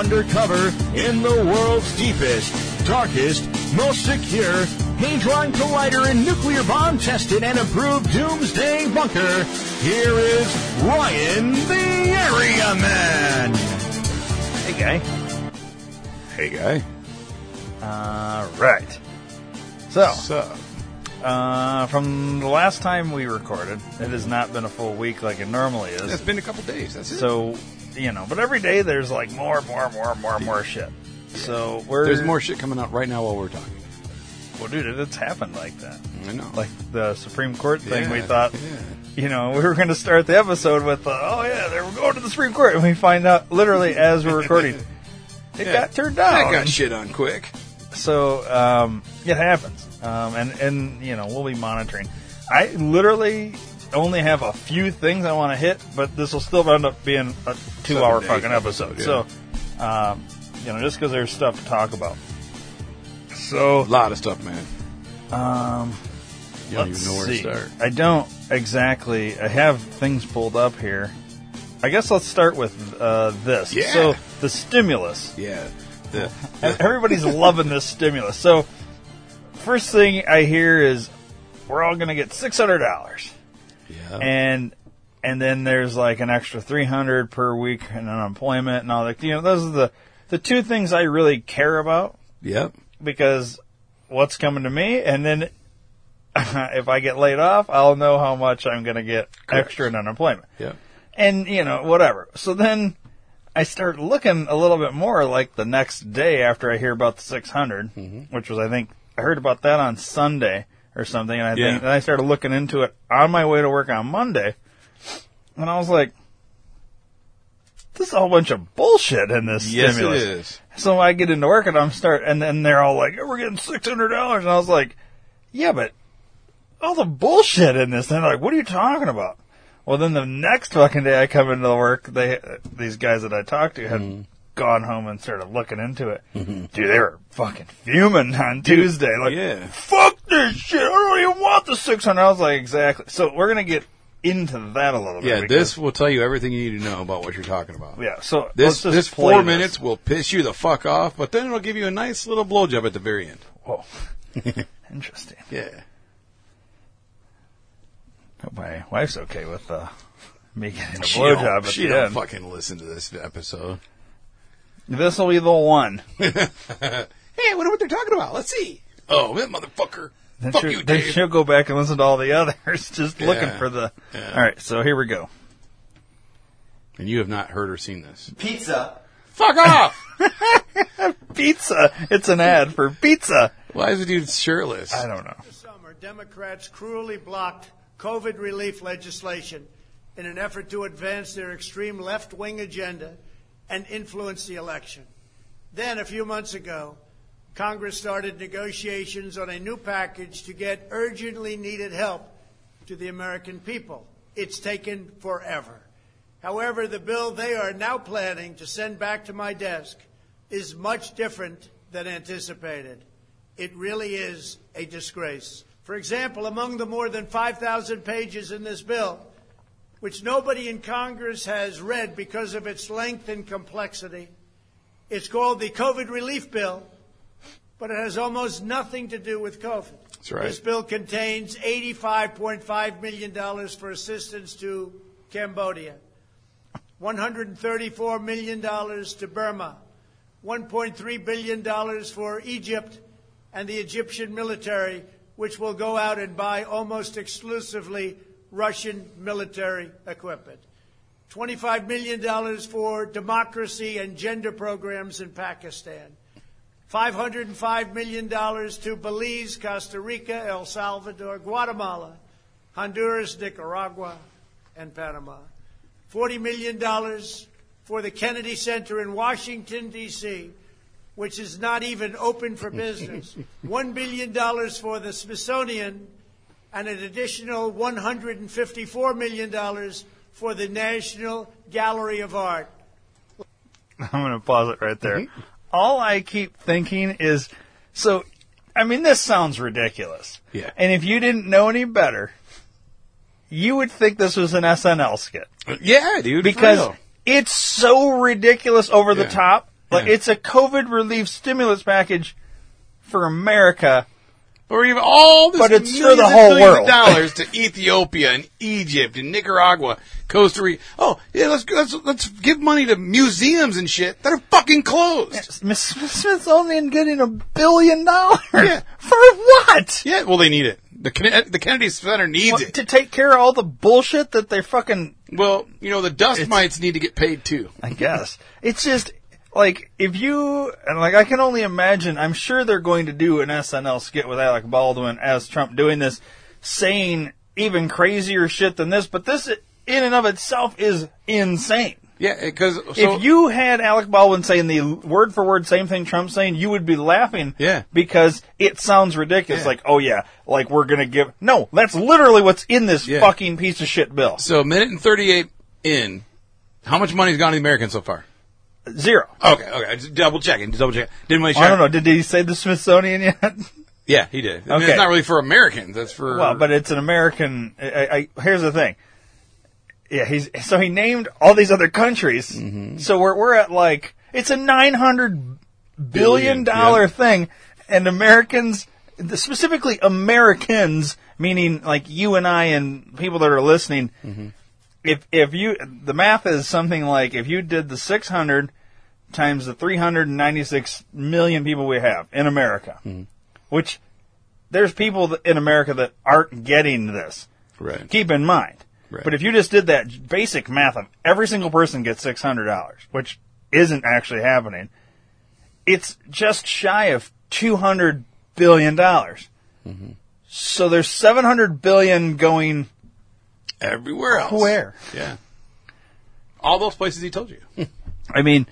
Undercover in the world's deepest, darkest, most secure Hadron Collider and nuclear bomb tested and approved doomsday bunker, here is Ryan the Area Man. Hey, guy. Hey, guy. All right. So, so. uh, from the last time we recorded, it has not been a full week like it normally is. It's been a couple days. That's it. So, you know, but every day there's like more, more, more, more, more shit. So we're There's more shit coming out right now while we're talking. Well, dude, it's happened like that. I know. Like the Supreme Court thing, we thought, yeah. you know, we were going to start the episode with, uh, oh yeah, they were going to the Supreme Court, and we find out literally as we're recording, it Yeah. got turned down. I got shit on quick. So um, it happens, um, and and you know we'll be monitoring. I literally only have a few things I want to hit, but this will still end up being a two-hour fucking episode. episode, So, um, you know, just because there's stuff to talk about. So A lot of stuff, man. um, You don't even know where see. to start. I don't exactly. I have things pulled up here. I guess let's start with uh, this. Yeah. So the stimulus. Yeah. The, Everybody's loving this stimulus. So, first thing I hear is we're all going to get six hundred dollars, yeah. and and then there's like an extra three hundred per week in unemployment and all that. You know, those are the the two things I really care about yep. because what's coming to me, and then if I get laid off, I'll know how much I'm going to get Correct. extra in unemployment Yep. and you know whatever. So then I start looking a little bit more like the next day after I hear about the 600, Mm-hmm. which was I think I heard about that on Sunday or something, and I Yeah. think then I started looking into it on my way to work on Monday, and I was like. This is a whole bunch of bullshit in this Yes, stimulus. it is. So I get into work and I'm start, and then they're all like, oh, "We're getting six hundred dollars," and I was like, "Yeah, but all the bullshit in this." And they're like, "What are you talking about?" Well, then the next fucking day I come into work, they these guys that I talked to had mm. Gone home and started looking into it. Dude, they were fucking fuming on Tuesday, like, yeah. "Fuck this shit! I don't even want the 600 I was like, "Exactly." So we're gonna get into that a little bit. Yeah, because- this will tell you everything you need to know about what you're talking about. Yeah. So let's This just this play four minutes will piss you the fuck off, but then it'll give you a nice little blowjob at the very end. Whoa. Interesting. Yeah. Hope my wife's okay with uh, me getting a She blowjob don't, at she the don't end. fucking listen to this episode. This will be the one. Hey, I wonder what they're talking about. Let's see. Oh, that motherfucker. Then, Fuck she'll, you, then Dave. she'll go back and listen to all the others, just looking Yeah. for the. Yeah. All right, so here we go. And you have not heard or seen this. Pizza. Fuck off! Pizza. It's an ad for pizza. Why is the dude shirtless? I don't know. summer, Democrats cruelly blocked COVID relief legislation in an effort to advance their extreme left wing agenda and influence the election. Then, a few months ago, Congress started negotiations on a new package to get urgently needed help to the American people. It's taken forever. However, the bill they are now planning to send back to my desk is much different than anticipated. It really is a disgrace. For example, among the more than 5,000 pages in this bill, which nobody in Congress has read because of its length and complexity, It's called the COVID relief bill, but it has almost nothing to do with COVID. That's right. This bill contains $85.5 million for assistance to Cambodia, $134 million to Burma, $1.3 billion for Egypt and the Egyptian military, which will go out and buy almost exclusively Russian military equipment. $25 million for democracy and gender programs in Pakistan. $505 million to Belize, Costa Rica, El Salvador, Guatemala, Honduras, Nicaragua, and Panama. $40 million for the Kennedy Center in Washington, D.C., which is not even open for business. $1 billion for the Smithsonian, and an additional $154 million for the National Gallery of Art. I'm going to pause it right there. Mm-hmm. All I keep thinking is, so, I mean, this sounds ridiculous. Yeah. And if you didn't know any better, you would think this was an SNL skit Yeah, dude. because it's so ridiculous over the Yeah. top. Like Yeah. it's a COVID relief stimulus package for America. Or even all this But it's for millions the whole world. dollars to Ethiopia and Egypt and Nicaragua, Costa Rica. Oh, yeah, let's let's let's give money to museums and shit that are fucking closed. Miss Smithsonian getting a billion dollars Yeah. for what? Yeah, well, they need it. The Ken- the Kennedy Center needs What, it. to take care of all the bullshit that they fucking Well, you know, the dust mites need to get paid too. I guess. It's just like if you and like I can only imagine. I'm sure they're going to do an SNL skit with Alec Baldwin as Trump doing this, saying even crazier shit than this. But this, in and of itself, is insane. Yeah, because if you had Alec Baldwin saying the word for word same thing Trump's saying, you would be laughing. Yeah. Because it sounds ridiculous. Yeah. Like, oh yeah, like we're gonna give. No, that's literally what's in this Yeah. fucking piece of shit bill. so a minute and thirty eight in, how much money's gone to the Americans so far? Zero. Okay, okay, just double checking, just double check. Didn't really check. I don't know. Did he say the Smithsonian yet? Yeah, he did. I mean, Okay. it's not really for Americans. That's for Well, but it's an American. I, I, here's the thing. Yeah, he's so he named all these other countries. Mm-hmm. So we're we're at like it's a nine hundred billion Billion, dollar yeah. thing, and Americans, specifically Americans, meaning like you and I and people that are listening. Mm-hmm. If if you the math is something like if you did the six hundred times the three hundred and ninety six million people we have in America, which there's people in America that aren't getting this. right. Keep in mind. Right. But if you just did that basic math of every single person gets six hundred dollars, which isn't actually happening, it's just shy of two hundred billion dollars. Mm-hmm. So there's seven hundred billion going Everywhere else. where? Yeah. All those places he told you. I mean,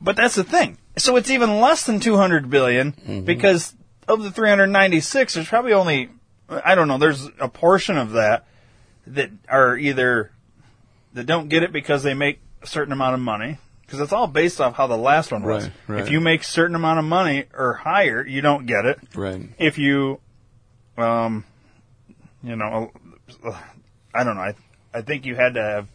but that's the thing. So it's even less than 200 billion Mm-hmm. because of the 396, there's probably only, I don't know, there's a portion of that that are either, that don't get it because they make a certain amount of money. Because it's all based off how the last one was. Right, right. If you make a certain amount of money or higher, you don't get it. Right. If you, um, you know, I don't know. I, I think you had to have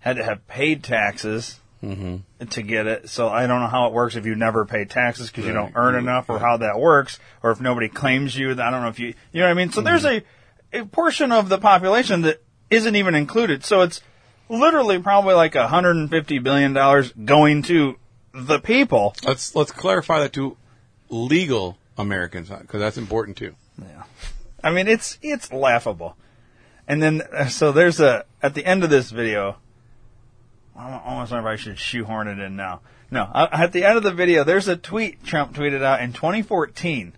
had to have paid taxes mm-hmm. to get it. So I don't know how it works if you never pay taxes because you don't earn right, enough, or right. how that works, or if nobody claims you. I don't know if you, you know what I mean. So there's mm-hmm. a, a portion of the population that isn't even included. So it's literally probably like 150 billion dollars going to the people. Let's let's clarify that to legal Americans because that's important too. Yeah. I mean, it's it's laughable. And then uh, so there's a at the end of this video. I almost wonder if I should shoehorn it in now. No, uh, at the end of the video, there's a tweet Trump tweeted out in 2014,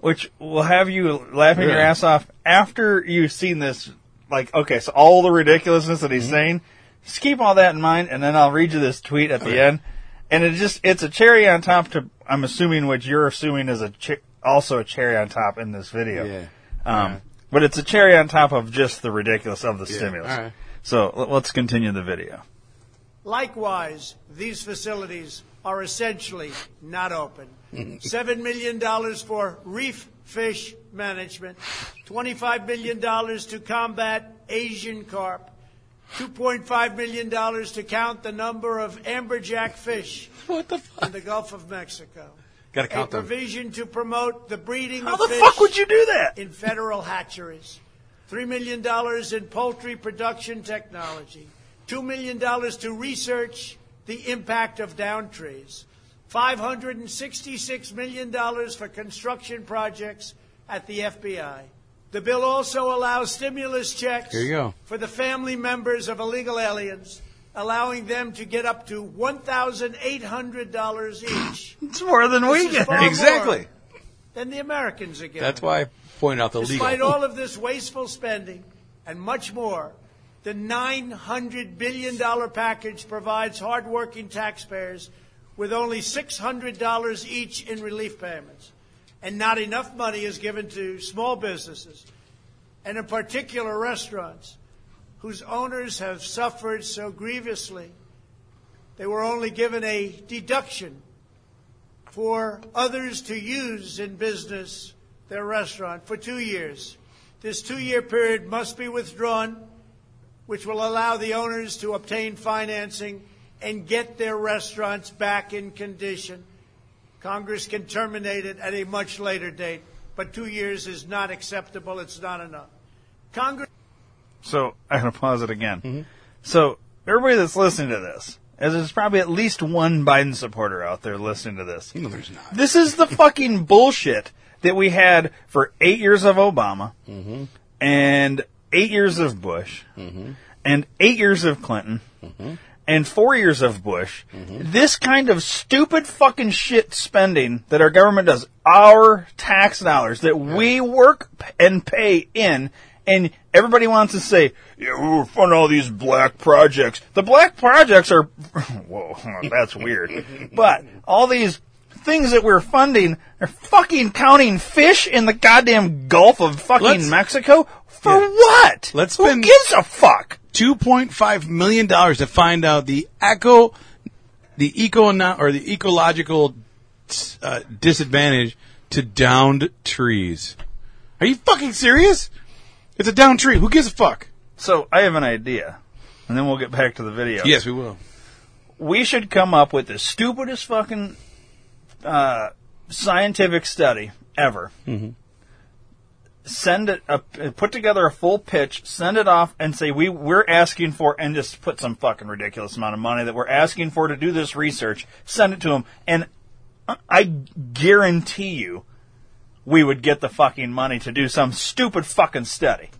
which will have you laughing your ass off after you've seen this. Like, okay, so all the ridiculousness that he's Mm-hmm. saying, just keep all that in mind, and then I'll read you this tweet at the end. And it just, it's a cherry on top to, I'm assuming what you're assuming is a, che- also a cherry on top in this video. Yeah. Um, Yeah. But it's a cherry on top of just the ridiculous of the Yeah, stimulus. all right. So l- let's continue the video. Likewise, these facilities are essentially not open. $7 million for reef fish management, $25 million to combat Asian carp, $2.5 million to count the number of amberjack fish What the in the Gulf of Mexico. Got to A count them. provision to promote the breeding How of the fish fuck would you do that? in federal hatcheries. $3 million in poultry production technology. $2 million to research the impact of down trees. $566 million for construction projects at the FBI. The bill also allows stimulus checks Here you go. for the family members of illegal aliens, allowing them to get up to $1,800 each. It's more than we This is get. far Exactly. more than the Americans are getting. That's why I point out the Despite legal. all of this wasteful spending and much more, the $900 billion package provides hardworking taxpayers with only $600 each in relief payments. And not enough money is given to small businesses, and in particular restaurants, whose owners have suffered so grievously. They were only given a deduction for others to use in business their restaurant for two years. This two year period must be withdrawn, which will allow the owners to obtain financing and get their restaurants back in condition. Congress can terminate it at a much later date, but two years is not acceptable. It's not enough. Congress. So I'm gonna pause it again. Mm-hmm. So everybody that's listening to this, as there's probably at least one Biden supporter out there listening to this. No, there's not. This is the fucking bullshit that we had for eight years of Obama, Mm-hmm. and eight years of Bush, and eight years of Clinton, Mm-hmm. and four years of Bush. This kind of stupid fucking shit spending that our government does, our tax dollars that we work and pay in, and everybody wants to say, yeah, we'll funding all these black projects. The black projects are, whoa, that's weird. but all these things that we're funding are fucking counting fish in the goddamn Gulf of fucking Let's- Mexico? For Yeah. what? Let's Who spend- gives a fuck? two point five million dollars to find out the eco, the eco or the ecological uh, disadvantage to downed trees. Are you fucking serious? It's a down tree. Who gives a fuck? So I have an idea, and then we'll get back to the video. Yes, we will. we should come up with the stupidest fucking uh, scientific study ever. Send it, uh, put together a full pitch, send it off, and say we we're asking for, and just put some fucking ridiculous amount of money that we're asking for to do this research. Send it to them, and I guarantee you, we would get the fucking money to do some stupid fucking study.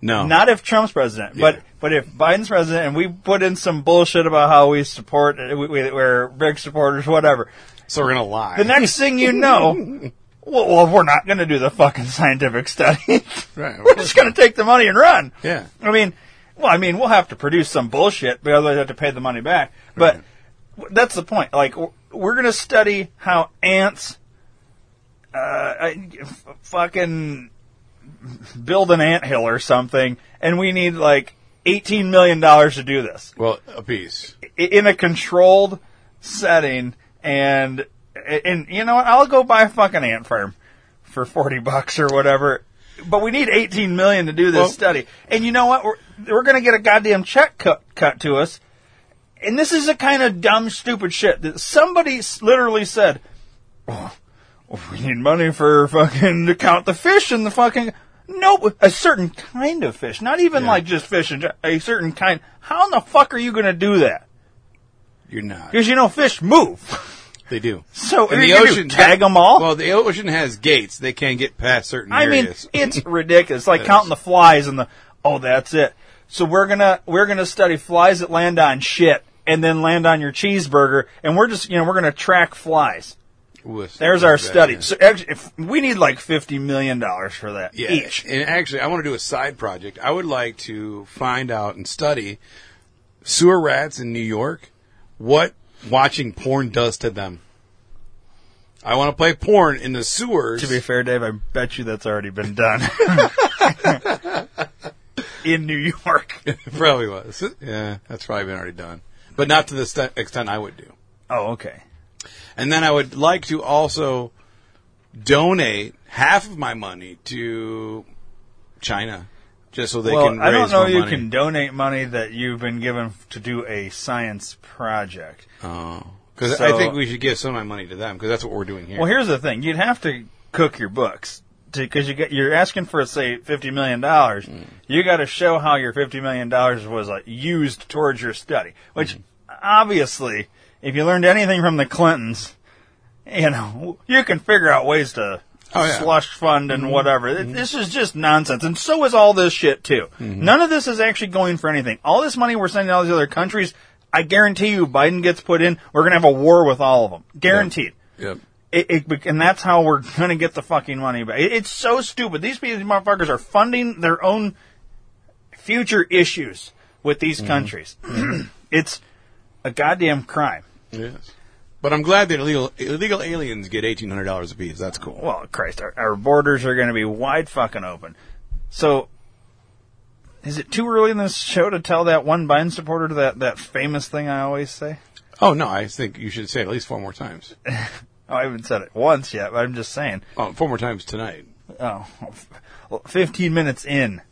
No, Not if Trump's president, but Yeah. but if Biden's president, and we put in some bullshit about how we support, we, we're big supporters, whatever. so we're gonna lie. The next thing you know, well, well we're not going to do the fucking scientific study. Right, we're just going to take the money and run. Yeah. I mean, well, I mean, we'll have to produce some bullshit, but otherwise, we have to pay the money back. But w- that's the point. Like, we're going to study how ants, uh, I- f- fucking build an anthill or something, and we need like eighteen million dollars to do this well, a piece. i- in a controlled setting. And and you know what? I'll go buy a fucking ant farm for forty bucks or whatever. But we need eighteen million to do this Well- study. And you know what? We're we're gonna get a goddamn check cut cut to us. And this is the kind of dumb, stupid shit that somebody s- literally said. Oh, we need money for fucking to count the fish in the fucking. No, a certain kind of fish, not even Yeah. like just fish, in gen- a certain kind. How in the fuck are you going to do that? You're not. Because you know fish move. They do. So And the ocean tag them all. Well, the ocean has gates. They can't get past certain I mean, it's ridiculous. Like counting the flies and the oh, that's it. So we're gonna we're gonna study flies that land on shit and then land on your cheeseburger, and we're just you know we're gonna track flies. With- There's our study. So actually, if we need like fifty million dollars for that Yeah, each. And actually, I want to do a side project. I would like to find out and study sewer rats in New York, what watching porn does to them. I want to play porn in the sewers. To be fair, Dave, I bet you that's already been done in New York. probably was. Yeah, that's probably been already done, but not to the st- extent I would do. Oh, okay. And then I would like to also donate half of my money to China. just so they well, can. I don't know you money. can donate money that you've been given to do a science project. Oh, because So- I think we should give some of my money to them because that's what we're doing here. Well, here's the thing: you'd have to cook your books because you get you're asking for say fifty million dollars. Mm. You got to show how your fifty million dollars was uh, used towards your study. Which Mm-hmm. obviously, if you learned anything from the Clintons, you know you can figure out ways to. Oh, yeah. Mm-hmm. Slush fund and whatever. It- This is just nonsense, and so is all this shit too. Mm-hmm. None of this is actually going for anything. All this money we're sending to all these other countries, I guarantee you, Biden gets put in, we're gonna have a war with all of them, guaranteed. Yep. It, it, and that's how we're gonna get the fucking money back. It, it's so stupid. These people, these motherfuckers are funding their own future issues with these countries. it's a goddamn crime. Yes. But I'm glad that illegal illegal aliens get eighteen hundred dollars a piece. That's cool. Well, Christ, our, our borders are gonna be wide fucking open. So, is it too early in this show to tell that one Biden supporter that, that famous thing I always say? Oh no, I think you should say it at least four more times. Oh, I haven't said it once yet, but I'm just saying. Oh, four more times tonight. Oh, well, 15 minutes in.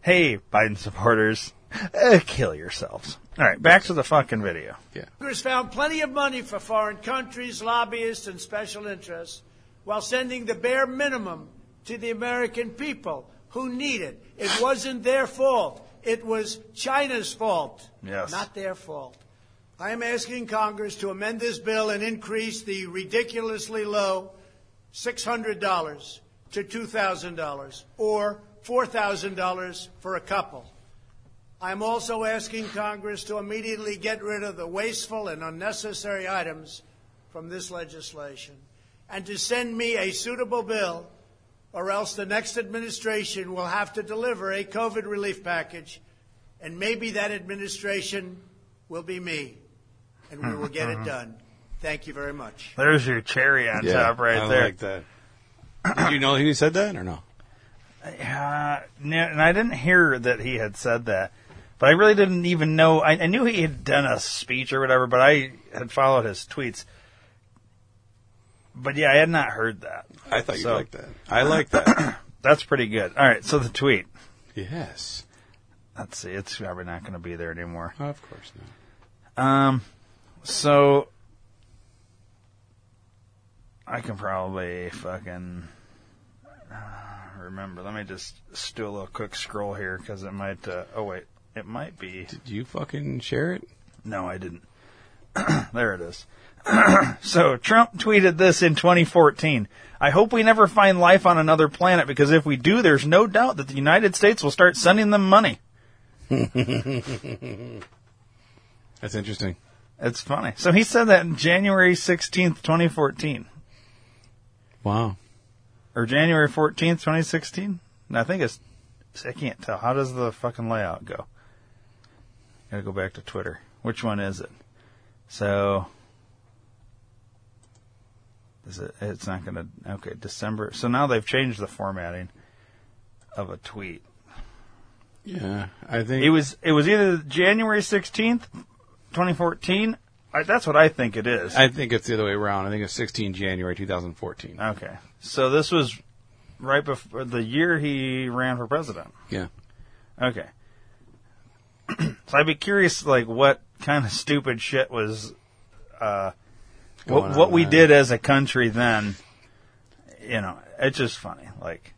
Hey, Biden supporters, eh, kill yourselves. All right, back to the fucking video. Yeah. Congress found plenty of money for foreign countries, lobbyists, and special interests while sending the bare minimum to the American people who need it. It wasn't their fault. It was China's fault. Yes. Not their fault. I am asking Congress to amend this bill and increase the ridiculously low $600 to $2,000 or $4,000 for a couple. I'm also asking Congress to immediately get rid of the wasteful and unnecessary items from this legislation and to send me a suitable bill, or else the next administration will have to deliver a COVID relief package, and maybe that administration will be me, and we will get it done. Thank you very much. There's your cherry on top right I there. like that. Did you know he said that or no? Uh, no, and I didn't hear that he had said that, but I really didn't even know. I, I knew he had done a speech or whatever, but I had followed his tweets. But yeah, I had not heard that. I thought you So- liked that. I like that. That's pretty good. All right, so the tweet. yes. Let's see, it's probably not going to be there anymore. Of course not. Um, so I can probably fucking uh, remember. Let me just just do a little quick scroll here because it might. Uh, oh wait, it might be. Did you fucking share it? No, I didn't. there it is. so Trump tweeted this in 2014. I hope we never find life on another planet because if we do, there's no doubt that the United States will start sending them money. That's interesting. It's funny. So he said that in January 16th, 2014. Wow. or January 14th, 2016. I think it's, I can't tell. How does the fucking layout go? Gotta go back to Twitter. Which one is it? So, is it, it's not gonna, okay, December. So now they've changed the formatting of a tweet. Yeah, I think It was, it was either January 16th, 2014. I, that's what I think it is. I think it's the other way around. I think it's 16 January 2014. okay. So this was right before the year he ran for president. Yeah. Okay. so I'd be curious, like, what kind of stupid shit was, uh, what, what we did as a country then. You know, it's just funny. Like,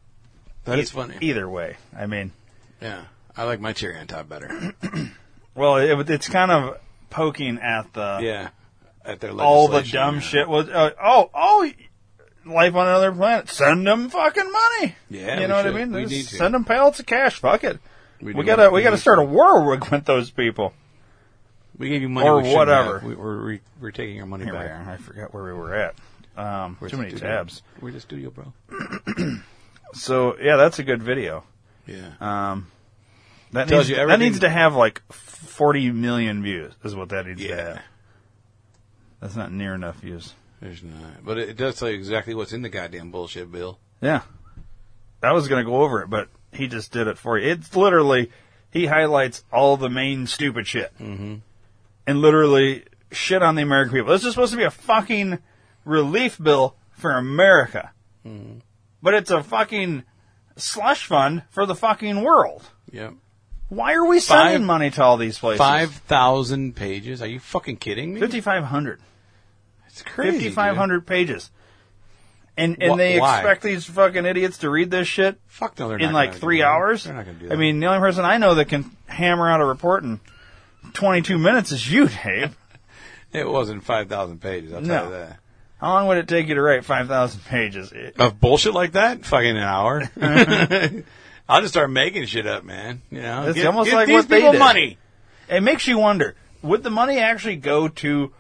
That is funny. Either way, I mean, Yeah. I like my cherry on top better. well, it, it's kind of poking at the yeah. At their all the legislation, dumb yeah. shit. Was uh, oh oh, life on another planet. Send them fucking money. Yeah, you we know what I should. mean. We Just need to. Send them pallets of cash. Fuck it. We We, gotta we We gotta start a war with those people. We gave you money Or we whatever. have. We, we're, we, we're taking our money Here we back. are. I forgot where we were at. Um, Where's too the many studio? tabs. Where's the studio, bro? So yeah, that's a good video. Yeah. Um, that Tells needs, you that needs to have like 40 million views. Is what that needs to have. That's not near enough views. There's not. But it, it does tell you exactly what's in the goddamn bullshit bill. Yeah, I was gonna go over it, but he just did it for you. It's literally he highlights all the main stupid shit, mm-hmm. and literally shit on the American people. This is supposed to be a fucking relief bill for America, but it's a fucking slush fund for the fucking world. Yep. Why are we sending Five- money to all these places? Five thousand pages. Are you fucking kidding me? 5,500. It's crazy. 5,500 pages. And, and Wh- they why? expect these fucking idiots to read this shit Fuck no, they're in like gonna three that. hours? They're not going to do I mean, the only person I know that can hammer out a report in 22 minutes is you, Dave. it wasn't five thousand pages. I'll No. tell you that. How long would it take you to write 5,000 pages? It- Of bullshit like that, fucking an hour. I'll just start making shit up, man. You know, It's almost like these what they people did. money. It makes you wonder, would the money actually go to,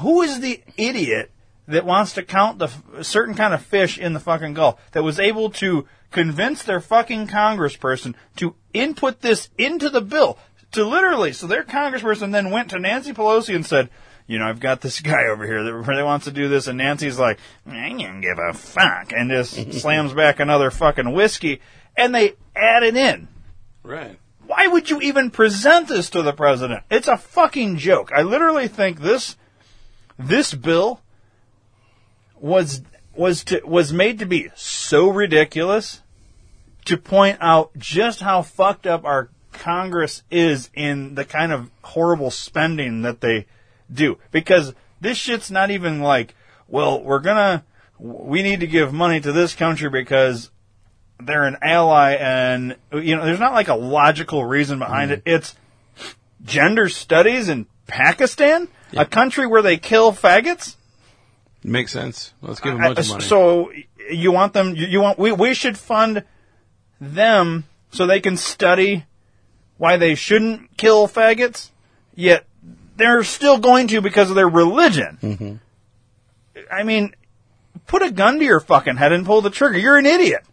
who is the idiot that wants to count the f- certain kind of fish in the fucking Gulf that was able to convince their fucking congressperson to input this into the bill to literally, so their congressperson then went to Nancy Pelosi and said, you know, I've got this guy over here that really wants to do this, and Nancy's like, I don't give a fuck, and just slams back another fucking whiskey, and they add it in. Right. Why would you even present this to the president? It's a fucking joke. I literally think this this bill was was to, was made to be so ridiculous to point out just how fucked up our Congress is in the kind of horrible spending that they do. Because this shit's not even like, well, we're gonna, we need to give money to this country because they're an ally and, you know, there's not like a logical reason behind mm-hmm. it. It's gender studies in Pakistan, a country where they kill faggots. Makes sense. Let's give them a bunch of money. So you want them? You, you want? We we should fund them so they can study why they shouldn't kill faggots. Yet they're still going to because of their religion. Mm-hmm. I mean, put a gun to your fucking head and pull the trigger. You're an idiot.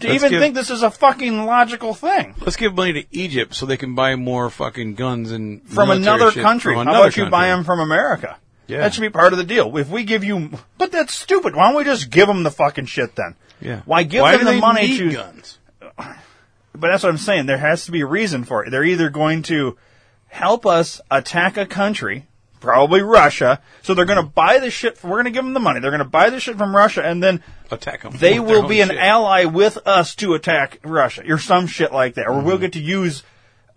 To Let's even give- think this is a fucking logical thing Let's give money to Egypt so they can buy more fucking guns and from military another shit country. From How another about you buy them from America? Yeah. That should be part of the deal. If we give you, but that's stupid. Why don't we just give them the fucking shit then? Yeah. Why give Why them the money to? guns? But that's what I'm saying. There has to be a reason for it. They're either going to help us attack a country, probably Russia. So they're going to buy the shit. We're going to give them the money. They're going to buy the shit from Russia, and then Attack them. they will be an shit. ally with us to attack Russia, or some shit like that. Or Mm-hmm. we'll get to use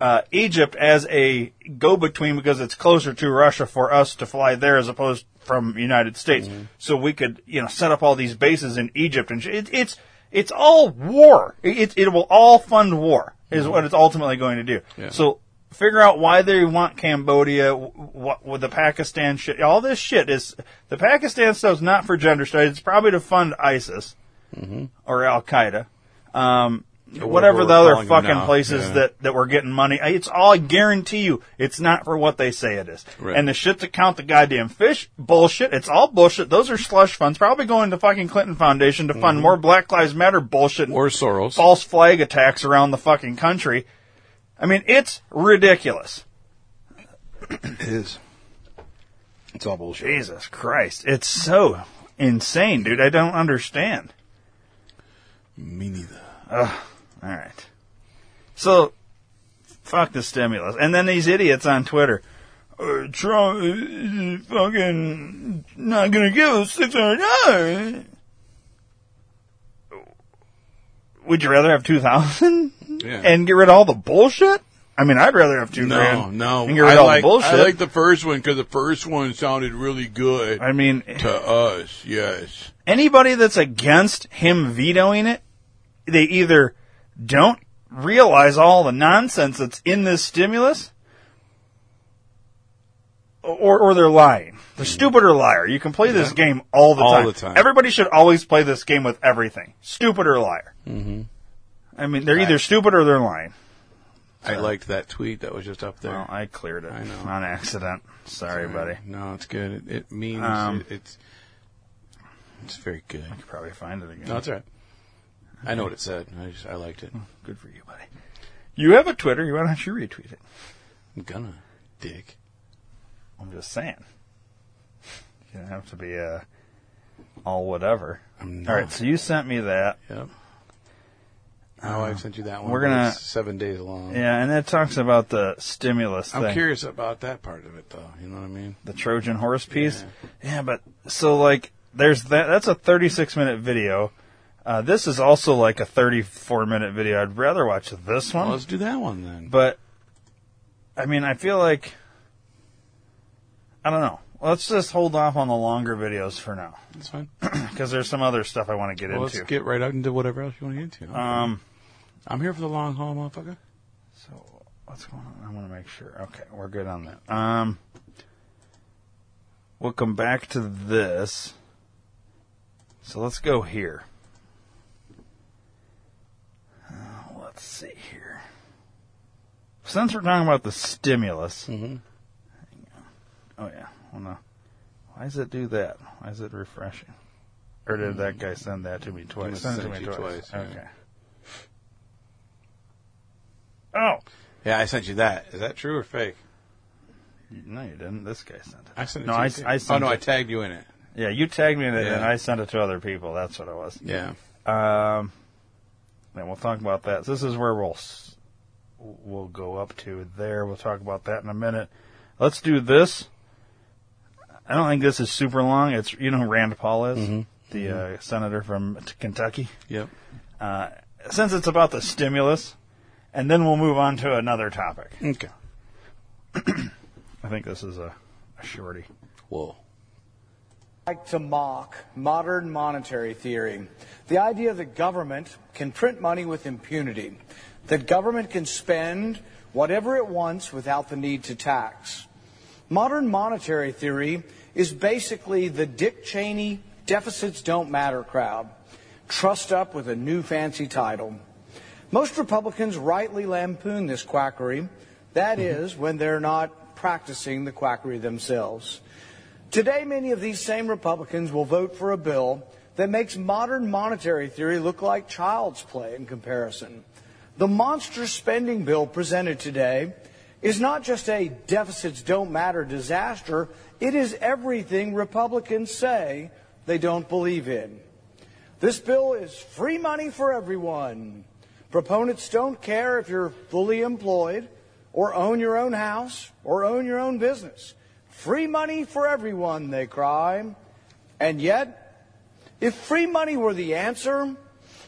uh, Egypt as a go-between because it's closer to Russia for us to fly there as opposed from United States. Mm-hmm. So we could, you know, set up all these bases in Egypt, and it, it's it's all war. It, it will all fund war is what it's ultimately going to do. Mm-hmm. Yeah. So figure out why they want Cambodia, what with the Pakistan shit. All this shit is the Pakistan stuff's not for gender studies. It's probably to fund ISIS or Al Qaeda. Um, whatever the other fucking places yeah. that, that we're getting money. It's all, I guarantee you, it's not for what they say it is. Right. And the shit to count the goddamn fish, bullshit. It's all bullshit. Those are slush funds, probably going to fucking Clinton Foundation to fund mm-hmm. more Black Lives Matter bullshit and Or Soros. false flag attacks around the fucking country. I mean, it's ridiculous. It is. It's all bullshit. Jesus Christ. It's so insane, dude. I don't understand. Me neither. All right. So, fuck the stimulus. And then these idiots on Twitter. Uh, Trump is fucking not gonna give us six hundred dollars. Would you rather have two thousand Yeah. and get rid of all the bullshit? I mean, I'd rather have two no, grand no. and get rid I of all like, the bullshit. I like the first one because the first one sounded really good I mean, to us. Yes. anybody that's against him vetoing it, they either don't realize all the nonsense that's in this stimulus, or or they're lying. They're stupid or liar. You can play this game all the All time. the time. Everybody should always play this game with everything. Stupid or liar. Mm-hmm. I mean, they're either stupid or they're lying. I liked that tweet that was just up there. Well, I cleared it I know. on accident. Sorry, buddy. No, it's good. It, it means Um, it, it's it's very good. I Could probably find it again. No, it's all right. I know what it said. I just I liked it. Good for you, buddy. You have a Twitter. Why don't you retweet it? I'm gonna dick. I'm just saying. You don't have to be uh, all whatever. I'm All right, so you sent me that. Yep. Oh, I sent you that one. We're but gonna- it's seven days long. Yeah, and it talks about the stimulus I'm thing. curious about that part of it, though. You know what I mean? The Trojan horse piece. Yeah. but so like there's that. That's a 36 minute video Uh, this is also like a 34 minute video. I'd rather watch this one. Well, let's do that one then. But I mean, I feel like I don't know. Let's just hold off on the longer videos for now That's fine. because there's some other stuff I want to get Well, let's into. get right out into whatever else you want to get into. um, I'm here for the long haul, motherfucker. so what's going on? I want to make sure. Okay, we're good on that. Um, we'll come back to this. So let's go here. Uh, let's see here. Since we're talking about the stimulus, Mm-hmm. Oh yeah. Well, no. Why does it do that? Why is it refreshing? Or did that guy send that to me twice? Send it to me twice. twice, yeah. Okay. Oh Yeah, I sent you that. Is that true or fake? no, you didn't. This guy sent it. I sent it No, to I, you. I oh sent no, I tagged you in it. yeah, you tagged me in it, and I sent it to other people. That's what it was. Yeah. Um, and we'll talk about that. So this is where we'll we'll go up to there. We'll talk about that in a minute. Let's do this. I don't think this is super long. It's you know who Rand Paul is, Mm-hmm. the uh, senator from Kentucky. Yep. Uh, since it's about the stimulus, and then we'll move on to another topic. Okay. I think this is a, a shorty. Whoa. Like to mock modern monetary theory. The idea that government can print money with impunity, that government can spend whatever it wants without the need to tax. Modern monetary theory is basically the Dick Cheney deficits don't matter crowd, trussed up with a new fancy title. Most Republicans rightly lampoon this quackery. That mm-hmm. is, when they're not practicing the quackery themselves. Today, many of these same Republicans will vote for a bill that makes modern monetary theory look like child's play in comparison. The monster spending bill presented today is not just a deficits don't matter disaster, it is everything Republicans say they don't believe in. This bill is free money for everyone. Proponents don't care if you're fully employed or own your own house or own your own business. Free money for everyone, they cry. And yet, if free money were the answer,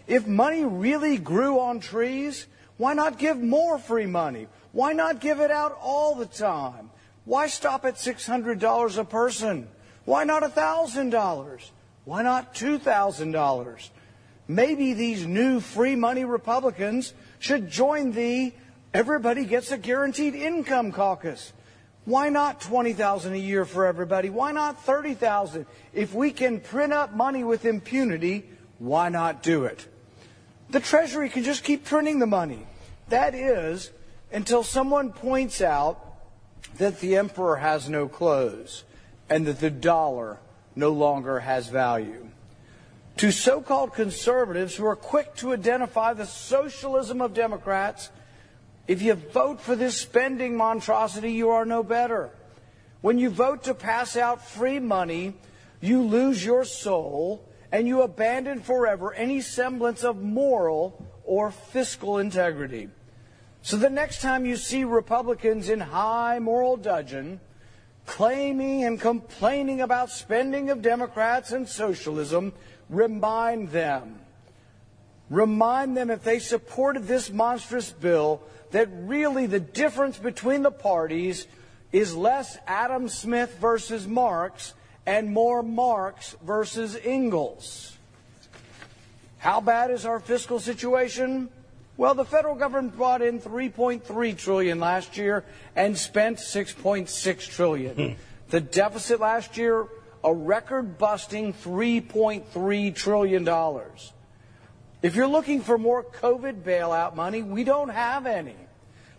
if money really grew on trees, why not give more free money? Why not give it out all the time? Why stop at $600 a person? Why not $1,000? Why not $2,000? Maybe these new free money Republicans should join the Everybody Gets a Guaranteed Income caucus. Why not 20,000 a year for everybody? Why not 30,000? If we can print up money with impunity, why not do it? The Treasury can just keep printing the money. That is, until someone points out that the emperor has no clothes and that the dollar no longer has value. To so called conservatives who are quick to identify the socialism of Democrats, if you vote for this spending monstrosity, you are no better. When you vote to pass out free money, you lose your soul and you abandon forever any semblance of moral or fiscal integrity. So the next time you see Republicans in high moral dudgeon claiming and complaining about spending of Democrats and socialism, remind them. Remind them if they supported this monstrous bill that really the difference between the parties is less Adam Smith versus Marx and more Marx versus Engels. How bad is our fiscal situation? Well, the federal government brought in 3.3 trillion last year and spent 6.6 trillion. Hmm. the deficit last year, a record busting 3.3 trillion dollars. If you're looking for more COVID bailout money, we don't have any.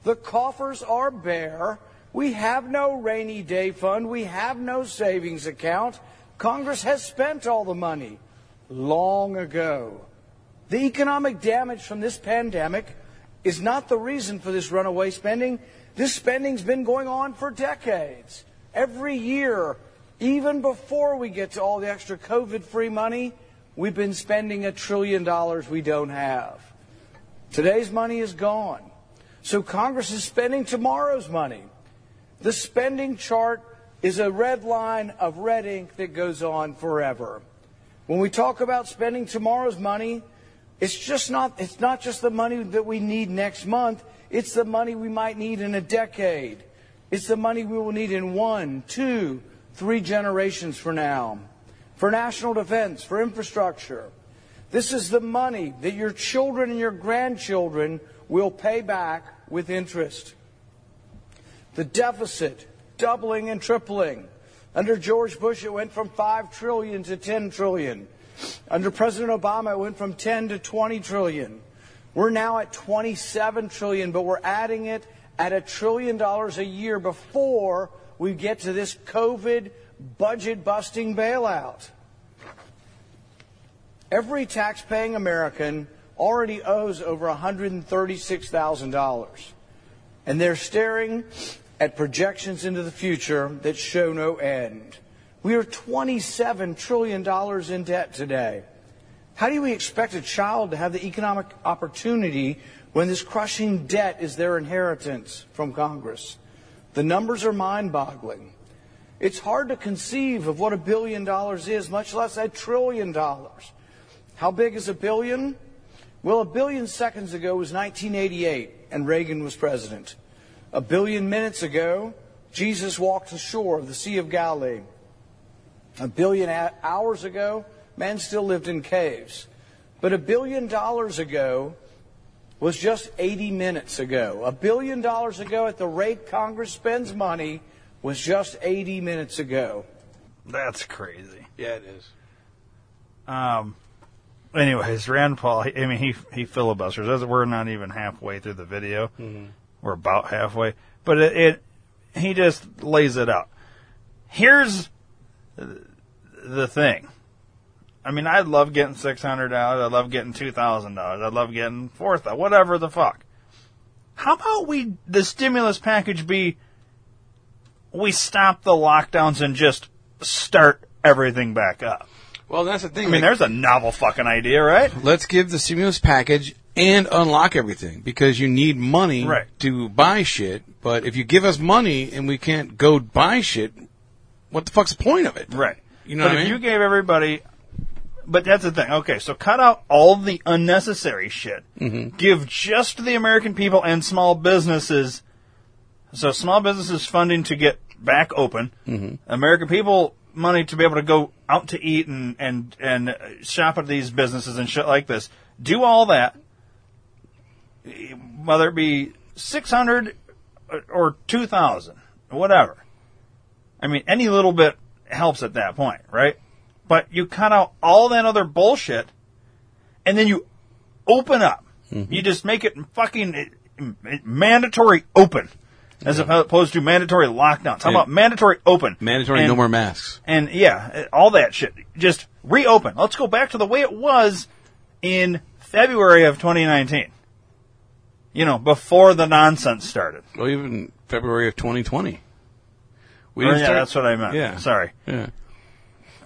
The coffers are bare. We have no rainy day fund. We have no savings account. Congress has spent all the money long ago. The economic damage from this pandemic is not the reason for this runaway spending. This spending's been going on for decades. Every year, even before we get to all the extra COVID free money, we've been spending a trillion dollars we don't have. Today's money is gone. So Congress is spending tomorrow's money. The spending chart is a red line of red ink that goes on forever. When we talk about spending tomorrow's money, it's just not it's not just the money that we need next month, it's the money we might need in a decade. It's the money we will need in one, two, three generations from now. For national defense, for infrastructure. This is the money that your children and your grandchildren will pay back with interest. The deficit doubling and tripling. Under George Bush, it went from 5 trillion to 10 trillion. Under President Obama, it went from 10 to 20 trillion. We're now at 27 trillion, but we're adding it at a trillion dollars a year before we get to this COVID budget busting bailout. Every tax-paying American already owes over $136,000. And they're staring at projections into the future that show no end. We are $27 trillion in debt today. How do we expect a child to have the economic opportunity when this crushing debt is their inheritance from Congress? The numbers are mind boggling. It's hard to conceive of what a billion dollars is, much less a trillion dollars. How big is a billion? Well, a billion seconds ago was 1988, and Reagan was president. A billion minutes ago, Jesus walked the shore of the Sea of Galilee. A billion hours ago, man still lived in caves. But a billion dollars ago was just 80 minutes ago. A billion dollars ago, at the rate Congress spends money, was just 80 minutes ago. That's crazy. Yeah, it is. Um. Anyways, Rand Paul. I mean, he he filibusters. As we're not even halfway through the video. Mm-hmm. We're about halfway, but it, it he just lays it out. Here's the thing. I mean, I'd love getting six hundred dollars. I'd love getting two thousand dollars. I'd love getting four thousand. Whatever the fuck. How about we the stimulus package be? We stop the lockdowns and just start everything back up. Well, that's the thing. I mean, like, there's a novel fucking idea, right? let's give the stimulus package and unlock everything because you need money Right. to buy shit. But if you give us money and we can't go buy shit, what the fuck's the point of it? Right. You know but what I if mean? you gave everybody, but that's the thing. Okay, so cut out all the unnecessary shit. Mm-hmm. Give just the American people and small businesses. So small businesses funding to get back open. Mm-hmm. American people money to be able to go out to eat and and and shop at these businesses and shit like this. Do all that. Whether it be six hundred or two thousand, whatever. I mean, any little bit helps at that point, right? But you cut out all that other bullshit, and then you open up. You just make it fucking eh, mandatory open, as opposed to mandatory lockdowns. How Yeah. about mandatory open? Mandatory And- no more masks. And yeah, all that shit. Just reopen. Let's go back to the way it was in February of 2019. You know, before the nonsense started. Well, even February of 2020. We didn't yeah, start- that's what I meant. Yeah. Sorry. Yeah.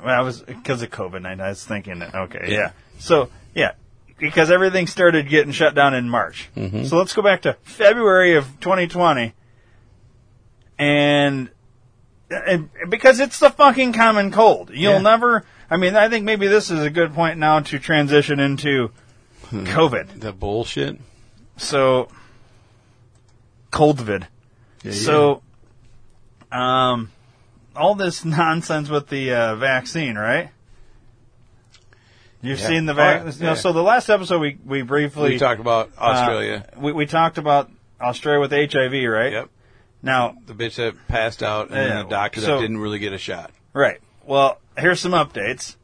Well, I was because of COVID nineteen. I was thinking, okay, yeah. So yeah, because everything started getting shut down in March. Mm-hmm. So let's go back to February of 2020, and, and because it's the fucking common cold. You'll Yeah. never. I mean, I think maybe this is a good point now to transition into Hmm. COVID. The bullshit. So, COLDVID. So, um, all this nonsense with the uh, vaccine, right? You've Yeah. seen the yeah. vaccine. You know, Yeah. so the last episode we we briefly we talked about uh, Australia. we we talked about Australia with HIV, right? yep. Now, The bitch that passed out and then the doctor so- that didn't really get a shot. right. Well, here's some updates.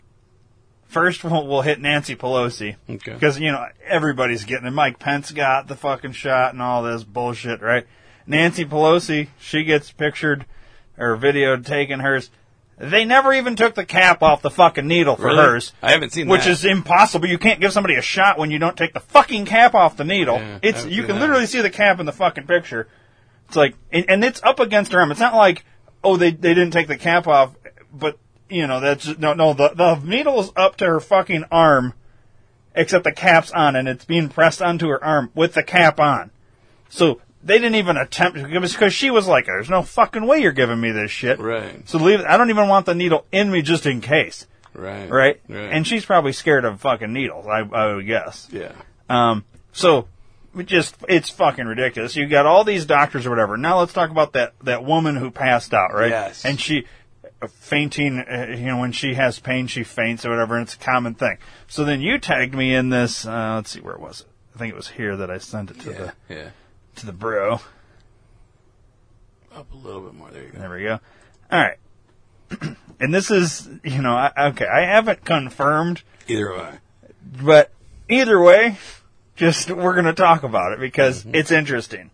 First, we'll, we'll hit Nancy Pelosi. Okay. Because, you know, everybody's getting it. Mike Pence got the fucking shot and all this bullshit, right? Nancy Pelosi, she gets pictured or videoed taking hers. They never even took the cap off the fucking needle for Really? hers. I haven't seen Which that. is impossible. You can't give somebody a shot when you don't take the fucking cap off the needle. Yeah, it's you can that. literally see the cap in the fucking picture. It's like, and, and it's up against her arm. It's not like, oh, they they didn't take the cap off, but you know that's just, no no the the needle is up to her fucking arm, except the cap's on, and it's being pressed onto her arm with the cap on. So they didn't even attempt to give us because she was like, "There's no fucking way you're giving me this shit." Right. So leave. I don't even want the needle in me just in case. Right. right? Right. And she's probably scared of fucking needles. I, I would guess. yeah. Um, so just it's fucking ridiculous. You got all these doctors or whatever. Now let's talk about that that woman who passed out, right? Yes. And she fainting. Uh, you know, when she has pain, she faints or whatever, and it's a common thing. So then you tagged me in this. Uh, let's see, where was it? I think it was here that I sent it to Yeah. the Yeah. to the bro. Up a little bit more. There you go. There we go. All right. and this is, you know, I, okay, I haven't confirmed Either way. But either way, just we're going to talk about it because it's interesting.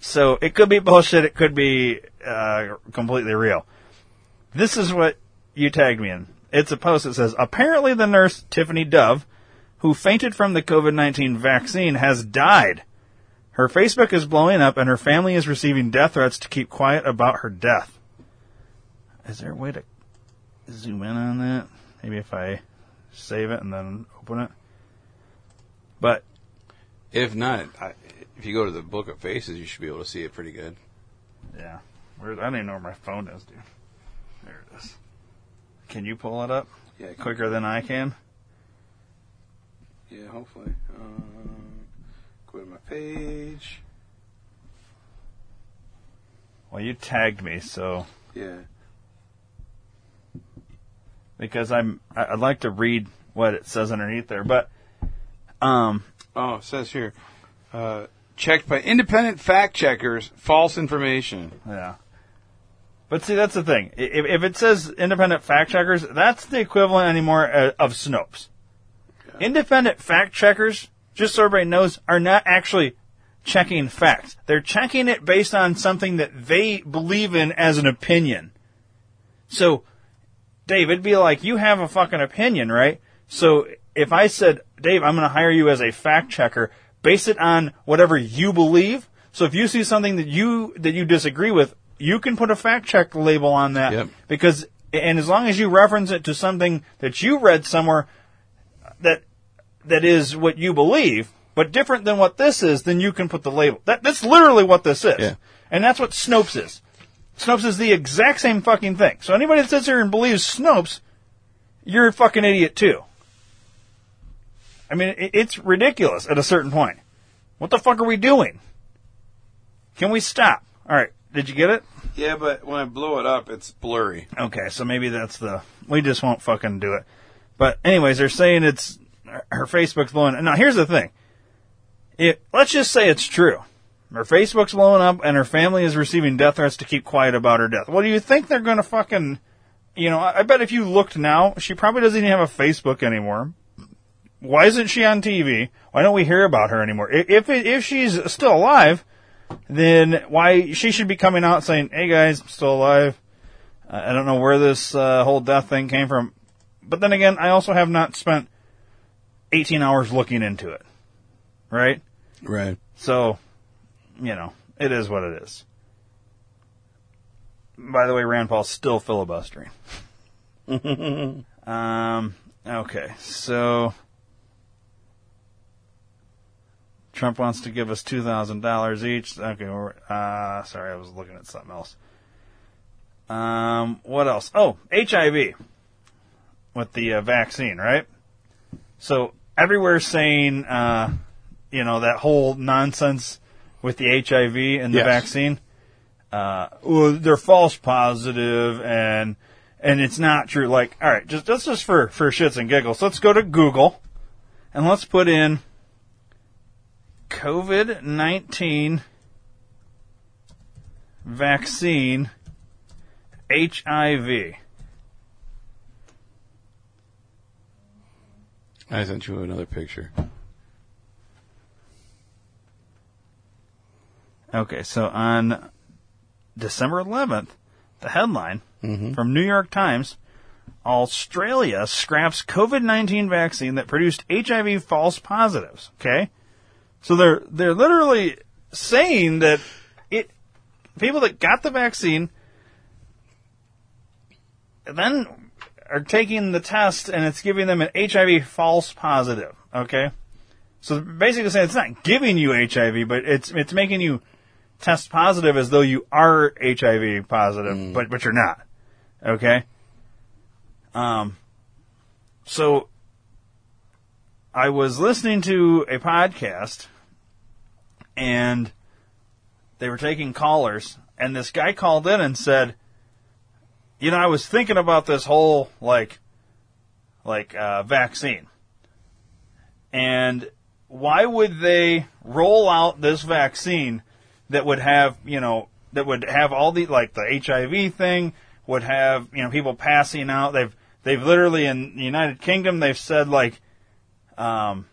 So it could be bullshit. It could be uh, completely real. This is what you tagged me in. It's a post that says apparently the nurse Tiffany Dove, who fainted from the COVID nineteen vaccine, has died. Her Facebook is blowing up, and her family is receiving death threats to keep quiet about her death. Is there a way to zoom in on that? Maybe if I save it and then open it. But If not, I, if you go to the Book of Faces, you should be able to see it pretty good. yeah, where I don't even know where my phone is, dude. There it is. Can you pull it up Yeah. quicker than I can? Yeah, hopefully. Um, go to my page. Well, you tagged me, so Yeah. because I'm I'd like to read what it says underneath there, but um Oh, it says here, uh, checked by independent fact checkers, false information. yeah. But see, that's the thing. If, if it says independent fact checkers, that's the equivalent anymore uh, of Snopes. Independent fact checkers, just so everybody knows, are not actually checking facts. They're checking it based on something that they believe in as an opinion. So, Dave, it'd be like you have a fucking opinion, right? So if I said, Dave, I'm going to hire you as a fact checker, base it on whatever you believe. So if you see something that you that you disagree with, you can put a fact check label on that Yep. because and as long as you reference it to something that you read somewhere that that is what you believe, but different than what this is, then you can put the label. That that's literally what this is. Yeah. And that's what Snopes is. Snopes is the exact same fucking thing. So anybody that sits here and believes Snopes, you're a fucking idiot too. I mean, it's ridiculous at a certain point. What the fuck are we doing? Can we stop? All right. Did you get it? Yeah, but when I blow it up, it's blurry. Okay, so maybe that's the we just won't fucking do it. But anyways, they're saying it's her Facebook's blowing. Now here's the thing. It, let's just say it's true. Her Facebook's blowing up, and her family is receiving death threats to keep quiet about her death. Well, do you think they're going to fucking? You know, I I bet if you looked now, she probably doesn't even have a Facebook anymore. Why isn't she on TV? Why don't we hear about her anymore? If if she's still alive, then why she should be coming out saying, "Hey guys, I'm still alive." I don't know where this uh, whole death thing came from. But then again, I also have not spent 18 hours looking into it. Right? Right. So, you know, it is what it is. By the way, Rand Paul's still filibustering. um, okay, so Trump wants to give us two thousand dollars each. Okay, we're, uh, sorry, I was looking at something else. Um, what else? Oh, HIV with the uh, vaccine, right? So everywhere saying, uh, you know, that whole nonsense with the HIV and the Yes. vaccine. Uh, well, they're false positive and and it's not true. Like, all right, just just just for for shits and giggles, let's go to Google and let's put in COVID nineteen vaccine HIV. I sent you another picture. Okay, so on December 11th, the headline mm-hmm. from New York Times Australia scraps COVID 19 vaccine that produced HIV false positives. Okay? So they're, they're literally saying that it, people that got the vaccine then are taking the test and it's giving them an HIV false positive. Okay? So basically saying it's not giving you HIV, but it's, it's making you test positive as though you are HIV positive, but but you're not. Okay. Um, So I was listening to a podcast and they were taking callers and this guy called in and said, you know, I was thinking about this whole like like uh, vaccine. And why would they roll out this vaccine that would have, you know, that would have all the like the HIV thing, would have, you know, people passing out. They've they've literally in the United Kingdom they've said like um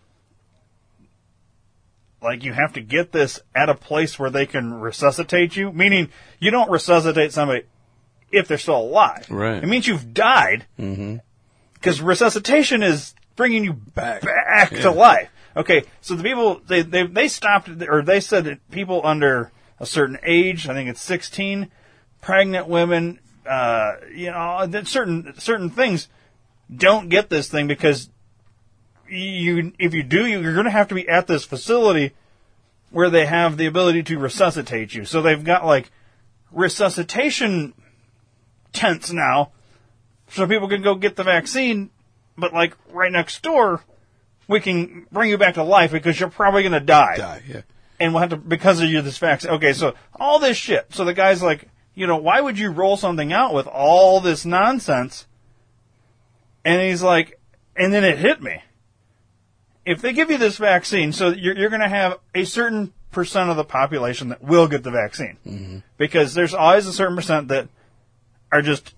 like you have to get this at a place where they can resuscitate you, meaning you don't resuscitate somebody if they're still alive. Right. It means you've died. Because resuscitation is bringing you Back. back Yeah. to life. Okay, so the people they they they stopped or they said that people under a certain age, I think it's 16, pregnant women, uh, you know, that certain certain things don't get this thing because you if you do you're going to have to be at this facility where they have the ability to resuscitate you. So they've got like resuscitation tents now so people can go get the vaccine, but like right next door, we can bring you back to life because you're probably going to die. Die. Yeah. And we'll have to, because of you, this vaccine. Okay, so all this shit. So the guy's like, you know, why would you roll something out with all this nonsense? And he's like, and then it hit me. If they give you this vaccine, so you're, you're going to have a certain percent of the population that will get the vaccine. Because there's always a certain percent that are just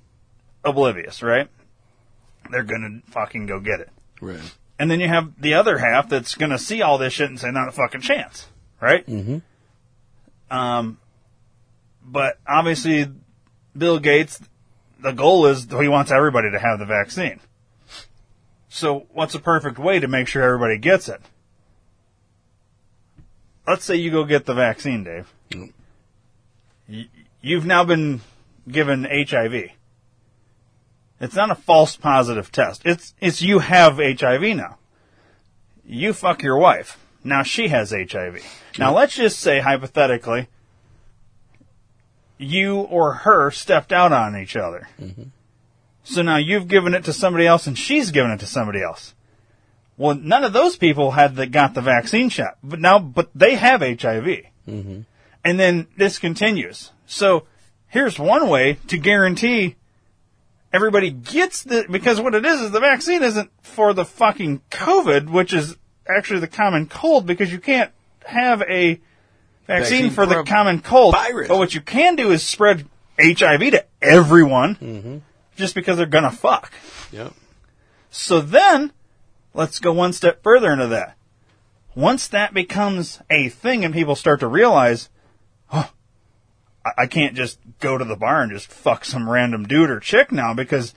oblivious, right? They're going to fucking go get it. Right. And then you have the other half that's going to see all this shit and say, not a fucking chance, right? Mm-hmm. Um, but obviously, Bill Gates, the goal is he wants everybody to have the vaccine. So, what's a perfect way to make sure everybody gets it? Let's say you go get the vaccine, Dave. Mm-hmm. Y- You've now been given HIV. It's not a false positive test. It's it's you have HIV now. You fuck your wife. Now she has HIV. Now mm-hmm. let's just say hypothetically you or her stepped out on each other. Mm-hmm. So now you've given it to somebody else and she's given it to somebody else. Well, none of those people had the, got the vaccine shot, but now, but they have HIV. Mm-hmm. And then this continues. So here's one way to guarantee everybody gets the because what it is is the vaccine isn't for the fucking COVID, which is actually the common cold because you can't have a vaccine, Vaccine for the for a common cold. virus. But what you can do is spread HIV to everyone mm-hmm. Just because they're gonna fuck. Yep. So then, let's go one step further into that. Once that becomes a thing and people start to realize, oh, I, can't just go to the bar and just fuck some random dude or chick now because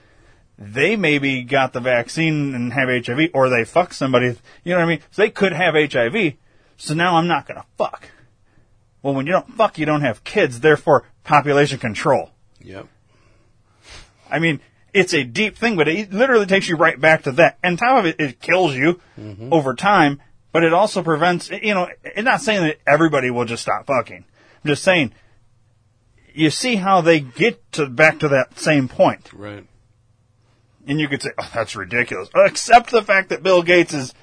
they maybe got the vaccine and have HIV or they fuck somebody, you know what I mean? So they could have HIV. So now I'm not gonna fuck. Well, when you don't fuck, you don't have kids, therefore population control. Yep. I mean, it's a deep thing, but it literally takes you right back to that. And top of it, it kills you mm-hmm. over time, but it also prevents, you know, it's not saying that everybody will just stop fucking. I'm just saying, you see how they get to back to that same point. Right. And you could say, oh, that's ridiculous. Except the fact that Bill Gates is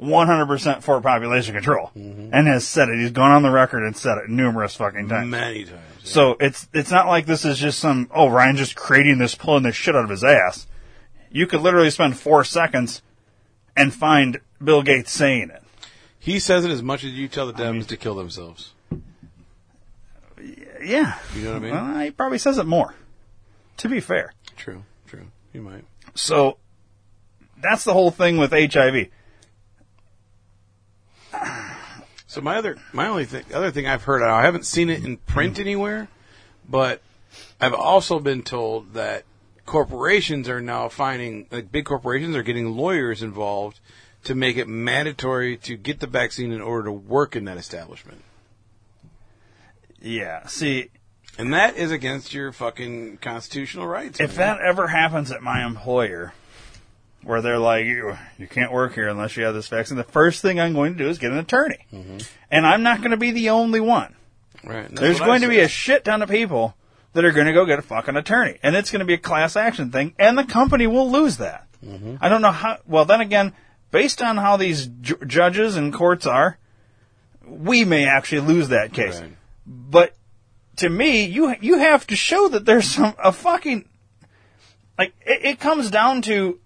100% for population control mm-hmm. and has said it. He's gone on the record and said it numerous fucking times. Many times. Yeah. So it's it's not like this is just some oh Ryan just creating this pulling this shit out of his ass. You could literally spend four seconds and find Bill Gates saying it. he says it as much as you tell the Dems to kill themselves. Yeah, You know what I mean? well, he probably says it more. To be fair, True. True. You might. so that's the whole thing with HIV. So my other, my only thing, other thing I've heard, I haven't seen it in print mm-hmm. anywhere, but I've also been told that corporations are now finding, like big corporations are getting lawyers involved to make it mandatory to get the vaccine in order to work in that establishment. Yeah, see, And that is against your fucking constitutional rights. if man. that ever happens at my employer, where they're like, you, you can't work here unless you have this vaccine, the first thing I'm going to do is get an attorney. And I'm not going to be the only one. right. There's going to be a shit ton of people that are going to go get a fucking attorney. And it's going to be a class action thing. And the company will lose that. I don't know how. Well, then again, based on how these ju- judges and courts are, we may actually lose that case. Right. But to me, you you have to show that there's some a fucking like it, it comes down to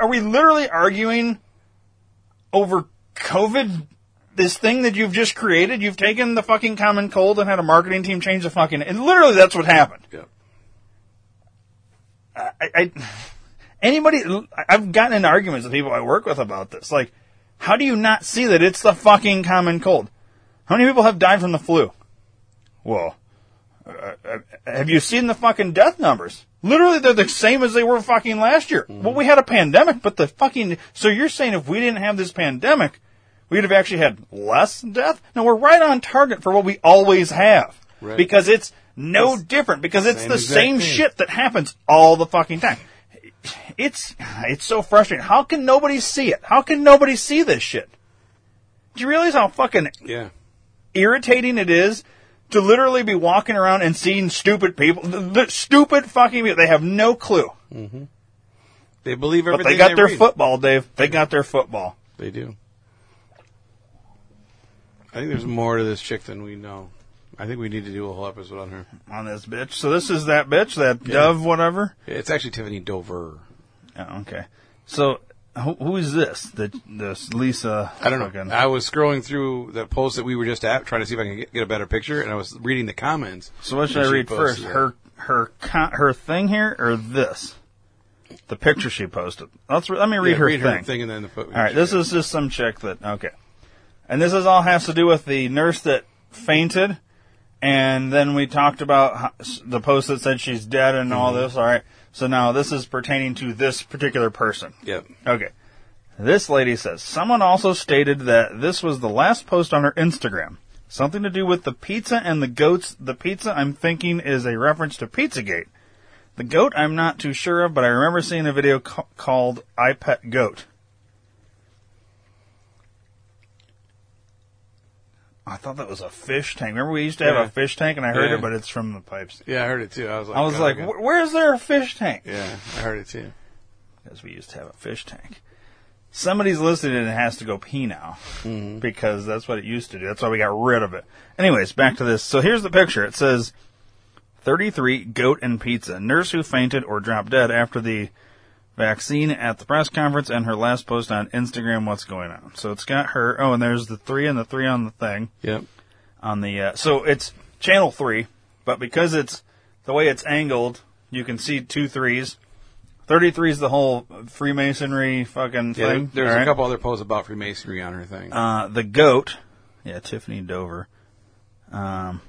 are we literally arguing over COVID? This thing that you've just created, you've taken the fucking common cold and had a marketing team change the fucking, and literally that's what happened. Yep. I, I anybody I've gotten in arguments with people I work with about this. Like, how do you not see that it's the fucking common cold? How many people have died from the flu? Well, uh, uh, have you seen the fucking death numbers? Literally, they're the same as they were fucking last year. Mm-hmm. Well, we had a pandemic, but the fucking so you're saying if we didn't have this pandemic, we'd have actually had less death? No, we're right on target for what we always have Right. because it's no different because it's the same thing. shit that happens all the fucking time. It's it's so frustrating. How can nobody see it? How can nobody see this shit? Do you realize how fucking Yeah. irritating it is to literally be walking around and seeing stupid people, the, the stupid fucking people. They have no clue, mm-hmm. They believe but everything they got their read. football, Dave. They got their football. They do. I think there's more to this chick than we know. I think we need to do a whole episode on her. on this bitch. So this is that bitch, that Dove, whatever. It's actually Tiffany Dover. Oh, okay. So who, who is this? The this Lisa? I don't know. fucking- I was scrolling through the post that we were just at, trying to see if I can get, get a better picture, and I was reading the comments. So what should I read first? Her her con- her thing here or this? The picture she posted. Let's re- let me read her read thing. her thing and then the foot. All right, this is just some chick that okay, and this is all has to do with the nurse that fainted, and then we talked about how, the post that said she's dead and all Mm-hmm. this. All right, so now this is pertaining to this particular person. Yep. Okay. This lady says someone also stated that this was the last post on her Instagram. Something to do with the pizza and the goats. The pizza I'm thinking is a reference to Pizzagate. The goat I'm not too sure of, but I remember seeing a video ca- called I Pet Goat. I thought that was a fish tank. Remember we used to have Yeah. a fish tank and I heard Yeah. it, but it's from the pipes. Yeah, I heard it too. I was like, I was like, okay. Where's there a fish tank? yeah, I heard it too. because we used to have a fish tank. Somebody's listening and it has to go pee now mm-hmm. because that's what it used to do. That's why we got rid of it. Anyways, back to this. So here's the picture. It says 33 goat and pizza. Nurse who fainted or dropped dead after the vaccine at the press conference and her last post on Instagram. What's going on? So it's got her. Oh, and there's the three and the three on the thing Yep. on the uh, so it's channel three, but because it's the way it's angled, you can see two threes. Thirty three is the whole Freemasonry fucking Yeah, thing. there's all right? a couple other posts about Freemasonry on her thing. Uh, the goat, yeah, Tiffany Dover. Um,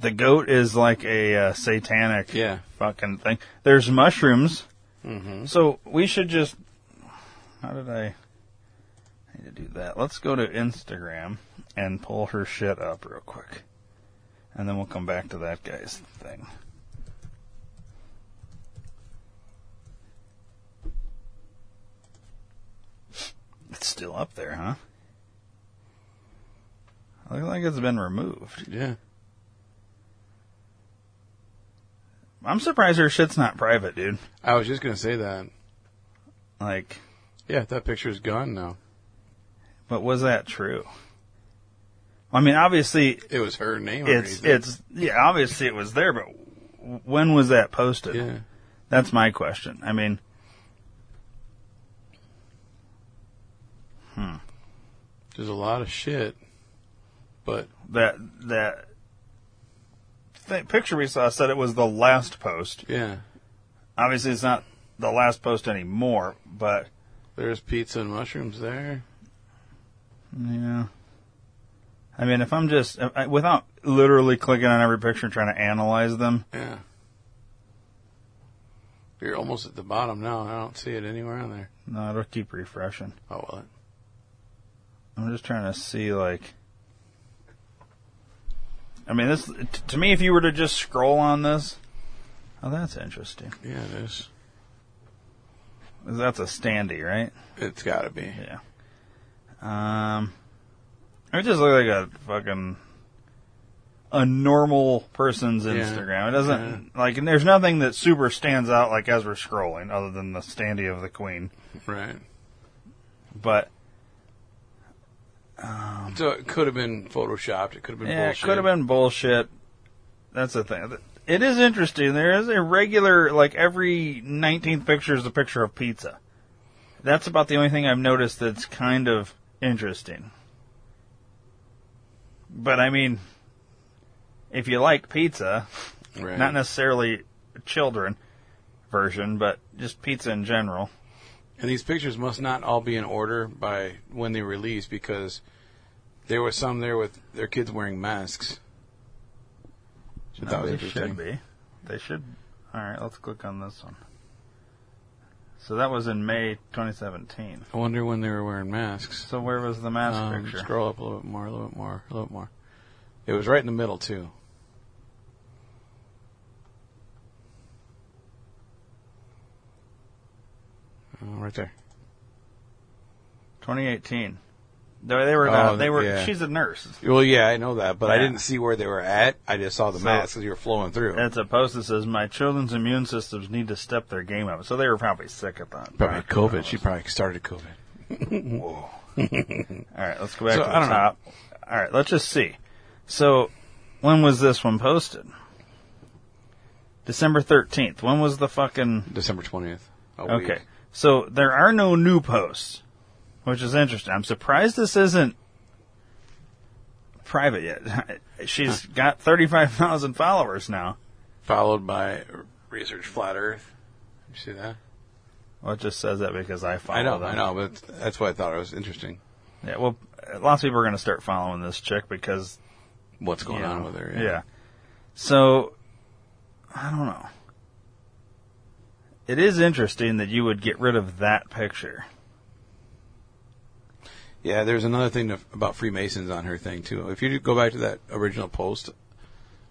the goat is like a uh, satanic Yeah. fucking thing. There's mushrooms, Mm-hmm. so we should just. How did I? I need to do that. Let's go to Instagram and pull her shit up real quick, and then we'll come back to that guy's thing. It's still up there, huh? Looks like it's been removed. yeah. I'm surprised her shit's not private, dude. I was just gonna say that. Like, Yeah, that picture's gone now. but was that true? I mean, obviously, It was her name. it's it's yeah, obviously it was there, but when was that posted? yeah. That's my question. I mean, hmm. There's a lot of shit, but that that th- picture we saw said it was the last post. yeah, Obviously, it's not the last post anymore, but there's pizza and mushrooms there. yeah. I mean, if I'm just I- without literally clicking on every picture and trying to analyze them, Yeah. You're almost at the bottom now. I don't see it anywhere on there. no, it'll keep refreshing. Oh well. I'm just trying to see like. I mean, this t- to me, if you were to just scroll on this, oh, that's interesting. Yeah, it is. That's a standee, right? It's got to be. Yeah. Um, it just looks like a fucking a normal person's Instagram. It doesn't like, and there's nothing that super stands out like as we're scrolling, other than the standee of the Queen. Right. But Um, so it could have been photoshopped. It could have been yeah, bullshit. it could have been bullshit. That's the thing. It is interesting. There is a regular, like every 19th picture is a picture of pizza. That's about the only thing I've noticed that's kind of interesting. But I mean, if you like pizza, Right. not necessarily children version, but just pizza in general. And these pictures must not all be in order by when they release because there was some there with their kids wearing masks. So that was they should be. They should. All right, let's click on this one. So that was in May 2017. I wonder when they were wearing masks. So where was the mask Um, picture? Scroll up a little bit more, a little bit more, a little bit more. It was right in the middle too. Right there. 2018. They, they were. Oh, uh, they were. yeah. She's a nurse. Well, yeah, I know that, but I Yeah. didn't see where they were at. I just saw the So- masks as you were flowing through. It's a post that says, "My children's immune systems need to step their game up." So they were probably sick at that. Probably. COVID. She probably started COVID. Whoa. All right, let's go back So, to the I don't know. top. All right, let's just see. So, when was this one posted? December 13th. When was the fucking December 20th. A Okay. So there are no new posts, which is interesting. I'm surprised this isn't private yet. She's got 35,000 followers now. Followed by Research Flat Earth. You see that? Well, it just says that because I follow I know, them. I know, but that's why I thought it was interesting. Yeah, well, lots of people are going to start following this chick because What's going on know, with her? Yeah. So, I don't know. It is interesting that you would get rid of that picture. Yeah, there's another thing to, about Freemasons on her thing too. If you go back to that original post,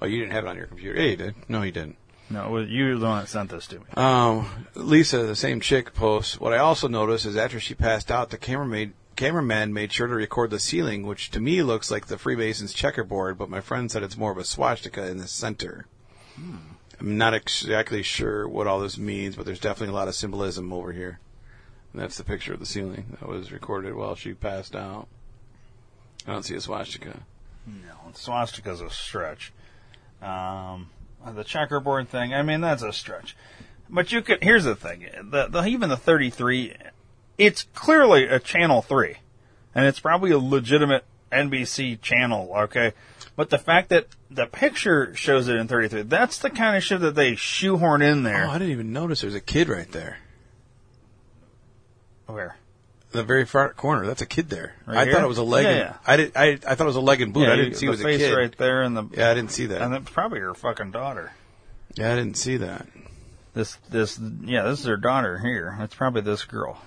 oh, you didn't have it on your computer. Yeah, you did. No, you didn't. No, you the one that sent this to me. Um, Lisa, the same chick, posts. What I also noticed is after she passed out, the camera made, cameraman made sure to record the ceiling, which to me looks like the Freemasons checkerboard, but my friend said it's more of a swastika in the center. I'm not exactly sure what all this means, but there's definitely a lot of symbolism over here. And that's the picture of the ceiling that was recorded while she passed out. I don't see a swastika. No, swastika's a stretch. Um, the checkerboard thing, I mean, that's a stretch. But you could, here's the thing, the, the, even the 33, it's clearly a channel 3. And it's probably a legitimate NBC channel, okay? But the fact that the picture shows it in 33, that's the kind of shit that they shoehorn in there. Oh, I didn't even notice there's a kid right there. Where? The very far corner. That's a kid there. Right I here? thought it was a leg. Yeah, and- yeah. I did. I, I thought it was a leg and boot. I didn't you- see it the was a face kid. right there and the, Yeah, I didn't see that. and it's probably her fucking daughter. yeah, I didn't see that. This, this, yeah, this is her daughter here. It's probably this girl.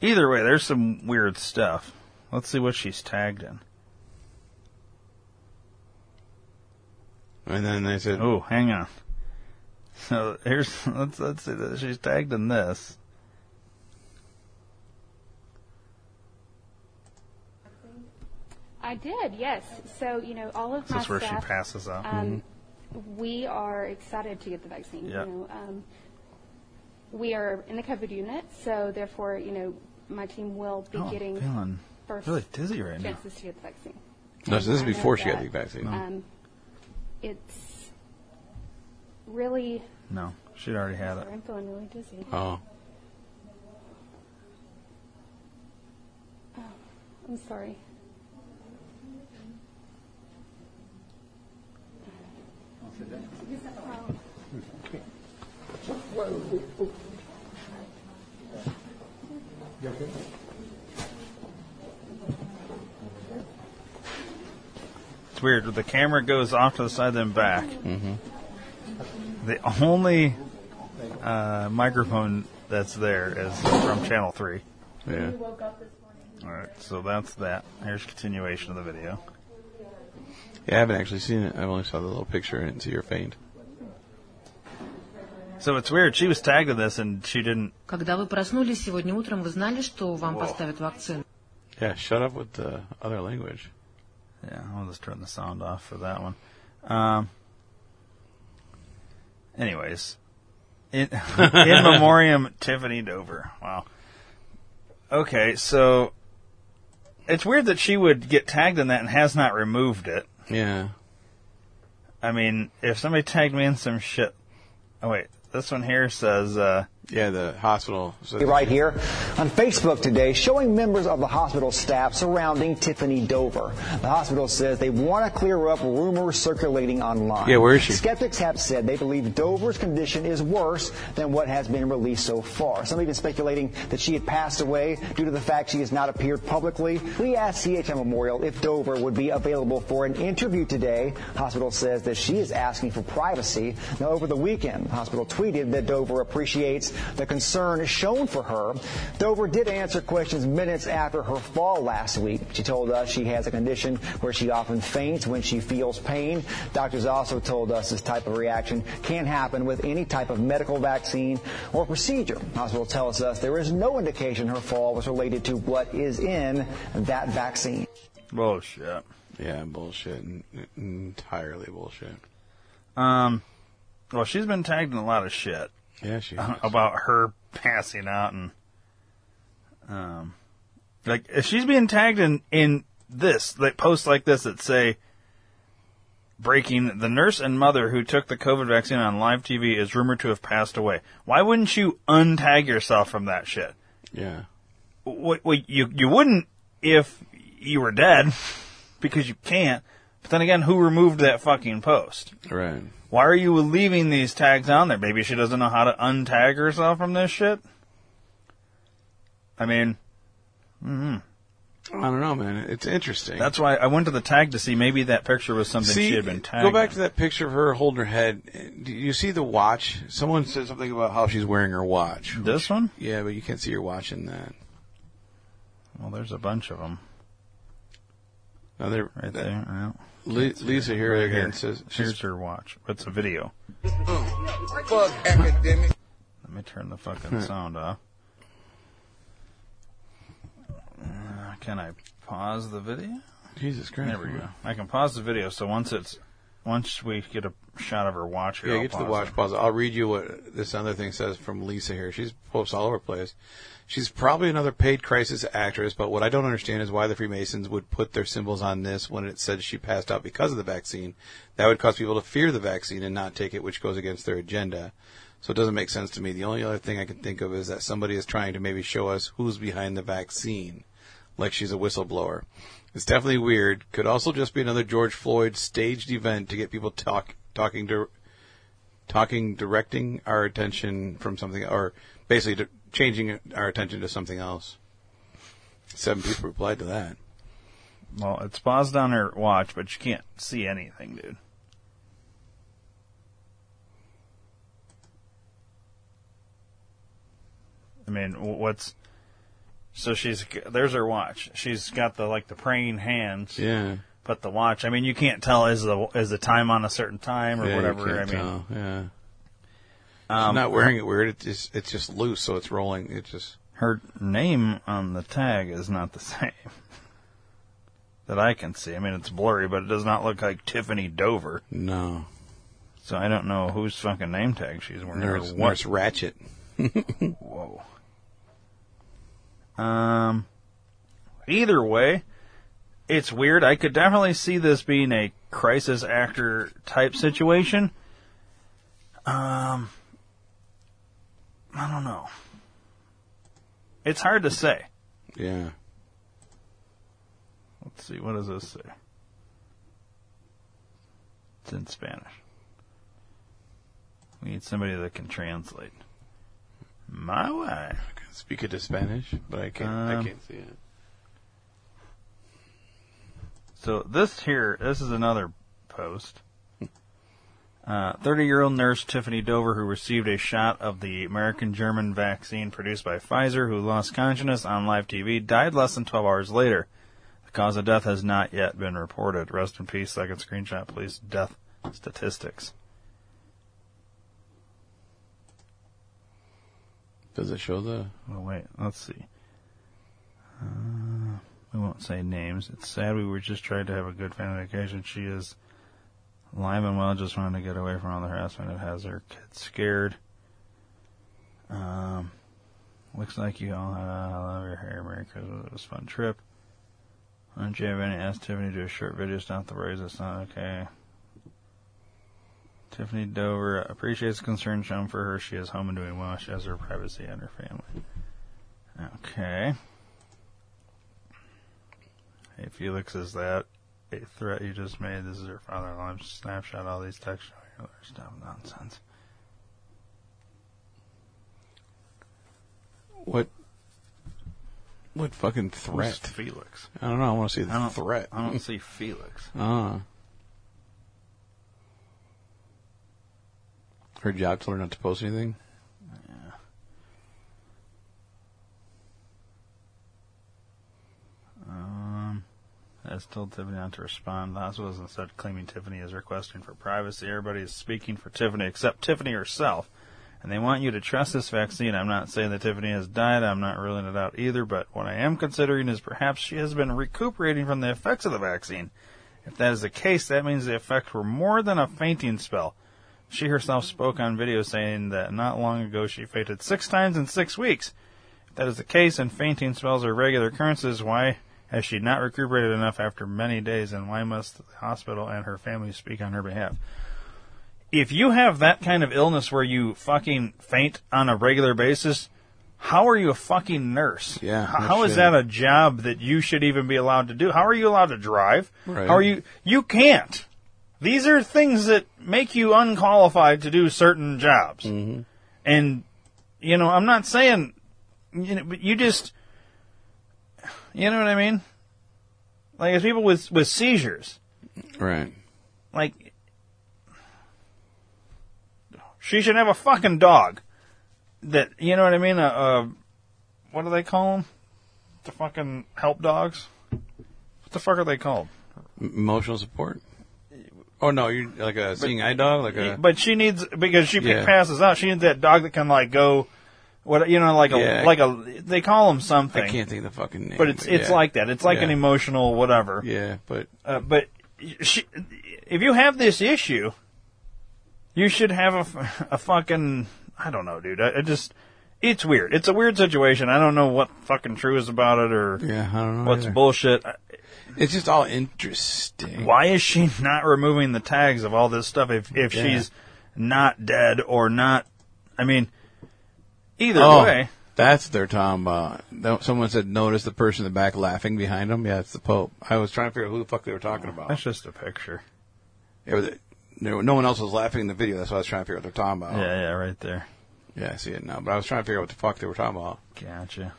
Either way, there's some weird stuff. Let's see what she's tagged in. And then they said, Oh, hang on. So here's let's let's see that she's tagged in this. I did, yes. So, you know, all of This my is where she passes out. um, we are excited to get the vaccine. Yeah. You know, um, we are in the COVID unit, so therefore, you know, my team will be oh, getting feeling first really dizzy right now. chances to get the vaccine. no, so this is before she got the vaccine. Um, it's really, No, she'd already had it. I'm feeling really dizzy. Oh, oh I'm sorry. It's weird. The camera goes off to the side, then back. Mm-hmm. The only uh, microphone that's there is from Channel Three. yeah. All right, so that's that. Here's continuation of the video. Yeah, I haven't actually seen it. I only saw the little picture and didn't see her faint. So it's weird. She was tagged in this, and she didn't. Когда вы проснулись сегодня утром, вы знали, что вам поставят вакцину? Yeah, shut up with the other language. Yeah, I'll just turn the sound off for that one. Um, anyways, in, in memoriam Tiffany Dover. Wow. Okay, so it's weird that she would get tagged in that and has not removed it. Yeah. I mean, if somebody tagged me in some shit. Oh wait, this one here says. uh Yeah, the hospital. So right here on Facebook today showing members of the hospital staff surrounding Tiffany Dover. The hospital says they want to clear up rumors circulating online. Yeah, where is she? Skeptics have said they believe Dover's condition is worse than what has been released so far. Some even speculating that she had passed away due to the fact she has not appeared publicly. We asked CHM Memorial if Dover would be available for an interview today. Hospital says that she is asking for privacy. Now, over the weekend, the hospital tweeted that Dover appreciates the concern shown for her. Dover did answer questions minutes after her fall last week. She told us she has a condition where she often faints when she feels pain. Doctors also told us this type of reaction can happen with any type of medical vaccine or procedure. Hospital tells us there is no indication her fall was related to what is in that vaccine. Bullshit. yeah, bullshit. N- entirely bullshit. Um, well, she's been tagged in a lot of shit Yeah, she. about her passing out and um, like if she's being tagged in in this like posts like this that say breaking the nurse and mother who took the COVID vaccine on live TV is rumored to have passed away. Why wouldn't you untag yourself from that shit? yeah. What, what you you wouldn't if you were dead because you can't. But then again, who removed that fucking post? Right. Why are you leaving these tags on there? Maybe she doesn't know how to untag herself from this shit. I mean, mm-hmm. I don't know, man. It's interesting. that's why I went to the tag to see maybe that picture was something See, she had been tagged. go back in. to that picture of her holding her head. Do you see the watch? Someone said something about how she's wearing her watch. this one. Yeah, but you can't see her watch in that. Well, there's a bunch of them Now there, right there. Yeah. Li- Lisa here Right again here. says Here's she's her watch. It's a video. Fuck academic. Let me turn the fucking sound off. Uh, can I pause the video? Jesus Christ. There we go. I can pause the video. So once it's once we get a shot of her watch, here, Yeah, I'll get to the watch it. pause. I'll read you what this other thing says from Lisa here. She's posts all over the place. She's probably another paid crisis actress, but what I don't understand is why the Freemasons would put their symbols on this when it said she passed out because of the vaccine. That would cause people to fear the vaccine and not take it, which goes against their agenda. So it doesn't make sense to me. The only other thing I can think of is that somebody is trying to maybe show us who's behind the vaccine, like she's a whistleblower. It's definitely weird. Could also just be another George Floyd staged event to get people talk talking to talking, directing our attention from something, or basically changing our attention to something else. Seven people replied to that. Well, it's paused on her watch, but you can't see anything, dude. I mean, what's so she's there's her watch. She's got the like the praying hands, Yeah. but the watch. I mean, you can't tell is the is the time on a certain time or yeah, whatever. I mean, tell. yeah. Um, She's not wearing it weird. It's just, it's just loose, so it's rolling. It just her name on the tag is not the same that I can see. I mean, it's blurry, but it does not look like Tiffany Dover. no. So I don't know whose fucking name tag she's wearing. or Nurse, what. Nurse Ratched. Whoa. Um. Either way, it's weird. I could definitely see this being a crisis actor type situation. Um. I don't know. It's hard to say. Yeah. Let's see. What does this say? It's in Spanish. We need somebody that can translate. My wife. I can speak it to Spanish, but I can't. I Um, can't see it. So this here, this is another post. 30-year-old nurse Tiffany Dover, who received a shot of the American-German vaccine produced by Pfizer, who lost consciousness on live TV, died less than 12 hours later. The cause of death has not yet been reported. Rest in peace. Second screenshot, please. Death statistics. Does it show the? Oh wait, let's see. Uh, we won't say names. It's sad we were just trying to have a good family vacation. She is and well, just wanted to get away from all the harassment. It has her kids scared. Um, looks like you all had I love your hair. Merry Christmas. It was a fun trip. Don't you have any? Asked Tiffany to do a short video. Stop the worries. It's not okay. Tiffany Dover appreciates concern shown for her. She is home and doing well. She has her privacy and her family. Okay. Hey, Felix, is that a threat you just made? This is your father-in-law. Snapshot all these texts showing other stuff. Nonsense. What? What fucking Who's threat? Felix. I don't know. I want to see the I don't threat. I don't see Felix. Ah. Her job told her not to post anything. Yeah. Um, has told Tiffany not to respond. Hospital has instead claiming Tiffany is requesting for privacy. Everybody is speaking for Tiffany except Tiffany herself. And they want you to trust this vaccine. I'm not saying that Tiffany has died. I'm not ruling it out either. But what I am considering is perhaps she has been recuperating from the effects of the vaccine. If that is the case, that means the effects were more than a fainting spell. She herself spoke on video saying that not long ago she fainted six times in six weeks. If that is the case and fainting spells are regular occurrences, why has she not recuperated enough after many days and why must the hospital and her family speak on her behalf? If you have that kind of illness where you fucking faint on a regular basis, how are you a fucking nurse? Yeah, H- How is that a job that you should even be allowed to do? How are you allowed to drive? Right. How are you? You can't. These are things that make you unqualified to do certain jobs. Mm-hmm. And, you know, I'm not saying, you know, but you just, you know what I mean? Like, as people with, with seizures, Right. like, she should have a fucking dog that, you know what I mean? A, a what do they call them? The fucking help dogs? What the fuck are they called? Emotional support. Oh no, you're like a seeing eye dog, like a. But she needs because she Yeah. passes out. She needs that dog that can like go, what you know, like a Yeah. like a. They call them something. I can't think of the fucking name. But it's it's yeah. like that. It's like an Yeah. emotional whatever. Yeah, but Uh, but she, if you have this issue, you should have a, f- a fucking I don't know, dude. I, I just it's weird. It's a weird situation. I don't know what fucking true is about it or yeah, I don't know. what's either. bullshit. I- It's just all interesting. Why is she not removing the tags of all this stuff if if Yeah. she's not dead or not? I mean, either Oh, way. that's what they're talking about. Uh, no- Someone said, notice the person in the back laughing behind them. Yeah, it's the Pope. I was trying to figure out who the fuck they were talking about. That's just a picture. It was, no, no one else was laughing in the video. That's why I was trying to figure out what they're talking about. Yeah, yeah, right there. Yeah, I see it now. But I was trying to figure out what the fuck they were talking about. Gotcha.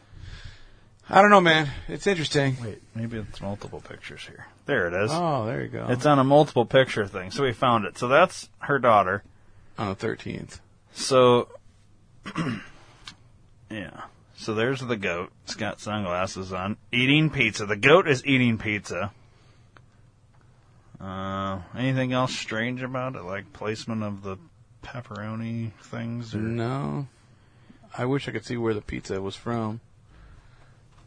I don't know, man. It's interesting. Wait, maybe it's multiple pictures here. There it is. Oh, there you go. It's on a multiple picture thing. So we found it. So that's her daughter. on the 13th. So, yeah. So there's the goat. It's got sunglasses on, eating pizza. The goat is eating pizza. Uh, anything else strange about it, like placement of the pepperoni things? Or, No. I wish I could see where the pizza was from.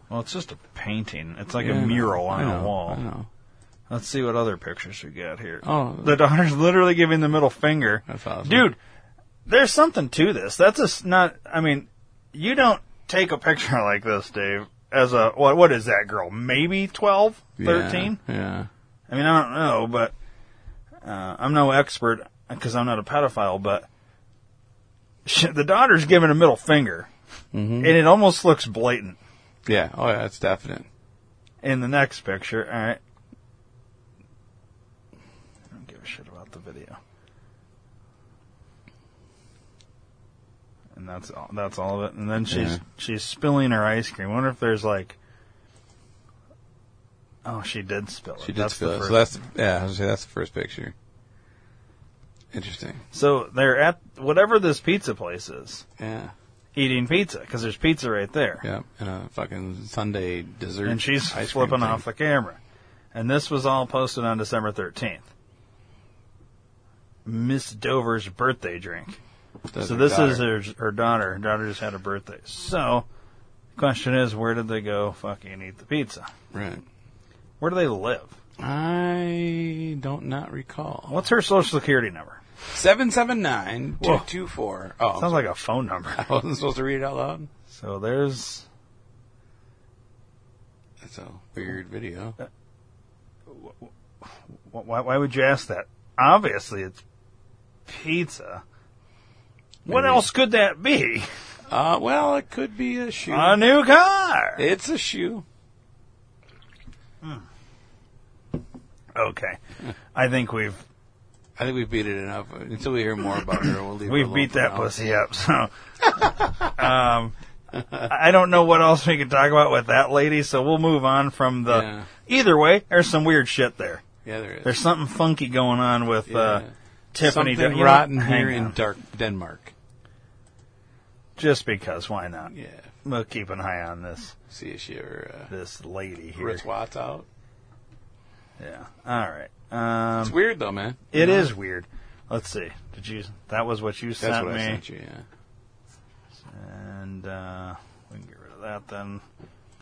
Well, it's just a painting. It's like Yeah, a know. mural on I a know, wall. I know. Let's see what other pictures we got here. Oh, The daughter's literally giving the middle finger. that's awesome. Dude, there's something to this. That's a not. I mean, you don't take a picture like this, Dave, as a what? What is that girl? Maybe 12, 13? Yeah. yeah. I mean, I don't know, but uh, I'm no expert because I'm not a pedophile. But sh the daughter's giving a middle finger, Mm-hmm. and it almost looks blatant. Yeah. Oh, yeah, it's definite. In the next picture, all right. I don't give a shit about the video. And that's all. That's all of it. And then she's Yeah. she's spilling her ice cream. I wonder if there's like. Oh, she did spill it. She did That's spill the it. first- So that's, yeah, I was gonna say that's the first picture. Interesting. So they're at whatever this pizza place is, Yeah. eating pizza because there's pizza right there, Yeah. And a fucking sundae dessert. and she's ice cream flipping thing. off the camera. And this was all posted on December 13th. Miss Dover's birthday drink. That's so this daughter. is her, her daughter. Her daughter just had a birthday. So, the Question is, where did they go fucking eat the pizza? Right. Where do they live? I don't not recall. What's her social security number? Seven seven nine two two four. Oh, Sounds like a phone number. I wasn't supposed to read it out loud. So there's That's a weird video. Uh, why, why would you ask that? Obviously, it's pizza. What Maybe. else could that be? Uh, well, it could be a shoe. A new car. It's a shoe. Okay, I think we've I think we beat it enough. Until we hear more about her, we'll leave. we've beat that now. pussy up. So, um, I don't know what else we could talk about with that lady. So we'll move on from the. Yeah. Either way, there's some weird shit there. Yeah, there is. There's something funky going on with uh, Tiffany. Something you know, rotten here in dark Denmark. Just because, why not? Yeah. We'll keep an eye on this See if she ever uh, this lady here. Ritz Watts out. Yeah. All right. Um, It's weird though, man. It You know? is weird. Let's see. Did you? That was what you That's sent what me. I sent you. Yeah. And uh, we can get rid of that then.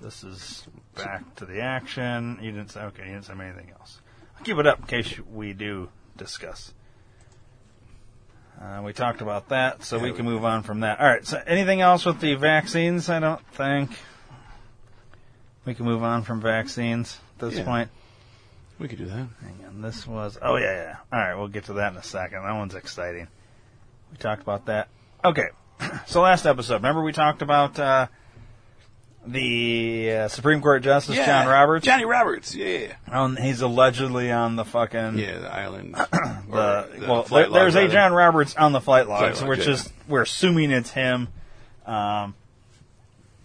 This is back to the action. You didn't say okay. You didn't say anything else. I'll keep it up in case we do discuss. Uh, we talked about that, so we can move on from that. All right. So, anything else with the vaccines? I don't think we can move on from vaccines at this Yeah. point. We could do that. Hang on, this was. Oh yeah, yeah. All right, we'll get to that in a second. That one's exciting. We talked about that. Okay, so last episode, remember we talked about uh, the uh, Supreme Court Justice Yeah. John Roberts. Johnny Roberts. Yeah. On, he's allegedly on the fucking Yeah, the island. the, or well. flight there- there's a rather. John Roberts on the flight logs, log, which yeah. is we're assuming it's him. Um,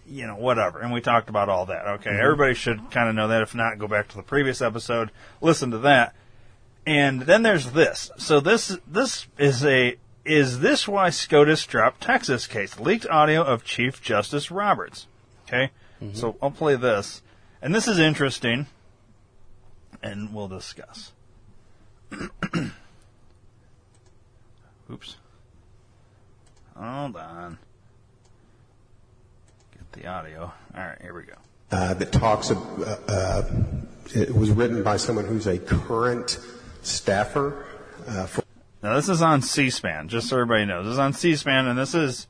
you know, whatever. And we talked about all that. Okay, Mm-hmm. everybody should kind of know that. If not, go back to the previous episode, listen to that. And then there's this. So this this is a is this why SCOTUS dropped Texas case? Leaked audio of Chief Justice Roberts. Okay, Mm-hmm. so I'll play this, and this is interesting, and we'll discuss. Oops. Hold on. Get the audio. All right, here we go. uh, that talks of, uh, uh, it was written by someone who's a current staffer uh, for Now this is on C-SPAN, just so everybody knows. This is on C-SPAN, and this is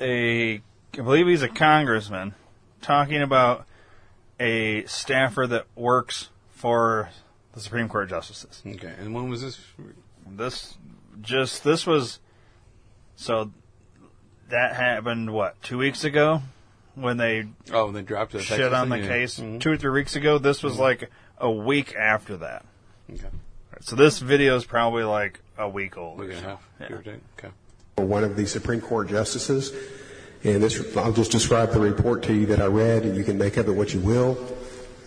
a, I believe he's a congressman talking about a staffer that works for the Supreme Court justices. Okay. And when was this? This just this was so that happened what two weeks ago when they Oh, they dropped the shit Texas on the? Yeah. case Mhm. two or three weeks ago. This was like a week after that. Okay. So this video is probably like a week old. Week or and a half. Yeah. Give or take. Okay. one of the Supreme Court justices. And this, I'll just describe the report to you that I read, and you can make of it what you will.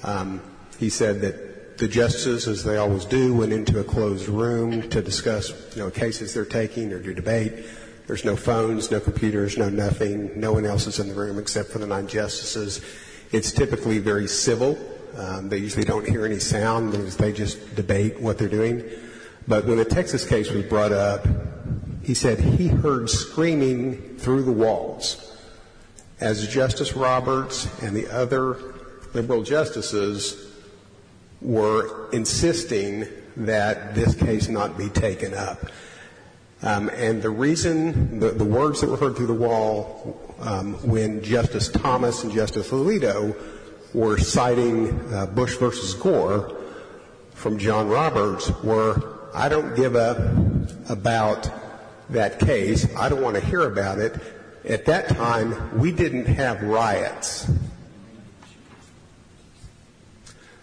Um, he said that the justices, as they always do, went into a closed room to discuss, you know, cases they're taking or to debate. There's no phones, no computers, no nothing. No one else is in the room except for the nine justices. It's typically very civil. Um, they usually don't hear any sound they just debate what they're doing. But when the Texas case was brought up, he said he heard screaming through the walls as Justice Roberts and the other liberal justices were insisting that this case not be taken up. Um, and the reason, the, the words that were heard through the wall um, when Justice Thomas and Justice Alito were citing uh, Bush versus Gore from John Roberts were, I don't give up about that case. I don't want to hear about it. At that time, we didn't have riots.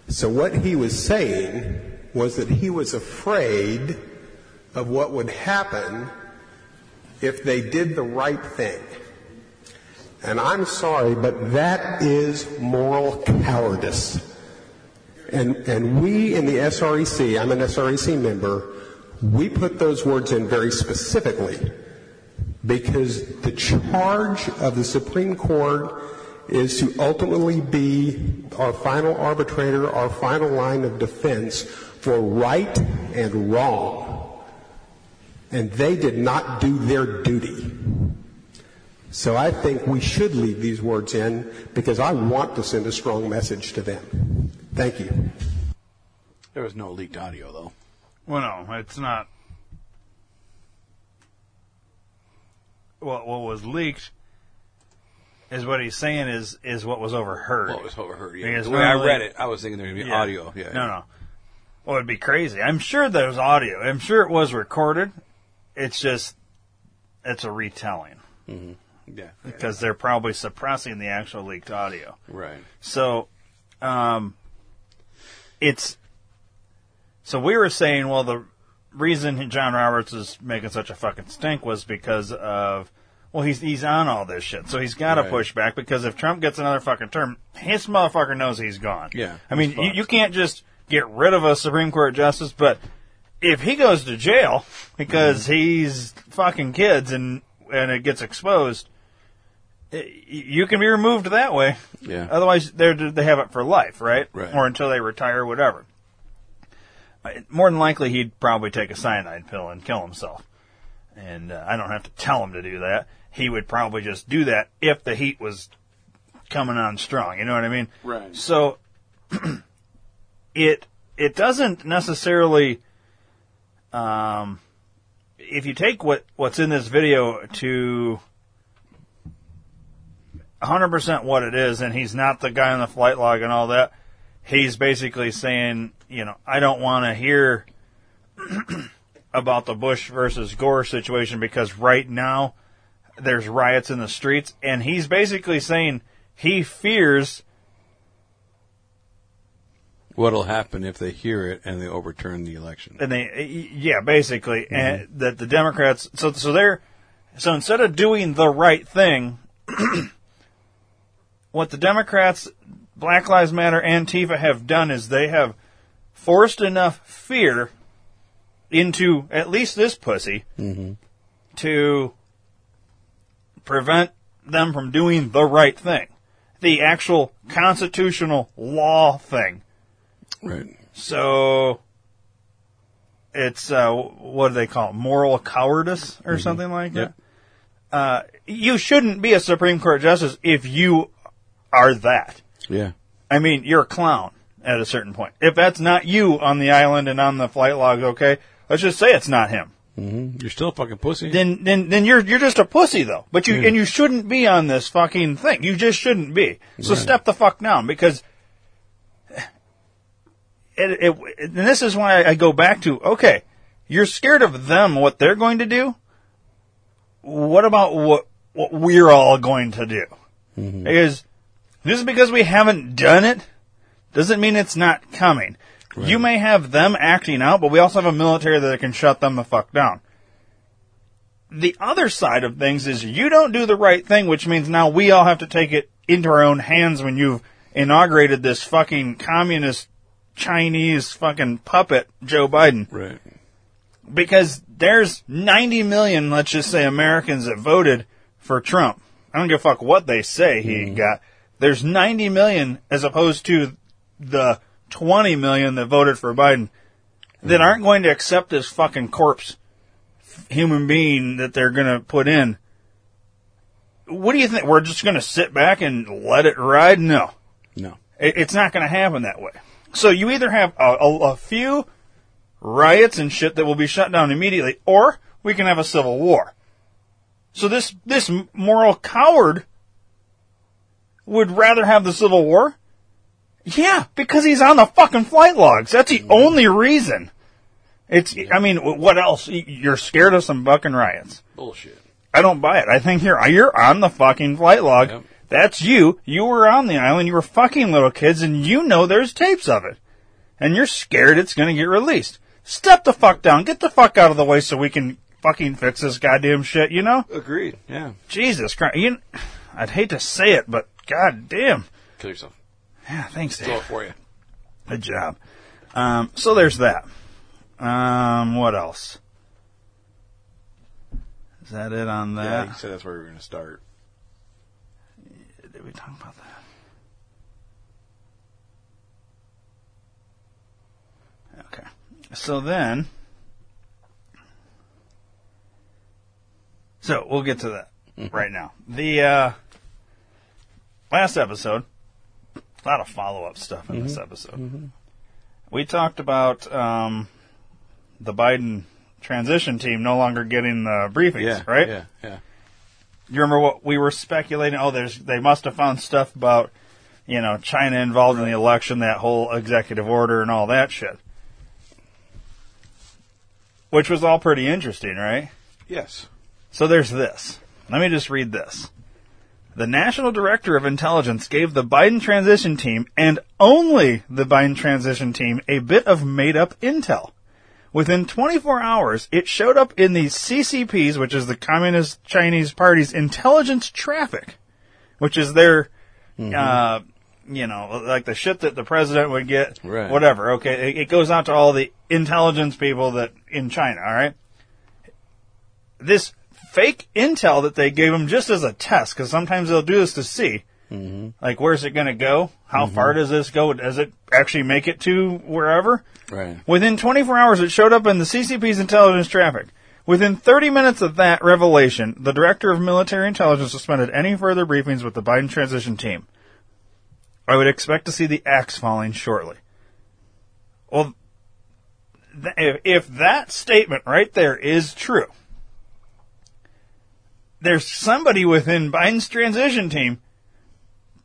So what he was saying was that he was afraid of what would happen if they did the right thing. And I'm sorry, but that is moral cowardice. And, and we in the SREC, I'm an SREC member, we put those words in very specifically because the charge of the Supreme Court is to ultimately be our final arbitrator, our final line of defense for right and wrong. And they did not do their duty. So I think we should leave these words in because I want to send a strong message to them. Thank you. There was no leaked audio though. Well, no, it's not. What what was leaked is what he's saying is is what was overheard. What was overheard? Yeah. Because The way I normally- read it, I was thinking there would be Yeah. audio. Yeah. No, no. Well, it'd be crazy. I'm sure there's audio. I'm sure it was recorded. It's just it's a retelling Mm-hmm. Yeah. because they're probably suppressing the actual leaked audio. Right. So, um, it's so we were saying, well, the reason John Roberts is making such a fucking stink was because of well, he's he's on all this shit, so he's got to Right. push back because if Trump gets another fucking term, his motherfucker knows he's gone. Yeah, I mean, you, you can't just get rid of a Supreme Court justice, but if he goes to jail because Mm-hmm. he's fucking kids and and it gets exposed, i- you can be removed that way. Yeah. Otherwise, they they have it for life, right? Right. Or until they retire, whatever. More than likely, he'd probably take a cyanide pill and kill himself. And uh, I don't have to tell him to do that. He would probably just do that if the heat was coming on strong. You know what I mean? Right. So it it doesn't necessarily. Um, if you take what what's in this video to 100% what it is, and he's not the guy on the flight log and all that. He's basically saying, you know, I don't want to hear about the Bush versus Gore situation because right now there's riots in the streets, and he's basically saying he fears What'll happen if they hear it and they overturn the election? and they yeah basically mm-hmm. and that the democrats so so they're so instead of doing the right thing what the democrats black lives matter antifa have done is they have forced enough fear into at least this pussy to prevent them from doing the right thing the actual constitutional law thing Right. so it's uh, what do they call it? Moral cowardice or something like that. Uh, you shouldn't be a Supreme Court justice if you are that. Yeah. I mean, you're a clown at a certain point. If that's not you on the island and on the flight log, okay, let's just say it's not him. hmm You're still a fucking pussy. Then, then, then you're you're just a pussy though. But you Yeah. and you shouldn't be on this fucking thing. You just shouldn't be. So Right. step the fuck down because. It, it, and this is why I go back to okay, you're scared of them, what they're going to do. What about what what we're all going to do? Because just because we haven't done it doesn't mean it's not coming. You may have them acting out, but we also have a military that can shut them the fuck down. The other side of things is you don't do the right thing, which means now we all have to take it into our own hands when you've inaugurated this fucking communist Chinese fucking puppet, Joe Biden Right. because there's 90 million, let's just say, Americans that voted for Trump. I don't give a fuck what they say he mm. got. There's 90 million as opposed to the 20 million that voted for Biden that mm-hmm. aren't going to accept this fucking corpse human being that they're going to put in. What do you think? We're just going to sit back and let it ride? No. No. It, it's not going to happen that way. So you either have a, a, a few riots and shit that will be shut down immediately, or we can have a civil war. So this this moral coward would rather have the civil war. Yeah, because he's on the fucking flight logs. That's the only reason. It's. I mean, what else? You're scared of some fucking riots. Bullshit. I don't buy it. I think you're you're on the fucking flight log. Yep. That's you. You were on the island. You were fucking little kids, and you know there's tapes of it, and you're scared it's going to get released. Step the fuck down. Get the fuck out of the way so we can fucking fix this goddamn shit. You know? Agreed. Yeah. Jesus Christ. You, I'd hate to say it, but goddamn. Kill yourself. Yeah, thanks, all Dave. for you. Good job. Um, so there's that. Um, what else? Is that it on that? Yeah, you said that's where we were going to start. Did we talk about that? Okay. So then, so we'll get to that. right now. The uh, last episode, a lot of follow up stuff in this episode. We talked about um, the Biden transition team no longer getting the briefings, Yeah. right? Yeah. Yeah. You remember what we were speculating? Oh, there's they must have found stuff about you know China involved in the election, that whole executive order and all that shit, which was all pretty interesting, right? Yes. So there's this. Let me just read this. The National Director of Intelligence gave the Biden transition team, and only the Biden transition team, a bit of made up intel. Within 24 hours, it showed up in the CCP's, which is the Communist Chinese Party's intelligence traffic, which is their, uh, you know, like the shit that the president would get, Right. whatever. Okay, it, it goes out to all the intelligence people that in China. All right, this fake intel that they gave him just as a test, because sometimes they'll do this to see, mm-hmm. like where's it going to go? How far mm-hmm. does this go? Does it actually make it to wherever? Right. Within 24 hours, it showed up in the CCP's intelligence traffic. Within 30 minutes of that revelation, the director of military intelligence suspended any further briefings with the Biden transition team. I would expect to see the axe falling shortly. Well, th- if that statement right there is true, there's somebody within Biden's transition team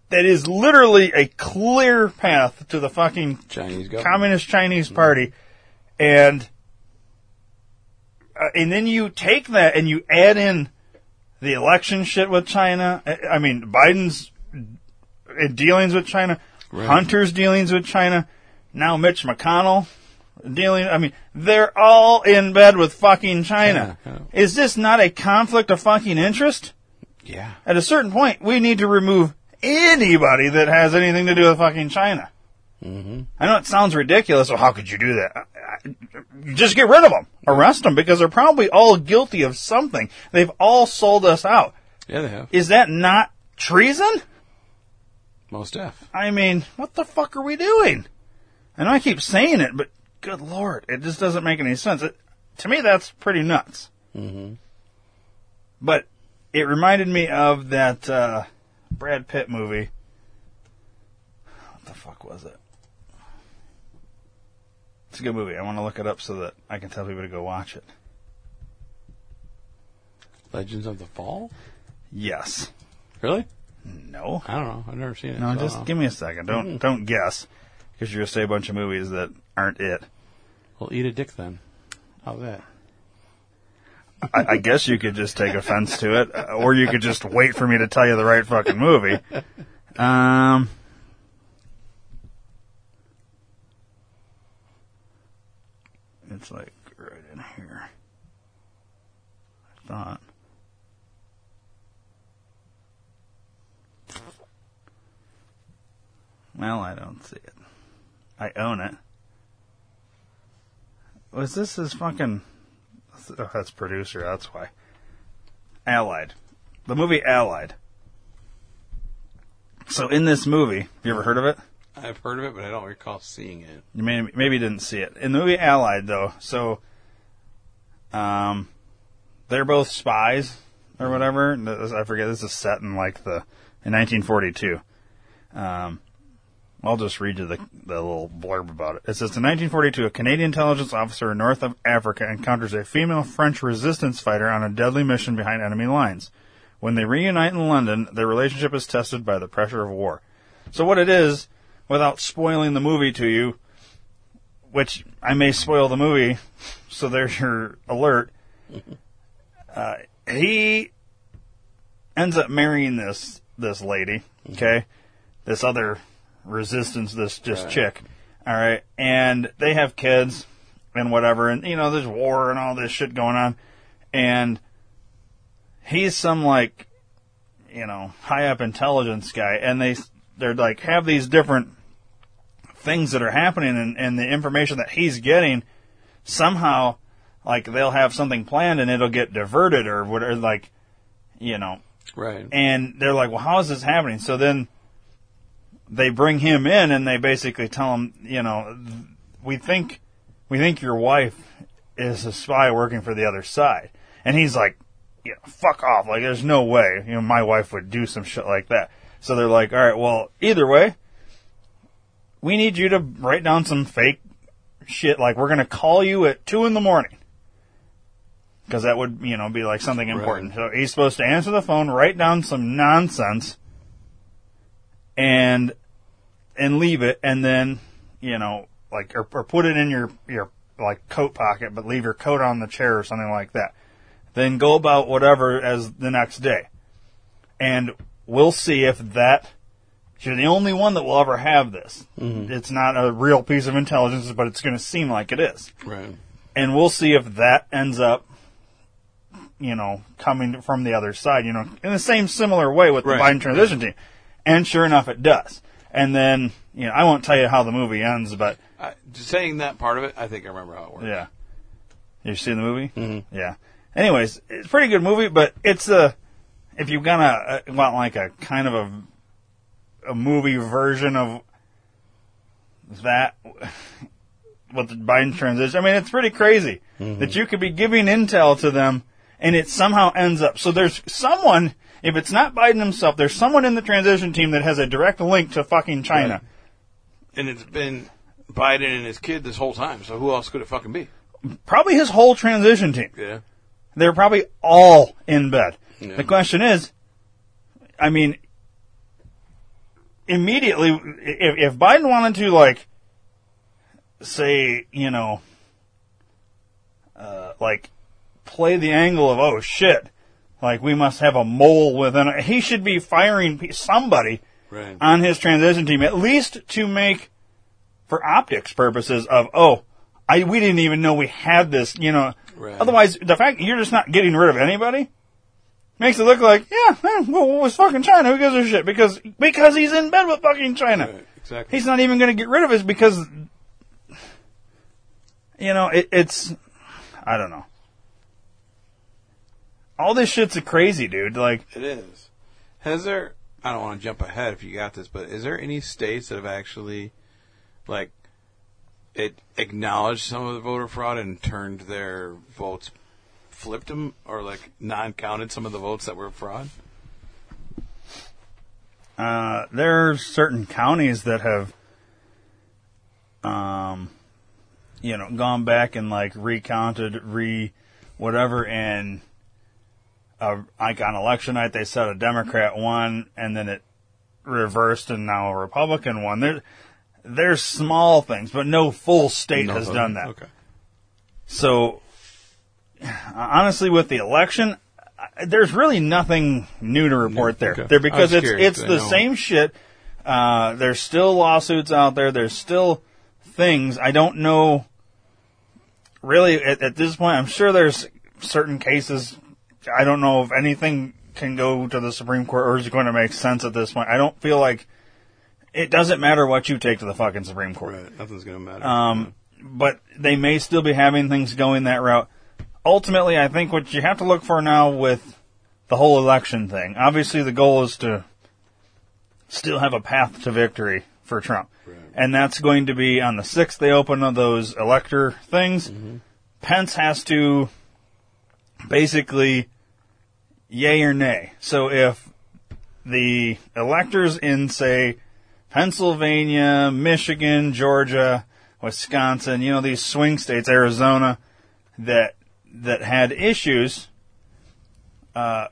that is literally a clear path to the fucking Chinese government. Communist Chinese Party, and uh, and then you take that and you add in the election shit with China. I I mean, Biden's uh, dealings with China, Hunter's dealings with China, now Mitch McConnell dealing. I mean, they're all in bed with fucking China. Yeah, Is this not a conflict of fucking interest? Yeah. At a certain point, we need to remove anybody that has anything to do with fucking China. Mm-hmm. I know it sounds ridiculous. Well, how could you do that? Just get rid of them. Arrest them because they're probably all guilty of something. They've all sold us out. Yeah, they have. Is that not treason? Most def. I mean, what the fuck are we doing? I know I keep saying it, but good lord, it just doesn't make any sense. It, to me, that's pretty nuts. Mm-hmm. But it reminded me of that uh, Brad Pitt movie. What the fuck was it? It's a good movie. I want to look it up so that I can tell people to go watch it. Legends of the Fall? Yes. Really? No. I don't know. I've never seen it. No, so just give me a second. Don't don't guess, because you're gonna say a bunch of movies that aren't it. Well, eat a dick then. How's that? I, I guess you could just take offense to it, or you could just wait for me to tell you the right fucking movie. Um, it's like right in here. I thought. Well, I don't see it. I own it. Was this his fucking? Oh, that's producer. That's why. Allied, the movie Allied. So in this movie, have you ever heard of it? I've heard of it, but I don't recall seeing it. You may, maybe didn't see it in the movie Allied though. So, um, they're both spies or whatever. I forget. This is set in like the in 1942. Um, I'll just read you the the little blurb about it. It says in 1942, a Canadian intelligence officer in North of Africa encounters a female French resistance fighter on a deadly mission behind enemy lines. When they reunite in London, their relationship is tested by the pressure of war. So what it is, without spoiling the movie to you, which I may spoil the movie, so there's your alert. Uh, he ends up marrying this this lady, okay, this other resistance, this just Right. chick, all right, and they have kids and whatever, and you know there's war and all this shit going on, and he's some like you know high up intelligence guy, and they they're like have these different things that are happening and, and the information that he's getting somehow like they'll have something planned and it'll get diverted or whatever like you know. Right. and they're like well how is this happening? So then they bring him in and they basically tell him you know we think we think your wife is a spy working for the other side and he's like you know, fuck off. Like, there's no way, you know, my wife would do some shit like that. So they're like, all right, well, either way, we need you to write down some fake shit. Like, we're going to call you at two in the morning. Cause that would, you know, be like something important. So he's supposed to answer the phone, write down some nonsense, and, and leave it, and then, you know, like, or, or put it in your, your, like, coat pocket, but leave your coat on the chair or something like that. Then go about whatever as the next day. And we'll see if that, you're the only one that will ever have this. Mm-hmm. It's not a real piece of intelligence, but it's going to seem like it is Right. and we'll see if that ends up, you know, coming from the other side, you know, in the same similar way with Right, the Biden transition team. And sure enough, it does. And then, you know, I won't tell you how the movie ends, but I, saying that part of it, I think I remember how it works. yeah. You seen the movie? Mm-hmm. Yeah. Anyways, it's a pretty good movie, but it's a, if you're gonna uh, want like a kind of a, a movie version of that, with the Biden transition, I mean, it's pretty crazy that you could be giving intel to them and it somehow ends up. So there's someone, if it's not Biden himself, there's someone in the transition team that has a direct link to fucking China. Right. And it's been Biden and his kid this whole time. So who else could it fucking be? Probably his whole transition team. Yeah. They're probably all in bed. Yeah. The question is, I mean, immediately, if, if Biden wanted to, like, say, you know, uh, like, play the angle of, oh shit, like, we must have a mole within it, he should be firing somebody Right. on his transition team, at least to make, for optics purposes, of, oh, I, we didn't even know we had this, you know. Right. Otherwise, the fact you're just not getting rid of anybody makes it look like, yeah, well, what was fucking China? Who gives a shit? Because, because he's in bed with fucking China. Right, exactly. He's not even going to get rid of us because, you know, it, it's, I don't know. All this shit's a crazy, dude. Like, It is. Has there? I don't want to jump ahead if you got this, but is there any states that have actually, like, it acknowledged some of the voter fraud and turned their votes, flipped them, or like non-counted some of the votes that were fraud? Uh, are certain counties that have, um, you know, gone back and like recounted, re, whatever, and uh, like on election night they said a Democrat won, and then it reversed, and now a Republican won. There, there's small things, but no full state has done that. Okay. So, honestly, with the election, there's really nothing new to report there. okay. There because it's curious, it's the same shit. Uh, there's still lawsuits out there. There's still things. I don't know. Really, at, at this point, I'm sure there's certain cases. I don't know if anything can go to the Supreme Court or is going to make sense at this point. I don't feel like it doesn't matter what you take to the fucking Supreme Court. Right. Nothing's gonna matter. Um, but they may still be having things going that route. Ultimately, I think what you have to look for now with the whole election thing, obviously the goal is to still have a path to victory for Trump. And that's going to be on the 6th, they open up those elector things. Pence has to basically yay or nay. So if the electors in, say, Pennsylvania, Michigan, Georgia, Wisconsin, you know, these swing states, Arizona, that, that had issues, uh,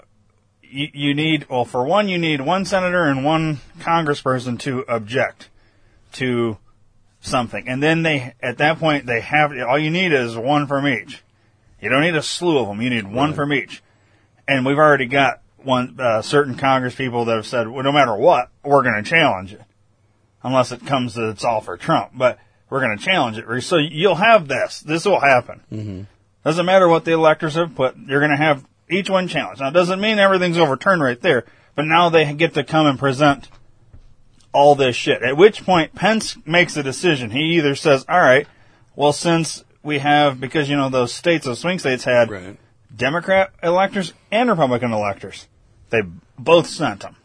you, you need, well, for one, you need one senator and one congressperson to object to something. And then they, at that point, they have, all you need is one from each. You don't need a slew of them. You need one from each. And we've already got one, uh, certain Congress people that have said, well, no matter what, we're going to challenge it. Unless it comes that it's all for Trump. But we're going to challenge it. So you'll have this. This will happen. Mm-hmm. Doesn't matter what the electors have put. You're going to have each one challenged. Now, it doesn't mean everything's overturned right there. But now they get to come and present all this shit. At which point Pence makes a decision. He either says, all right, well, since we have, because, you know, those states, those swing states had right. Democrat electors and Republican electors. They both sent them.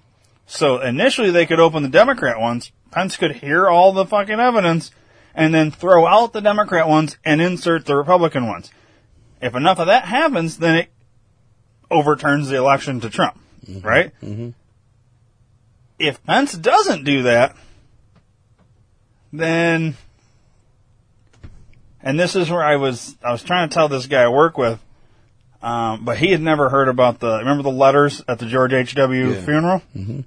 So initially they could open the Democrat ones. Pence could hear all the fucking evidence and then throw out the Democrat ones and insert the Republican ones. If enough of that happens, then it overturns the election to Trump, right? Mm-hmm. If Pence doesn't do that, then, and this is where I was, I was trying to tell this guy I work with, um, but he had never heard about the, remember the letters at the George H.W. Yeah. funeral? Mm-hmm.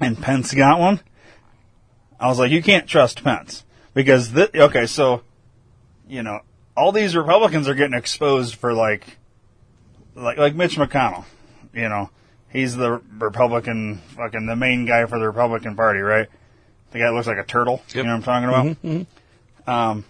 And Pence got one? I was like, you can't trust Pence. Because, thi- okay, so, you know, all these Republicans are getting exposed for like, like, like Mitch McConnell, you know, he's the Republican, fucking the main guy for the Republican Party, right? The guy that looks like a turtle. You know what I'm talking about? Um,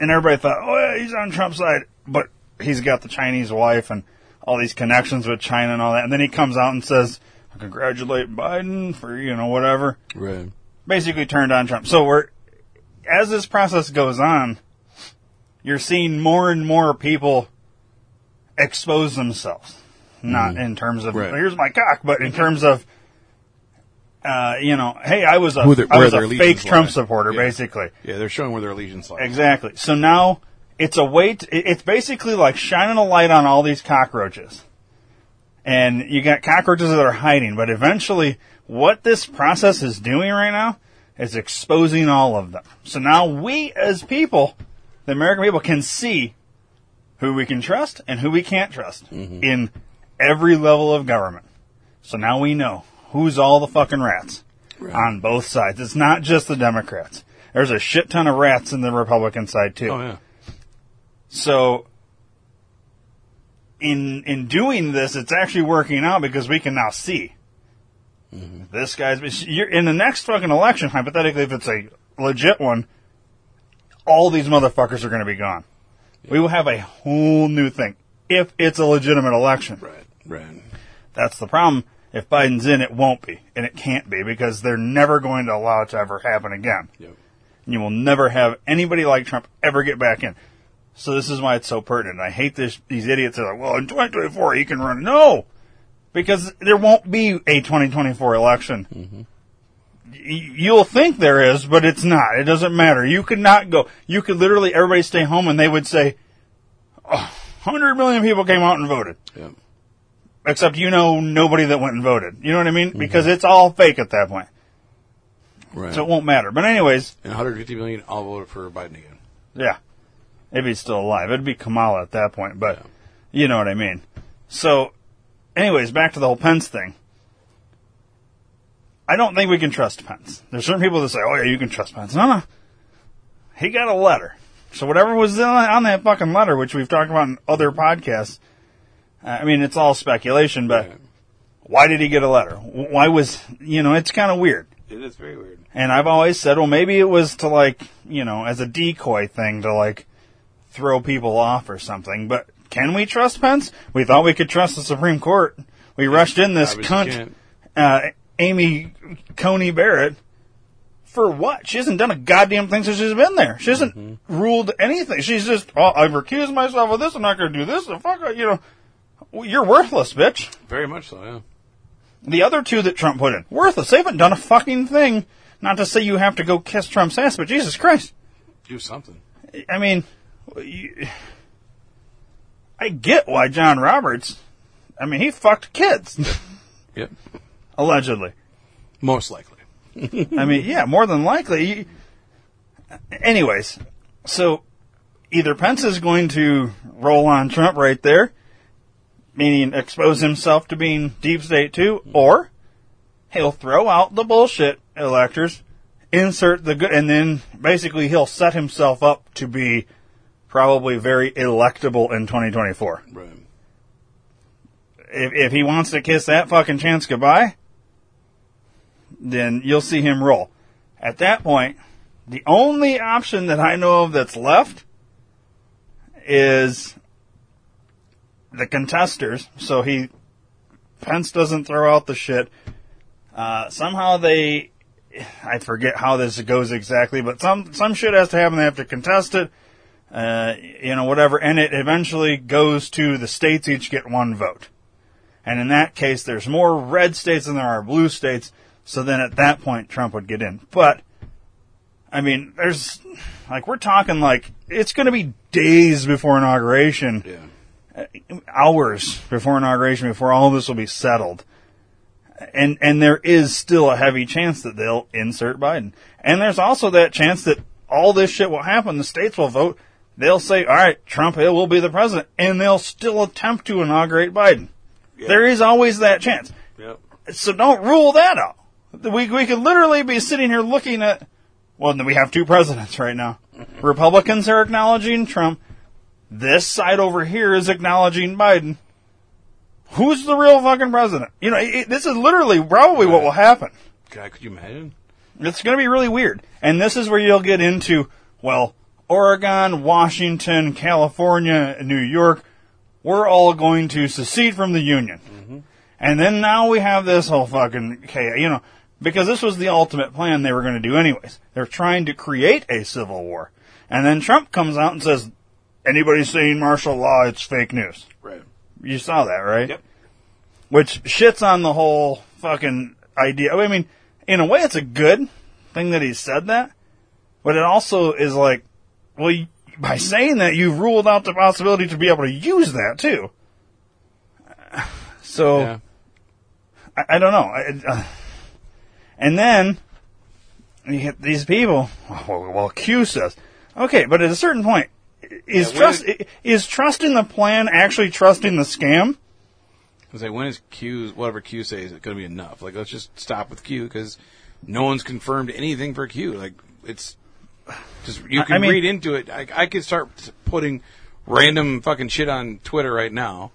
and everybody thought, oh yeah, he's on Trump's side, but he's got the Chinese wife and all these connections with China and all that. And then he comes out and says, I congratulate Biden for, you know, whatever Right. basically turned on Trump. So we're as this process goes on, you're seeing more and more people expose themselves. Not in terms of Right. here's my cock, but in terms of uh, you know, hey, I was a their- I was a fake Trump lie. supporter, Yeah. basically. Yeah, they're showing where their allegiance lies. Exactly. So now it's a way. To, it's basically like shining a light on all these cockroaches, and you got cockroaches that are hiding. But eventually, what this process is doing right now is exposing all of them. So now we, as people, the American people, can see who we can trust and who we can't trust mm-hmm. in every level of government. So now we know who's all the fucking rats on both sides. It's not just the Democrats. There's a shit ton of rats in the Republican side too. Oh yeah. So in in doing this, it's actually working out because we can now see mm-hmm. this guy's. You're, in the next fucking election, hypothetically, if it's a legit one, all these motherfuckers are going to be gone. We will have a whole new thing if it's a legitimate election. Right. Right. That's the problem. If Biden's in, it won't be, and it can't be because they're never going to allow it to ever happen again. Yep. And you will never have anybody like Trump ever get back in. So this is why it's so pertinent. I hate this, these idiots that are like, well, in 2024 he can run. No! Because there won't be a 2024 election. Mm-hmm. Y- You'll think there is, but it's not. It doesn't matter. You could not go. You could literally, everybody stay home and they would say, oh, 100 million people came out and voted. Yep. Except you know nobody that went and voted. You know what I mean? Mm-hmm. Because it's all fake at that point. Right. So it won't matter. But anyways, and 150 million all voted for Biden again. Yeah. If he's still alive. It'd be Kamala at that point, but you know what I mean. So, anyways, back to the whole Pence thing. I don't think we can trust Pence. There's certain people that say, oh yeah, you can trust Pence. No, no. He got a letter. So whatever was on that fucking letter, which we've talked about in other podcasts, I mean, it's all speculation, but why did he get a letter? Why was, you know, it's kind of weird. It is very weird. And I've always said, well, maybe it was to like, you know, as a decoy thing to like throw people off or something. But can we trust Pence? We thought we could trust the Supreme Court. We rushed in this cunt, uh, Amy Coney Barrett. For what? She hasn't done a goddamn thing since she's been there. She hasn't Mm-hmm. ruled anything. She's just, oh, I've recused myself of this. I'm not going to do this. And fuck, you know, Well, you're worthless, bitch. Very much so. Yeah. The other two that Trump put in, worthless. They haven't done a fucking thing. Not to say you have to go kiss Trump's ass, but Jesus Christ. Do something. I mean, I get why John Roberts, I mean, he fucked kids, Yep. allegedly. Most likely. I mean, yeah, more than likely. Anyways, so either Pence is going to roll on Trump right there, meaning expose himself to being deep state too, or he'll throw out the bullshit electors, insert the good, and then basically he'll set himself up to be probably very electable in 2024. Right. If, if he wants to kiss that fucking chance goodbye, then you'll see him roll. At that point, the only option that I know of that's left is the contesters. So he, Pence doesn't throw out the shit. Uh, somehow they, I forget how this goes exactly, but some, some shit has to happen. They have to contest it, uh, you know, whatever, and it eventually goes to the states each get one vote. And in that case, there's more red states than there are blue states. So then at that point, Trump would get in. But, I mean, there's, like, we're talking like, it's going to be days before inauguration. Yeah. hours before inauguration, before all this will be settled. And, and there is still a heavy chance that they'll insert Biden. And there's also that chance that all this shit will happen. The states will vote. They'll say, all right, Trump will be the president. And they'll still attempt to inaugurate Biden. There is always that chance. Yep. So don't rule that out. We, we could literally be sitting here looking at, well, we have two presidents right now. Republicans are acknowledging Trump. This side over here is acknowledging Biden. Who's the real fucking president? You know, it, this is literally probably what will happen. God, could you imagine? It's going to be really weird. And this is where you'll get into, well, Oregon, Washington, California, New York, we're all going to secede from the Union. Mm-hmm. And then now we have this whole fucking chaos, you know, because this was the ultimate plan they were going to do anyways. They're trying to create a civil war. And then Trump comes out and says, anybody saying martial law, it's fake news. Right. You saw that, right? Yep. Which shits on the whole fucking idea. I mean, in a way, it's a good thing that he said that, but it also is like, well, by saying that, you've ruled out the possibility to be able to use that too. So, Yeah. I, I don't know. I, uh, and then you get these people. Well, well, Q says, okay, but at a certain point, is Yeah, trust is trusting the plan actually trusting the scam? I was like, when is Q, whatever Q says, it going to be enough? Like, let's just stop with Q because no one's confirmed anything for Q. Like, it's just, you can I mean- read into it. I, I could start putting random fucking shit on Twitter right now,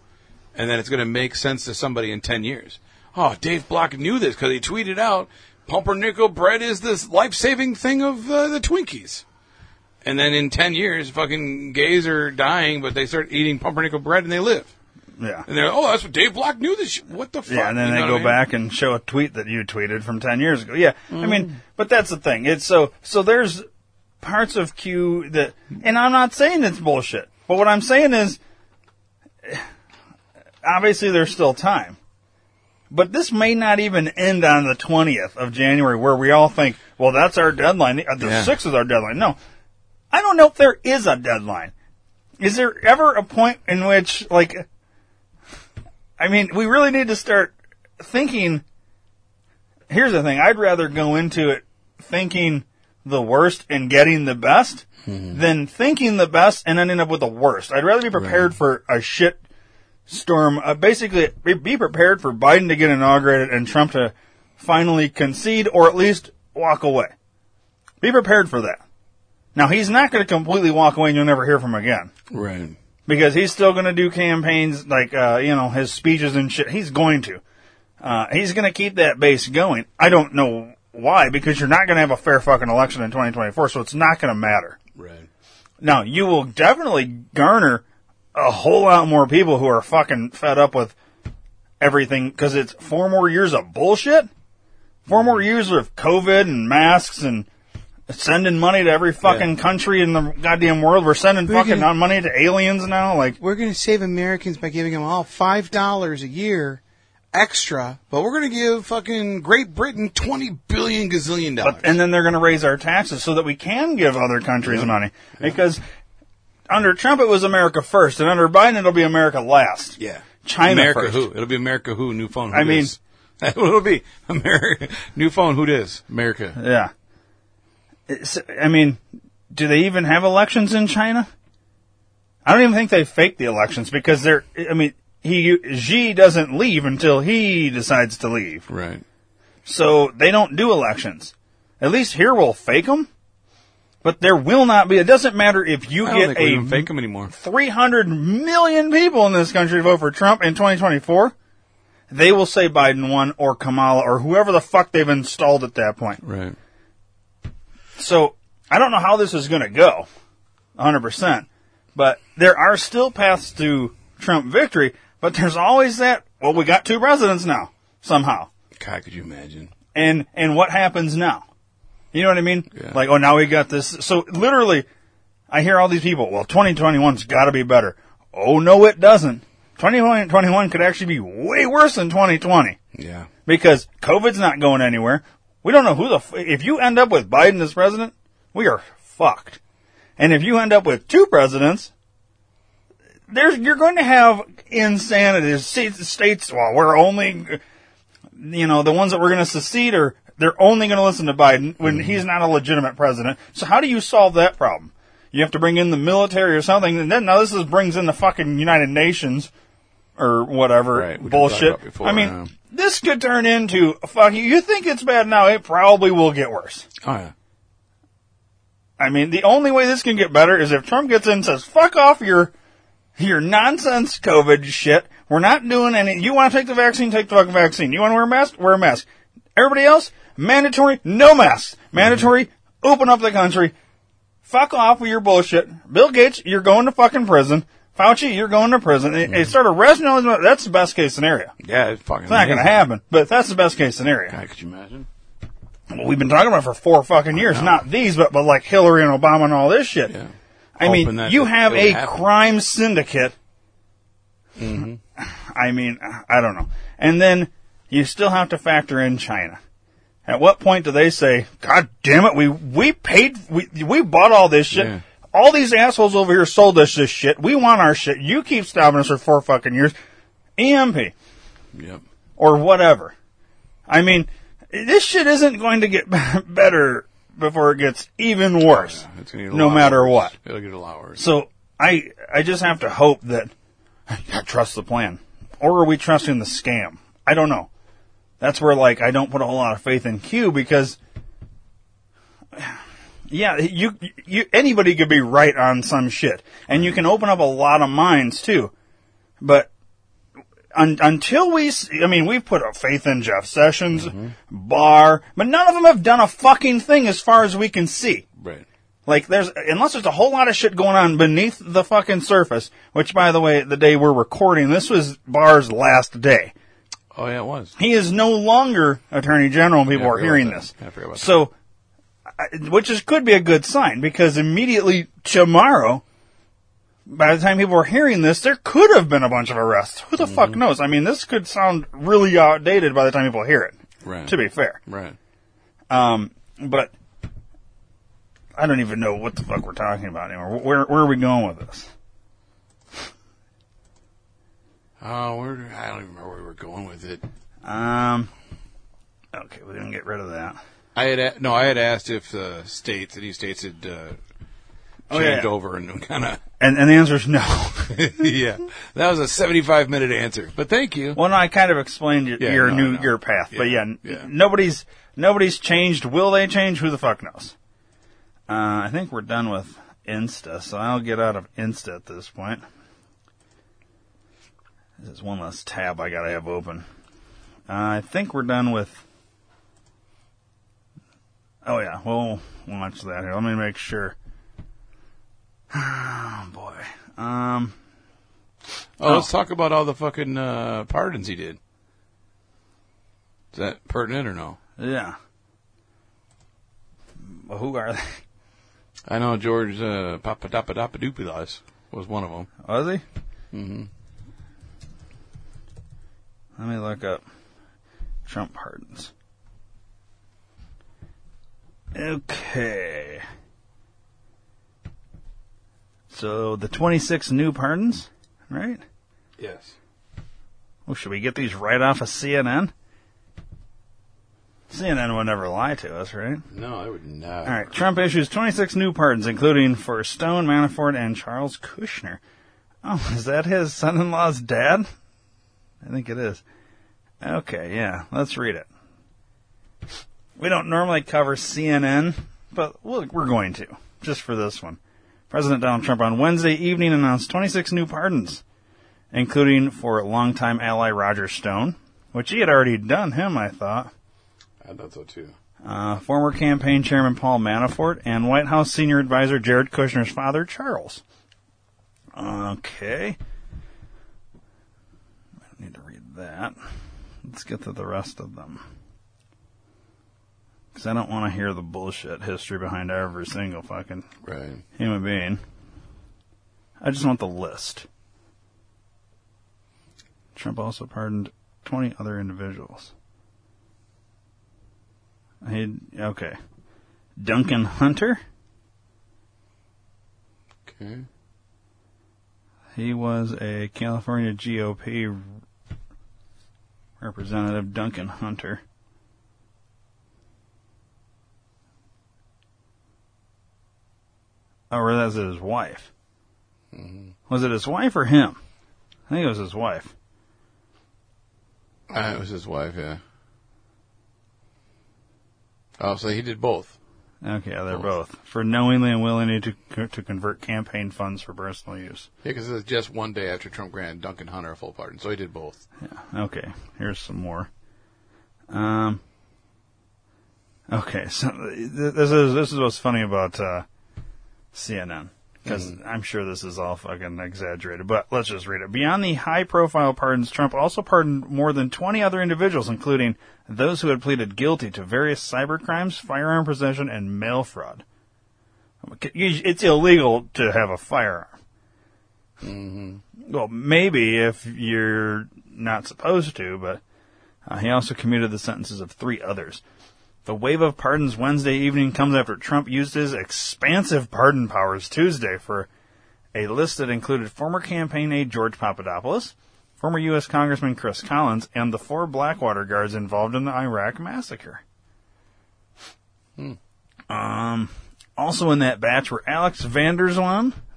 and then it's going to make sense to somebody in 10 years. Oh, Dave Block knew this because he tweeted out, pumpernickel bread is this life saving thing of uh, the Twinkies. And then in 10 years, fucking gays are dying, but they start eating pumpernickel bread and they live. Yeah. And they're, oh, that's what Dave Block knew this. Shit. What the fuck? Yeah, and then You they go I mean? back and show a tweet that you tweeted from ten years ago. Yeah, I mean, but that's the thing. It's so so. There's parts of Q that, and I'm not saying it's bullshit, but what I'm saying is, obviously there's still time. But this may not even end on the 20th of January where we all think, well, that's our deadline. The the Yeah. 6th is our deadline. No. I don't know if there is a deadline. Is there ever a point in which, like, I mean, we really need to start thinking. Here's the thing: I'd rather go into it thinking the worst and getting the best than thinking the best and ending up with the worst. I'd rather be prepared for a shit storm. Uh, basically, be- be prepared for Biden to get inaugurated and Trump to finally concede or at least walk away. Be prepared for that. Now he's not going to completely walk away and you'll never hear from him again Right. because he's still going to do campaigns like uh, you know his speeches and shit. He's going to. Uh, he's going to keep that base going. I don't know why because you're not going to have a fair fucking election in 2024, so it's not going to matter. Right. Now you will definitely garner a whole lot more people who are fucking fed up with everything because it's four more years of bullshit, four more mm-hmm. years of COVID and masks and sending money to every fucking country in the goddamn world. We're sending We're fucking gonna- money to aliens now. Like We're going to save Americans by giving them all five dollars a year extra, but we're going to give fucking Great Britain twenty billion gazillion dollars. But, and then they're going to raise our taxes so that we can give other countries money. Because under Trump it was America first, and under Biden it'll be America last. Yeah. China America first. who? It'll be America who? New phone. Who I mean- it'll be America. New phone. Who dis? America. Yeah. It's, I mean, do they even have elections in China? I don't even think they fake the elections because they're. I mean, he Xi doesn't leave until he decides to leave, Right. so they don't do elections. At least here we'll fake them, but there will not be. It doesn't matter if you get a even fake them anymore. 300 million people in this country vote for Trump in 2024, they will say Biden won or Kamala or whoever the fuck they've installed at that point. Right. So I don't know how this is going to go, 100%. But there are still paths to Trump victory. But there's always that. Well, we got two presidents now somehow, God, could you imagine? and and what happens now? You know what I mean? Yeah. Like, oh, now we got this. So literally, I hear all these people. Well, 2021's got to be better. Oh no, it doesn't. 2021 could actually be way worse than 2020 Yeah. because COVID's not going anywhere. We don't know who the, f- if you end up with Biden as president, we are fucked. And if you end up with two presidents, there's you're going to have insanity. States, well, we're only, you know, the ones that we're going to secede are they're only going to listen to Biden when he's not a legitimate president. So how do you solve that problem? You have to bring in the military or something, and then now this is brings in the fucking United Nations or whatever Right, bullshit. before, I mean, yeah. this could turn into fuck. You think it's bad now? It probably will get worse. Oh yeah. I mean, the only way this can get better is if Trump gets in and says, fuck off your, your nonsense COVID shit. We're not doing any, you want to take the vaccine, take the fucking vaccine. You want to wear a mask? Wear a mask. Everybody else, mandatory, no masks. Mandatory, mm-hmm. open up the country. Fuck off with your bullshit. Bill Gates, you're going to fucking prison. Fauci, you're going to prison. They- They mm-hmm. start arresting all these, that's the best case scenario. Yeah, it's fucking. It's not going to happen, but that's the best case scenario. God, could you imagine? Well, we've been talking about it for four fucking years. Not these, but, but like Hillary and Obama and all this shit. Yeah. I mean, you have a happen. crime syndicate. Mm-hmm. I mean, I don't know. And then you still have to factor in China. At what point do they say, God damn it, we, we paid, we, we bought all this shit. Yeah. All these assholes over here sold us this shit. We want our shit. You keep stopping us for four fucking years. EMP Yep. or whatever. I mean, this shit isn't going to get better before it gets even worse. It's gonna get a no lot matter worse. what. It'll get a lot worse. So I I just have to hope that I trust the plan, or are we trusting the scam? I don't know. That's where like I don't put a whole lot of faith in Q because, yeah, you you anybody could be right on some shit, and you can open up a lot of minds too, but. Un, until we, I mean, we've put a faith in Jeff Sessions, Barr, but none of them have done a fucking thing as far as we can see. Right. Like there's unless there's a whole lot of shit going on beneath the fucking surface. Which, by the way, the day we're recording, this was Barr's last day. Oh yeah, it was. He is no longer Attorney General. and People Yeah, are hearing this, that. I forgot about that. so which is could be a good sign because immediately tomorrow, by the time people are hearing this, there could have been a bunch of arrests. Who the Mm-hmm. fuck knows? I mean, this could sound really outdated by the time people hear it. Right. To be fair, Right. um, but I don't even know what the fuck we're talking about anymore. Where where are we going with this? Oh, where, I don't even remember where we were going with it. Um, okay, we're gonna get rid of that. I had no, I had asked if the states, any states had uh, Oh, changed yeah. over and kind of. And and the answer is no. yeah, that was a seventy-five minute answer. But thank you. well, no, I kind of explained your, Yeah, your no, new no. your path, but Yeah, yeah, nobody's nobody's changed. Will they change? Who the fuck knows? Uh, I think we're done with Insta, so I'll get out of Insta at this point. This is one less tab I gotta have open. Uh, I think we're done with. Oh yeah, we'll watch that here. Let me make sure. Oh boy. Um. Oh, let's talk about all the fucking uh, pardons he did. Is that pertinent or no? Yeah. Well, who are they? I know George uh, Papadopoulos was one of them. Was he? Mm-hmm. Let me look up Trump pardons. Okay. So the 26 new pardons, right? Yes. Well, should we get these right off of CNN? CNN would never lie to us, right? No, I would not. All right. Trump issues 26 new pardons, including for Stone, Manafort, and Charles Kushner. Oh, is that his son-in-law's dad? I think it is. Okay, yeah. Let's read it. We don't normally cover CNN, but we're going to, just for this one. President Donald Trump on Wednesday evening announced 26 new pardons, including for longtime ally Roger Stone, which he had already done him, I thought I thought so too. uh, former campaign chairman Paul Manafort, and White House senior advisor Jared Kushner's father, Charles. Okay. I don't need to read that. Let's get to the rest of them. Because I don't want to hear the bullshit history behind every single fucking Right. human being. I just want the list. Trump also pardoned 20 other individuals. He, okay. Duncan Hunter, Okay. He was a California GOP representative, Duncan Hunter. Or that's it his wife. Was it his wife or him? I think it was his wife. Uh, it was his wife, yeah. Oh, so he did both. Okay, they're both for knowingly and willingly to to convert campaign funds for personal use. Yeah, because it was just one day after Trump granted Duncan Hunter a full pardon, so he did both. Yeah. Okay. Here's some more. Um. Okay. So th- this is this is what's funny about uh, CNN because I'm sure this is all fucking exaggerated, but let's just read it. Beyond the high-profile pardons, Trump also pardoned more than 20 other individuals, including those who had pleaded guilty to various cyber crimes, firearm possession, and mail fraud. It's illegal to have a firearm. Well, maybe if you're not supposed to, but uh, he also commuted the sentences of three others. The wave of pardons Wednesday evening comes after Trump used his expansive pardon powers Tuesday for a list that included former campaign aide George Papadopoulos, former U.S. Congressman Chris Collins, and the four Blackwater guards involved in the Iraq massacre. Um, also in that batch were Alex van der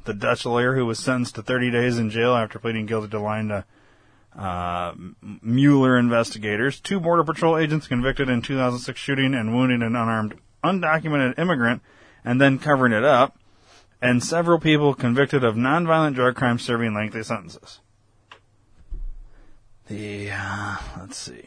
the Dutch lawyer who was sentenced to 30 days in jail after pleading guilty to lying to uh, Mueller investigators, two Border Patrol agents convicted in 2006 shooting and wounding an unarmed, undocumented immigrant and then covering it up, and several people convicted of nonviolent drug crimes serving lengthy sentences. The, uh, let's see.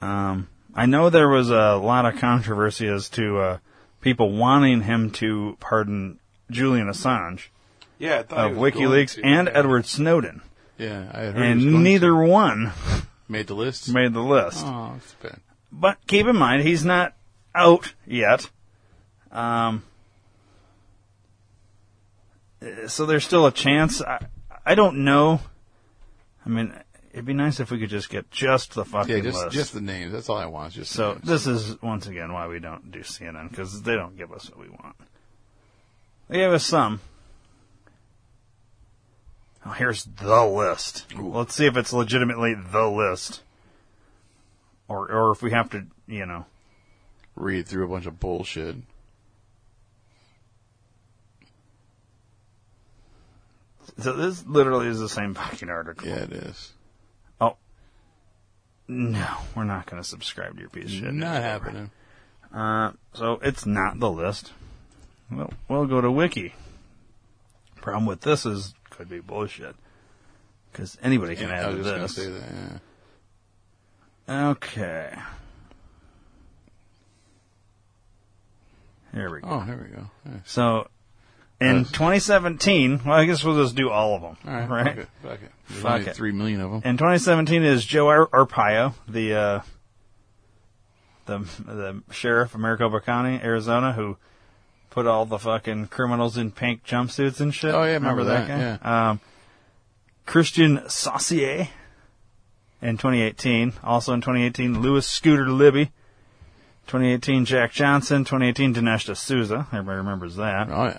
Um, I know there was a lot of controversy as to uh, people wanting him to pardon Julian Assange Yeah, I thought of he was going WikiLeaks to, and yeah. Edward Snowden, Yeah, I had heard and neither to. one made the list. made the list. Oh, that's bad. But keep in mind, he's not out yet. Um, so there's still a chance. I, I don't know. I mean, it'd be nice if we could just get just the fucking Yeah, just list. just the names. That's all I want. is Just the so names. this is once again why we don't do CNN because they don't give us what we want. They gave us some. Oh, here's the list. Let's see if it's legitimately the list, or or if we have to, you know. read through a bunch of bullshit. So this literally is the same fucking article. Yeah, it is. No, we're not going to subscribe to your piece of shit. Not happening. Uh, so it's not the list. Well, we'll go to Wiki. Problem with this is could be bullshit because anybody can Yeah, add to was just gonna this. say that. Yeah. Okay. Here we go. Oh, here we go. Yeah. So, in Nice. 2017, well, I guess we'll just do all of them, All right, right? fuck it. There's Fuck it. three million of them. In 2017 is Joe Ar- Arpaio, the uh, the the sheriff of Maricopa County, Arizona, who put all the fucking criminals in pink jumpsuits and shit. Oh, yeah, remember that, guy? Um, Christian Saucier in 2018. Also in 2018, Lewis Scooter Libby. 2018, Jack Johnson. 2018, Dinesh D'Souza. Everybody remembers that. Oh yeah.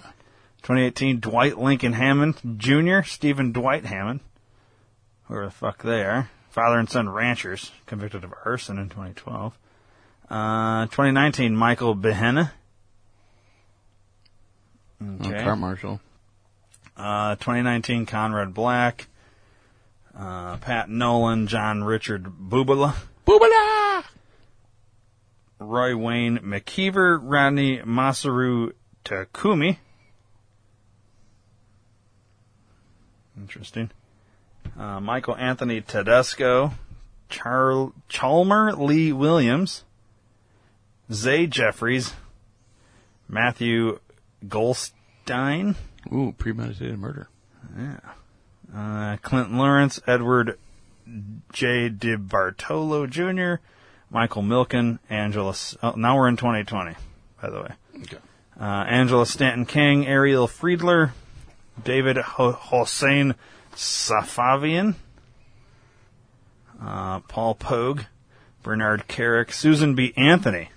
2018, Dwight Lincoln Hammond Jr., Stephen Dwight Hammond, whoever the fuck they are. Father and son ranchers, convicted of arson in 2012. Uh, 2019, Michael Behenna. Oh, Okay. Car. Uh, 2019, Conrad Black. Uh, Pat Nolan, John Richard Bubala. Bubala! Roy Wayne McKeever, Rodney Masaru Takumi. Interesting. Uh, Michael Anthony Tedesco, Char- Chalmer Lee Williams, Zay Jeffries, Matthew Goldstein, Ooh, premeditated murder. uh, Clint Lawrence, Edward J. DiBartolo Jr., Michael Milken, Angela. Oh, now we're in 2020, by the way. Okay. Uh, Angela Stanton King, Ariel Friedler, David Ho- Hossein Safavian, uh, Paul Pogue, Bernard Kerik, Susan B. Anthony,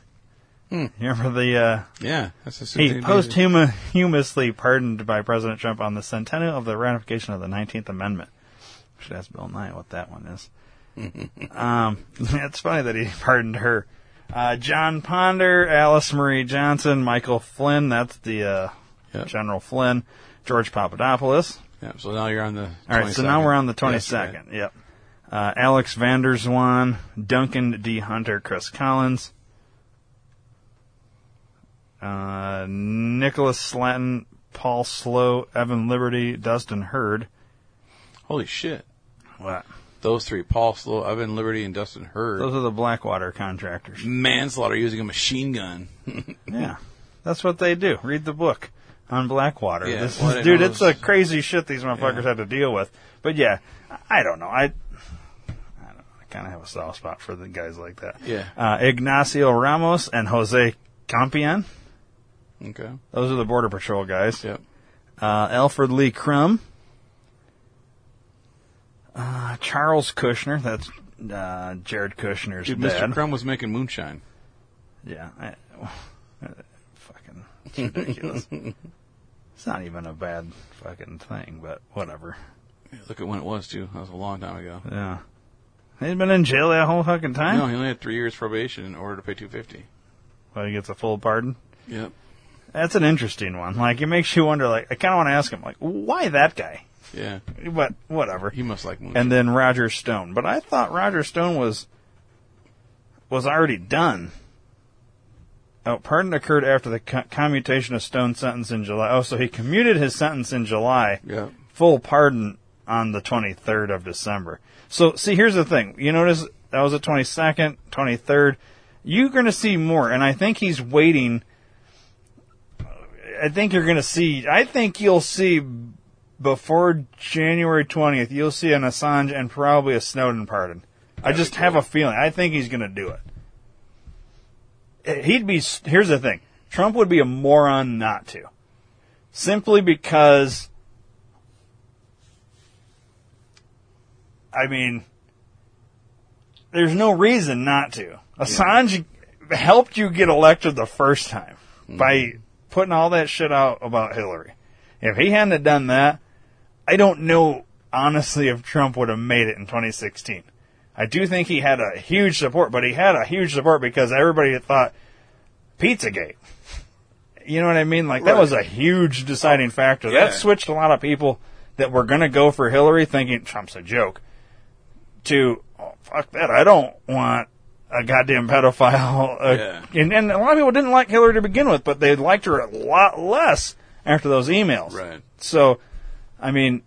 Hmm. You remember the uh, Yeah, that's a he posthumously pardoned by President Trump on the centennial of the ratification of the 19th Amendment. Should ask Bill Nye what that one is. um, it's funny that he pardoned her. Uh, John Ponder, Alice Marie Johnson, Michael Flynn, that's the uh, Yep. General Flynn, George Papadopoulos. Yeah, so now you're on the. All right, so now we're on the Yes, 22nd. Yep. Uh, Alex van der Zwaan, Duncan D. Hunter, Chris Collins, uh, Nicholas Slatten, Paul Slough, Evan Liberty, Dustin Heard. Holy shit! What? Those three: Paul Slough, Evan Liberty, and Dustin Heard. Those are the Blackwater contractors. manslaughter using a machine gun. Yeah, that's what they do. Read the book on Blackwater. Yeah, This is, dude, it's a crazy shit these motherfuckers Yeah. had to deal with. But yeah, I don't know. I, I don't know. I kind of have a soft spot for the guys like that. Yeah. Uh, Ignacio Ramos and Jose Compean. okay. Those are the Border Patrol guys. Yep. Uh, Alfred Lee Crum. Uh, Charles Kushner. That's uh, Jared Kushner's Dude, dad. Mr. Crum was making moonshine. Yeah. I, fucking ridiculous. it's not even a bad fucking thing, but whatever. Look at when it was too. That was a long time ago. Yeah. He's been in jail that whole fucking time? No, he only had three years probation in order to pay two fifty. Well, he gets a full pardon? Yep. That's an interesting one. Like, it makes you wonder, like, I kind of want to ask him, like, why that guy? Yeah. But, whatever. He must like moonshine. And then Roger Stone. But I thought Roger Stone was, was already done. Oh, pardon occurred after the co- commutation of Stone's sentence in July. Oh, so he commuted his sentence in July. Yeah. Full pardon on the 23rd of December. So, see, here's the thing. You notice that was the 22nd, 23rd. You're going to see more, and I think he's waiting. I think you're going to see, I think you'll see before January 20th, you'll see an Assange and probably a Snowden pardon. I just have a feeling. I think he's going to do it. He'd be, here's the thing. Trump would be a moron not to. Simply because, I mean, there's no reason not to. Assange helped you get elected the first time mm-hmm. by putting all that shit out about Hillary. If he hadn't done that, I don't know honestly if Trump would have made it in 2016. I do think he had a huge support, but he had a huge support because everybody thought Pizzagate. You know what I mean? Like that Right. was a huge deciding factor. Yeah. That switched a lot of people that were going to go for Hillary thinking Trump's a joke to oh, fuck that. I don't want a goddamn pedophile. Uh, Yeah. and, and a lot of people didn't like Hillary to begin with, but they liked her a lot less after those emails. Right. So, I mean,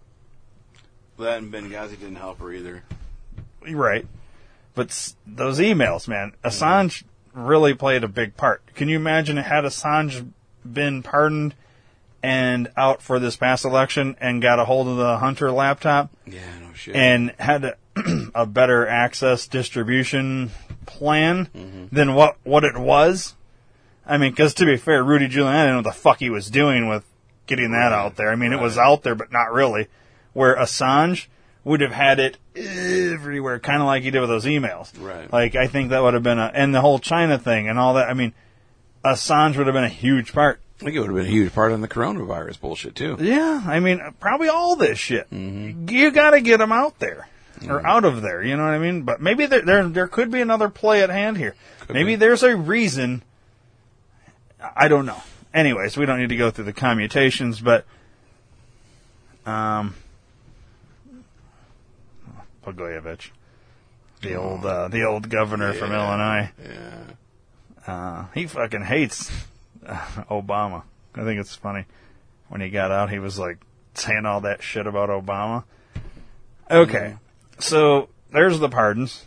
That and Benghazi didn't help her either. Right. But s- those emails, man, Assange really played a big part. Can you imagine had Assange been pardoned and out for this past election and got a hold of the Hunter laptop? Yeah, no shit. and had a, a better access distribution plan mm-hmm. than what what it was. I mean, because to be fair, Rudy Giuliani didn't know what the fuck he was doing with getting that out there. I mean, it was out there, but not really. Where Assange would have had it everywhere, kind of like he did with those emails. Right. Like I think that would have been a and the whole China thing and all that. I mean, Assange would have been a huge part. I think it would have been a huge part on the coronavirus bullshit too. Yeah, I mean, probably all this shit. You got to get them out there or out of there. You know what I mean? But maybe there there, there could be another play at hand here. maybe be. there's a reason. I don't know. Anyways, we don't need to go through the commutations, but um, Blagojevich, the old uh, the old governor from Illinois. Yeah. Uh, he fucking hates uh, Obama. I think it's funny. When he got out, he was like saying all that shit about Obama. Okay. So there's the pardons.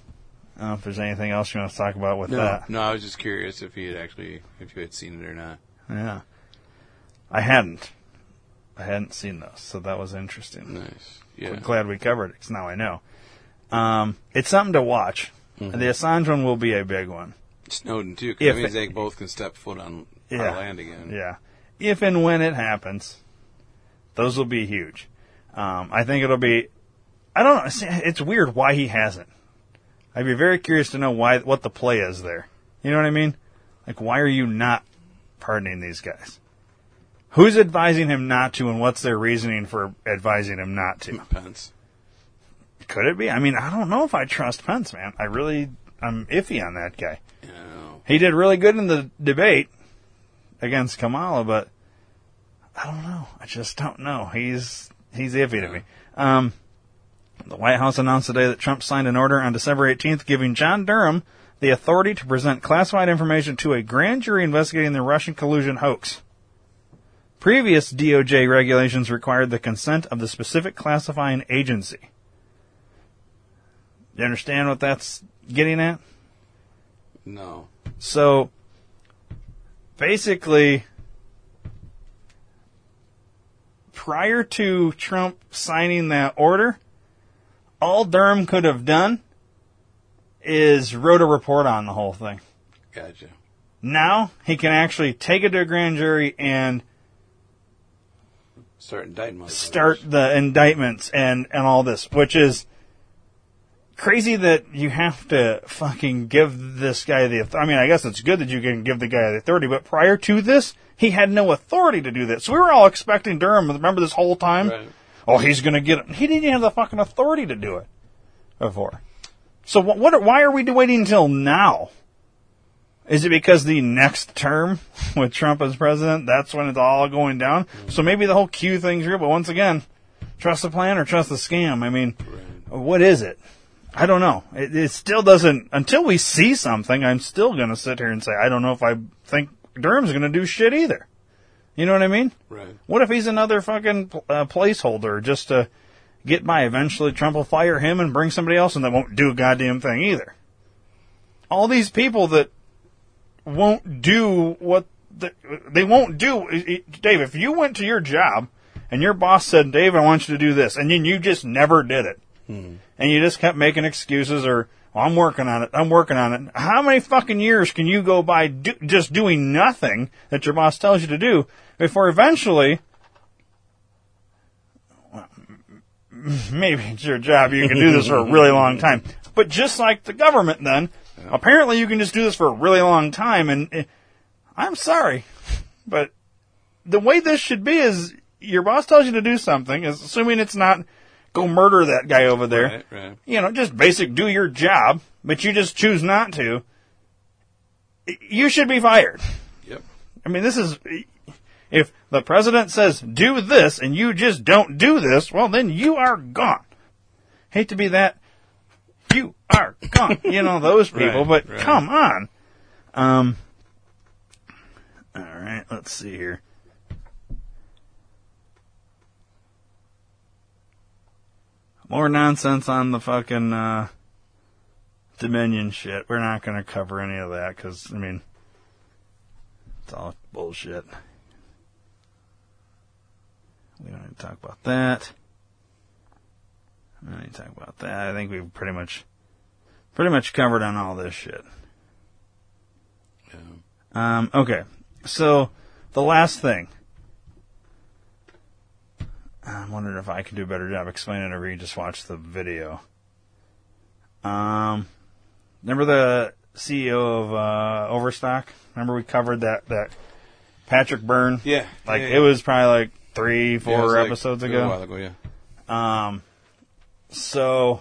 I don't know if there's anything else you want to talk about with No, that. no, I was just curious if he had actually, if you had seen it or not. Yeah. I hadn't. I hadn't seen those, so that was interesting. Nice. Yeah. I'm glad we covered it, because now I know. Um, it's something to watch. Mm-hmm. The Assange one will be a big one. Snowden too, because that means they both can step foot on Yeah. our land again. Yeah. If and when it happens, those will be huge. Um, I think it'll be. I don't know. It's weird why he hasn't. I'd be very curious to know why what the play is there. You know what I mean? Like, why are you not pardoning these guys? Who's advising him not to, and what's their reasoning for advising him not to? Pence. Could it be? I mean, I don't know if I trust Pence, man. I really, I'm iffy on that guy. He did really good in the debate against Kamala, but I don't know. I just don't know. He's he's iffy to me. Um, the White House announced today that Trump signed an order on December 18th giving John Durham the authority to present classified information to a grand jury investigating the Russian collusion hoax. Previous DOJ regulations required the consent of the specific classifying agency. You understand what that's getting at? No. So basically, prior to Trump signing that order, all Durham could have done is wrote a report on the whole thing. Gotcha. Now he can actually take it to a grand jury and Start motherfuckers. start the indictments and, and all this, which is crazy that you have to fucking give this guy the, I mean, I guess it's good that you can give the guy the authority, but prior to this, he had no authority to do that. So we were all expecting Durham, remember this whole time? Right. Oh, he's gonna get it. He didn't even have the fucking authority to do it before. So what, what, why are we waiting until now? Is it because the next term with Trump as president, that's when it's all going down? So maybe the whole Q thing's real, but once again, trust the plan or trust the scam? I mean, what is it? I don't know. It, it still doesn't, until we see something, I'm still gonna sit here and say, I don't know if I think Durham's gonna do shit either. You know what I mean? Right. What if he's another fucking uh, placeholder just to get by? Eventually, Trump will fire him and bring somebody else, and that won't do a goddamn thing either. All these people that won't do what the, they won't do. Dave, if you went to your job and your boss said, "Dave, I want you to do this," and then you just never did it, and you just kept making excuses or well, I'm working on it. I'm working on it. How many fucking years can you go by do, just doing nothing that your boss tells you to do before eventually, well, maybe it's your job, you can do this for a really long time. But just like the government then, apparently you can just do this for a really long time and eh, I'm sorry, but the way this should be is your boss tells you to do something, is assuming it's not go murder that guy over there. Right, right. You know, just basic do your job, but you just choose not to. You should be fired. Yep. I mean, this is if the president says do this and you just don't do this, well, then you are gone. Hate to be that. You are gone. you know those people, Right, but come on. Um. All right, let's see here. More nonsense on the fucking uh, Dominion shit. We're not going to cover any of that because I mean, it's all bullshit. We don't need to talk about that. We don't need to talk about that. I think we've pretty much, pretty much covered on all this shit. Yeah. Um, okay, so the last thing. I'm wondering if I can do a better job explaining it or you just watch the video. Um, remember the CEO of uh, Overstock? Remember we covered that that Patrick Byrne? Yeah, like yeah, it was probably like three, Yeah, four it was like episodes a ago. while ago, yeah. Um, so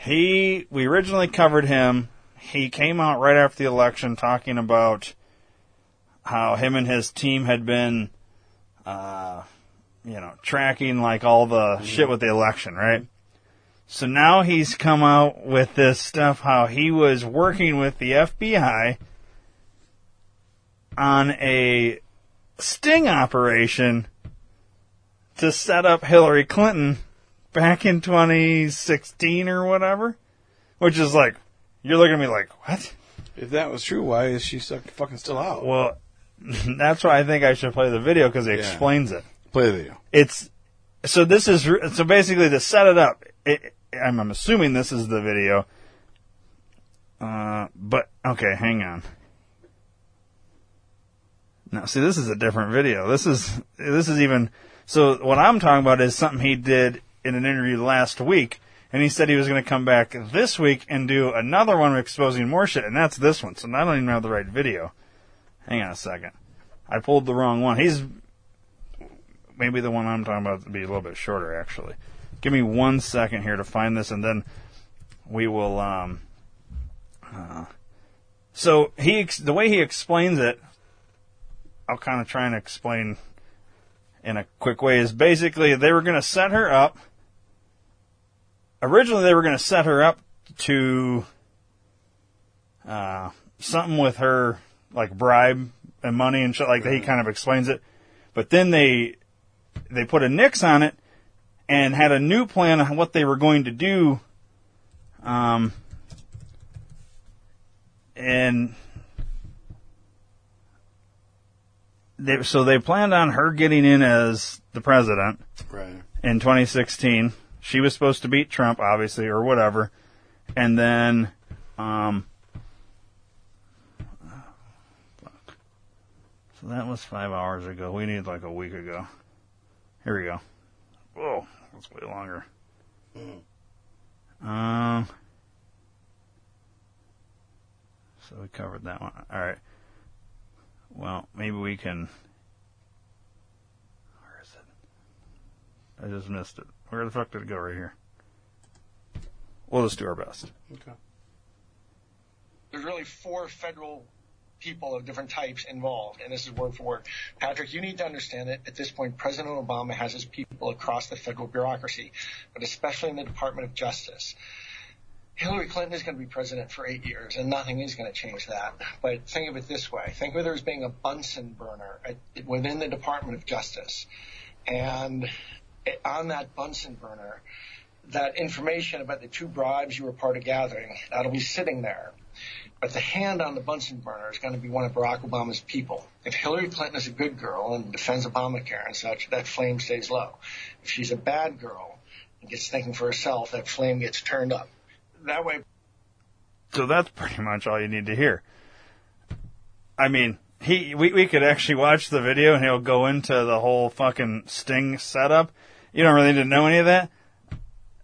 he, we originally covered him. He came out right after the election talking about how him and his team had been, uh, you know, tracking like all the shit with the election, right? So now he's come out with this stuff how he was working with the FBI on a sting operation to set up Hillary Clinton back in 2016 or whatever. Which is like, you're looking at me like, what? If that was true, why is she fucking still out? Well, that's why I think I should play the video because it Yeah. explains it. Play the video. It's, so this is, so basically to set it up, it, I'm, I'm assuming this is the video. Uh, but, okay, hang on. Now, see, this is a different video. This is, this is even, so what I'm talking about is something he did in an interview last week, And he said he was going to come back this week and do another one exposing more shit, and that's this one. So I don't even have the right video. Hang on a second. I pulled the wrong one. He's maybe the one I'm talking about to be a little bit shorter, actually. Give me one second here to find this, and then we will. Um, uh, so he, ex- the way he explains it, I'll kind of try and explain in a quick way. Is basically they were going to set her up. Originally, they were going to set her up to uh, something with her, like bribe and money and shit like that. He kind of explains it, but then they they put a nix on it and had a new plan on what they were going to do. Um, and they, so they planned on her getting in as the president Right. in 2016. She was supposed to beat Trump, obviously, or whatever. And then, um, fuck. so that was five hours ago. We need like a week ago. Here we go. Whoa, that's way longer. Um, so we covered that one. All right. Well, maybe we can. Where is it? I just missed it. Where the fuck did it go? Right here. We'll just do our best. Okay. There's really four federal people of different types involved, and this is word for word. Patrick, you need to understand that at this point, President Obama has his people across the federal bureaucracy, but especially in the Department of Justice. Hillary Clinton is going to be president for eight years, and nothing is going to change that. But think of it this way: think of it as being a Bunsen burner at, within the Department of Justice, and on that Bunsen burner, that information about the two bribes you were part of gathering that'll be sitting there. But the hand on the Bunsen burner is going to be one of Barack Obama's people. If Hillary Clinton is a good girl and defends Obamacare and such, that flame stays low. If she's a bad girl and gets thinking for herself, that flame gets turned up. That way, So that's pretty much all you need to hear. I mean, he we we could actually watch the video and he'll go into the whole fucking sting setup. You don't really need to know any of that.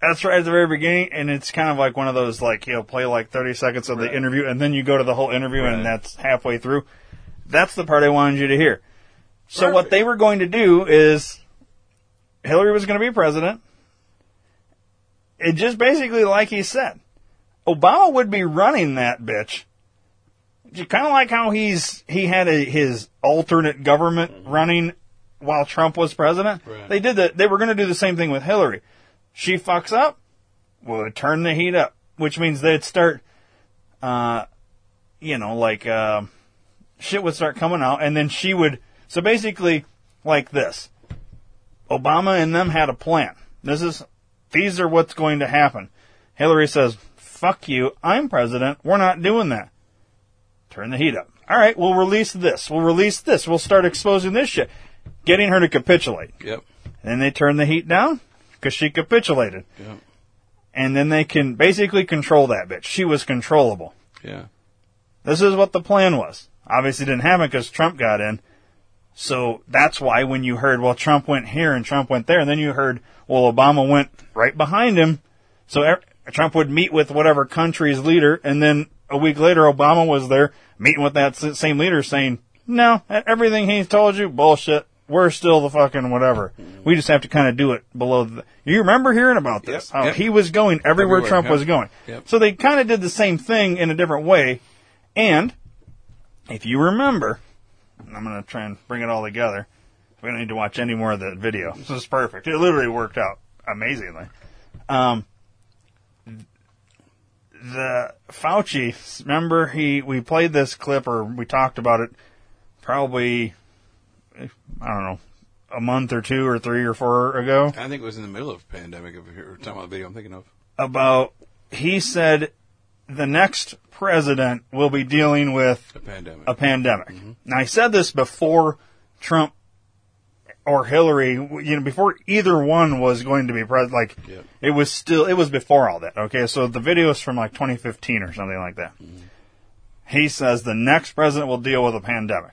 That's right at the very beginning, and it's kind of like one of those like he'll play like thirty seconds of the interview, and then you go to the whole interview, Right. and that's halfway through. That's the part I wanted you to hear. So what they were going to do is Hillary was going to be president. It just basically like he said. Obama would be running that bitch. Kind of like how he's he had a, his alternate government mm-hmm. running while Trump was president. Right. They did that. They were going to do the same thing with Hillary. She fucks up, would turn the heat up, which means they'd start, uh, you know, like uh, shit would start coming out, and then she would. So basically, like this, Obama and them had a plan. This is these are what's going to happen. Hillary says, "Fuck you, I'm president. We're not doing that." Turn the heat up. All right, we'll release this. We'll release this. We'll start exposing this shit, getting her to capitulate. Yep. Then they turn the heat down because she capitulated, Yep. and then they can basically control that bitch. She was controllable. Yeah. This is what the plan was. Obviously didn't happen because Trump got in. So that's why when you heard, well, Trump went here and Trump went there, and then you heard, well, Obama went right behind him. So er- Trump would meet with whatever country's leader, and then a week later, Obama was there meeting with that same leader saying, no, everything he's told you, bullshit. We're still the fucking whatever. We just have to kind of do it below the. You remember hearing about this? Yep, How yep. he was going everywhere, Everywhere, Trump yep. was going. So they kind of did the same thing in a different way. And if you remember, I'm going to try and bring it all together. We don't need to watch any more of the video. This is perfect. It literally worked out amazingly. Um, the Fauci, remember he we played this clip or we talked about it probably I don't know a month or two or three or four ago I think it was in the middle of pandemic. If you're talking about the video I'm thinking of. about he said the next president will be dealing with A pandemic. a pandemic. Mm-hmm. Now I said this before Trump or Hillary, you know, before either one was going to be president. Like Yep. it was still, it was before all that. Okay, so the video is from like 2015 or something like that. Mm-hmm. He says the next president will deal with a pandemic.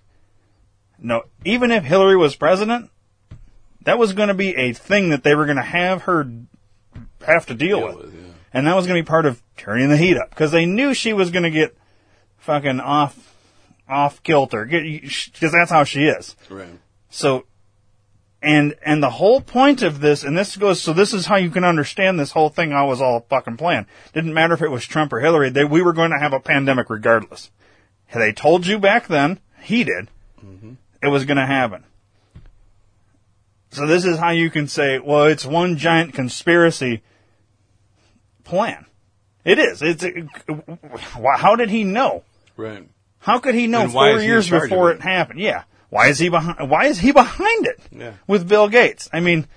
No, even if Hillary was president, that was going to be a thing that they were going to have her have to deal, Deal with. with, yeah. And that was going to be part of turning the heat up because they knew she was going to get fucking off, off kilter because that's how she is. Right. So, and, and the whole point of this, and this goes, so this is how you can understand this whole thing, I was all fucking plan. Didn't matter if it was Trump or Hillary, they, we were going to have a pandemic regardless. They told you back then, he did, mm-hmm. It was going to happen. So this is how you can say, well, it's one giant conspiracy plan. It is. It's, it, how did he know? Right. How could he know four years before it? it happened? Yeah. Why is he behind? Why is he behind it? Yeah. With Bill Gates. I mean,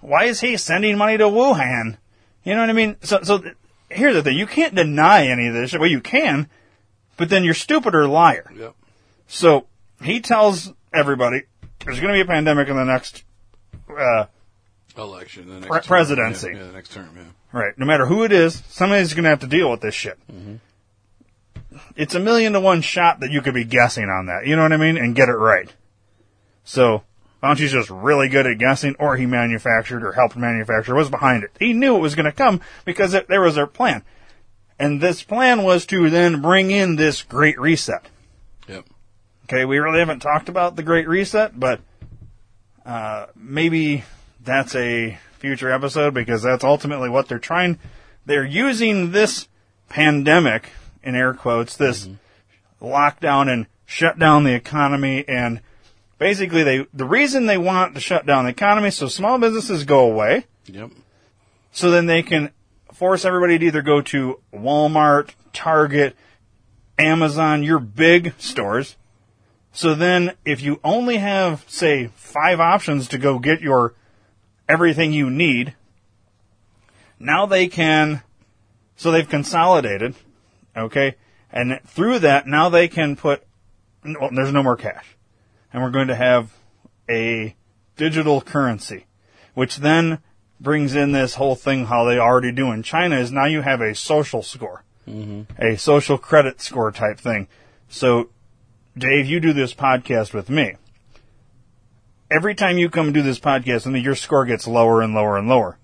why is he sending money to Wuhan? You know what I mean? So, so here's the thing: you can't deny any of this. Well, you can, but then you're stupid or liar. Yep. So he tells everybody there's going to be a pandemic in the next, uh, Election. The next Pre- presidency. Yeah, yeah, the next term. Yeah. right? No matter who it is, somebody's going to have to deal with this shit. It's a million to one shot that you could be guessing on that. You know what I mean? And get it right. So Fauci's just really good at guessing, or he manufactured or helped manufacture, was behind it. He knew it was going to come because it, there was their plan. And this plan was to then bring in this great reset. Okay, we really haven't talked about the Great Reset, but uh, maybe that's a future episode because that's ultimately what they're trying. They're using this pandemic, in air quotes, this lockdown and shut down the economy and basically they the reason they want to shut down the economy so small businesses go away Yep. so then they can force everybody to either go to Walmart, Target, Amazon, your big stores. So then if you only have, say, five options to go get your everything you need, now they can, so they've consolidated, okay? And through that, now they can put, well, there's no more cash. And we're going to have a digital currency, which then brings in this whole thing how they already do in China is now you have a social score, mm-hmm. a social credit score type thing. So, Dave, you do this podcast with me. Every time you come and do this podcast, and your score gets lower and lower and lower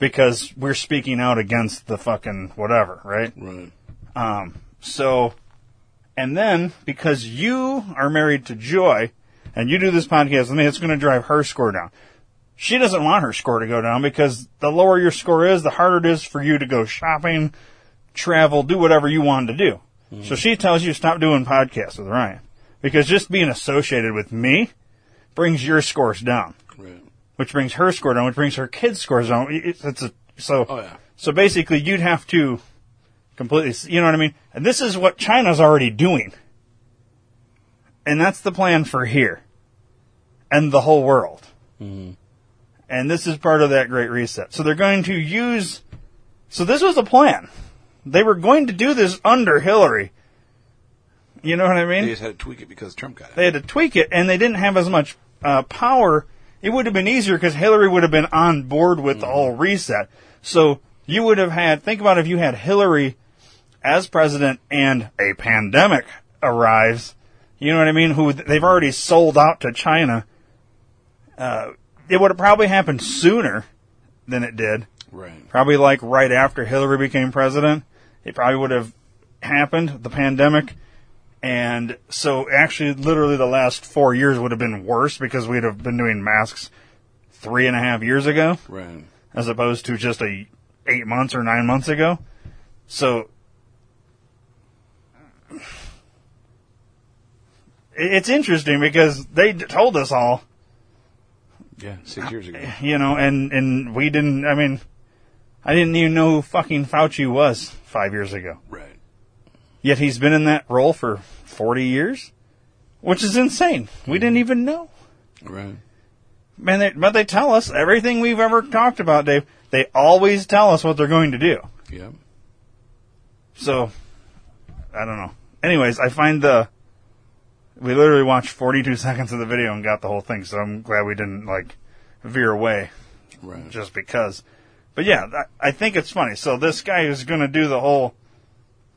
because we're speaking out against the fucking whatever, right? Right. Um, so, and then because you are married to Joy and you do this podcast with me, it's going to drive her score down. She doesn't want her score to go down because the lower your score is, the harder it is for you to go shopping, travel, do whatever you want to do. So she tells you to stop doing podcasts with Ryan because just being associated with me brings your scores down, Right. which brings her score down, which brings her kids' scores down. It's, it's a, so, Oh yeah. so basically, you'd have to completely, you know what I mean? And this is what China's already doing. And that's the plan for here. And the whole world. Mm-hmm. And this is part of that great reset. So they're going to use, so this was a plan. They were going to do this under Hillary. You know what I mean? They just had to tweak it because Trump got it. they had to tweak it, and they didn't have as much uh, power. It would have been easier because Hillary would have been on board with the whole reset. So you would have had. Think about if you had Hillary as president and a pandemic arrives. You know what I mean? Who they've already sold out to China. Uh, it would have probably happened sooner than it did. Right. Probably like right after Hillary became president. It probably would have happened, the pandemic. And so actually literally the last four years would have been worse because we'd have been doing masks three and a half years ago Right. as opposed to just a eight months or nine months ago. So it's interesting because they told us all, Yeah. Six years ago. you know, and, and we didn't, I mean, I didn't even know who fucking Fauci was five years ago. Right. Yet he's been in that role for 40 years, which is insane. We didn't even know. Right. Man, they, but they tell us everything we've ever talked about, Dave. They always tell us what they're going to do. Yeah. So, I don't know. Anyways, I find the, we literally watched 42 seconds of the video and got the whole thing, so I'm glad we didn't, like, veer away Right. just because. But yeah, I I think it's funny. So this guy is going to do the whole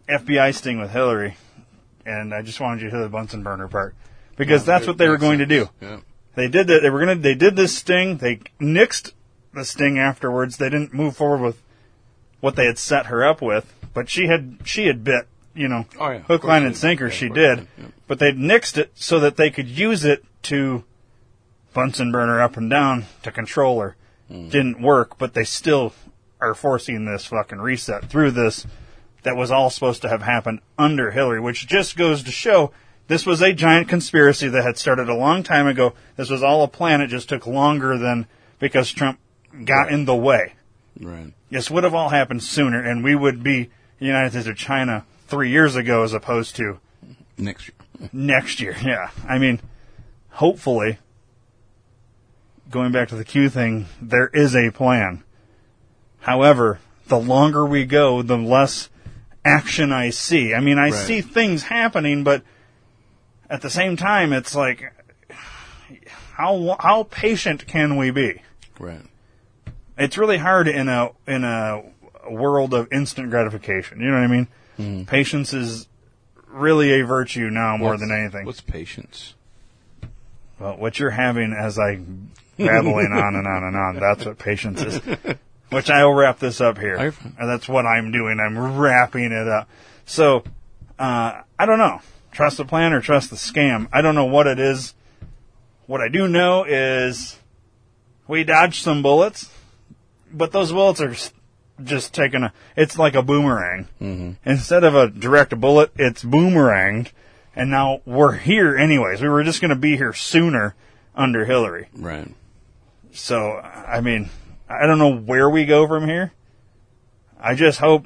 FBI sting with Hillary, and I just wanted you to hear the Bunsen burner part because that's what they were going to do. Yeah. They did that. They were gonna. They did this sting. They nixed the sting afterwards. They didn't move forward with what they had set her up with, but she had she had bit, you know, Oh, yeah, hook, line, and sinker. Yeah, she did, yeah. but they nixed it so that they could use it to Bunsen burner up and down to control her. Mm. Didn't work, but they still are forcing this fucking reset through this that was all supposed to have happened under Hillary, which just goes to show this was a giant conspiracy that had started a long time ago. This was all a plan. It just took longer than because Trump got in the way. Right. This would have all happened sooner, and we would be United States or China three years ago as opposed to Next year. next year. Yeah. I mean, hopefully, going back to the Q thing, there is a plan. However, the longer we go, the less action I see. I mean, I Right. see things happening, but at the same time, it's like, how how patient can we be? Right. It's really hard in a in a world of instant gratification. You know what I mean? Hmm. Patience is really a virtue now more What's- than anything. What's patience? Well, what you're having as I babbling on and on and on, that's what patience is. Which I will wrap this up here. And that's what I'm doing. I'm wrapping it up. So, uh, I don't know. Trust the plan or trust the scam. I don't know what it is. What I do know is we dodged some bullets, but those bullets are just taking a, it's like a boomerang. Mm-hmm. Instead of a direct bullet, it's boomeranged. And now we're here anyways. We were just going to be here sooner under Hillary. Right. So, I mean, I don't know where we go from here. I just hope,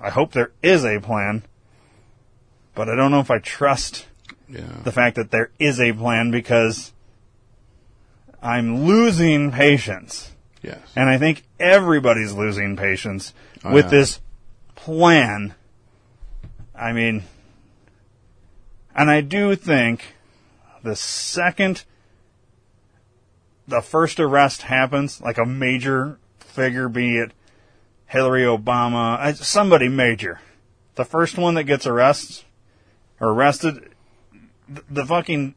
I hope there is a plan, but I don't know if I trust Yeah. the fact that there is a plan because I'm losing patience. Yes. And I think everybody's losing patience Oh, with yeah. this plan. I mean, and I do think the second the first arrest happens, like a major figure, be it Hillary Obama, somebody major, the first one that gets arrested or arrested, th- the fucking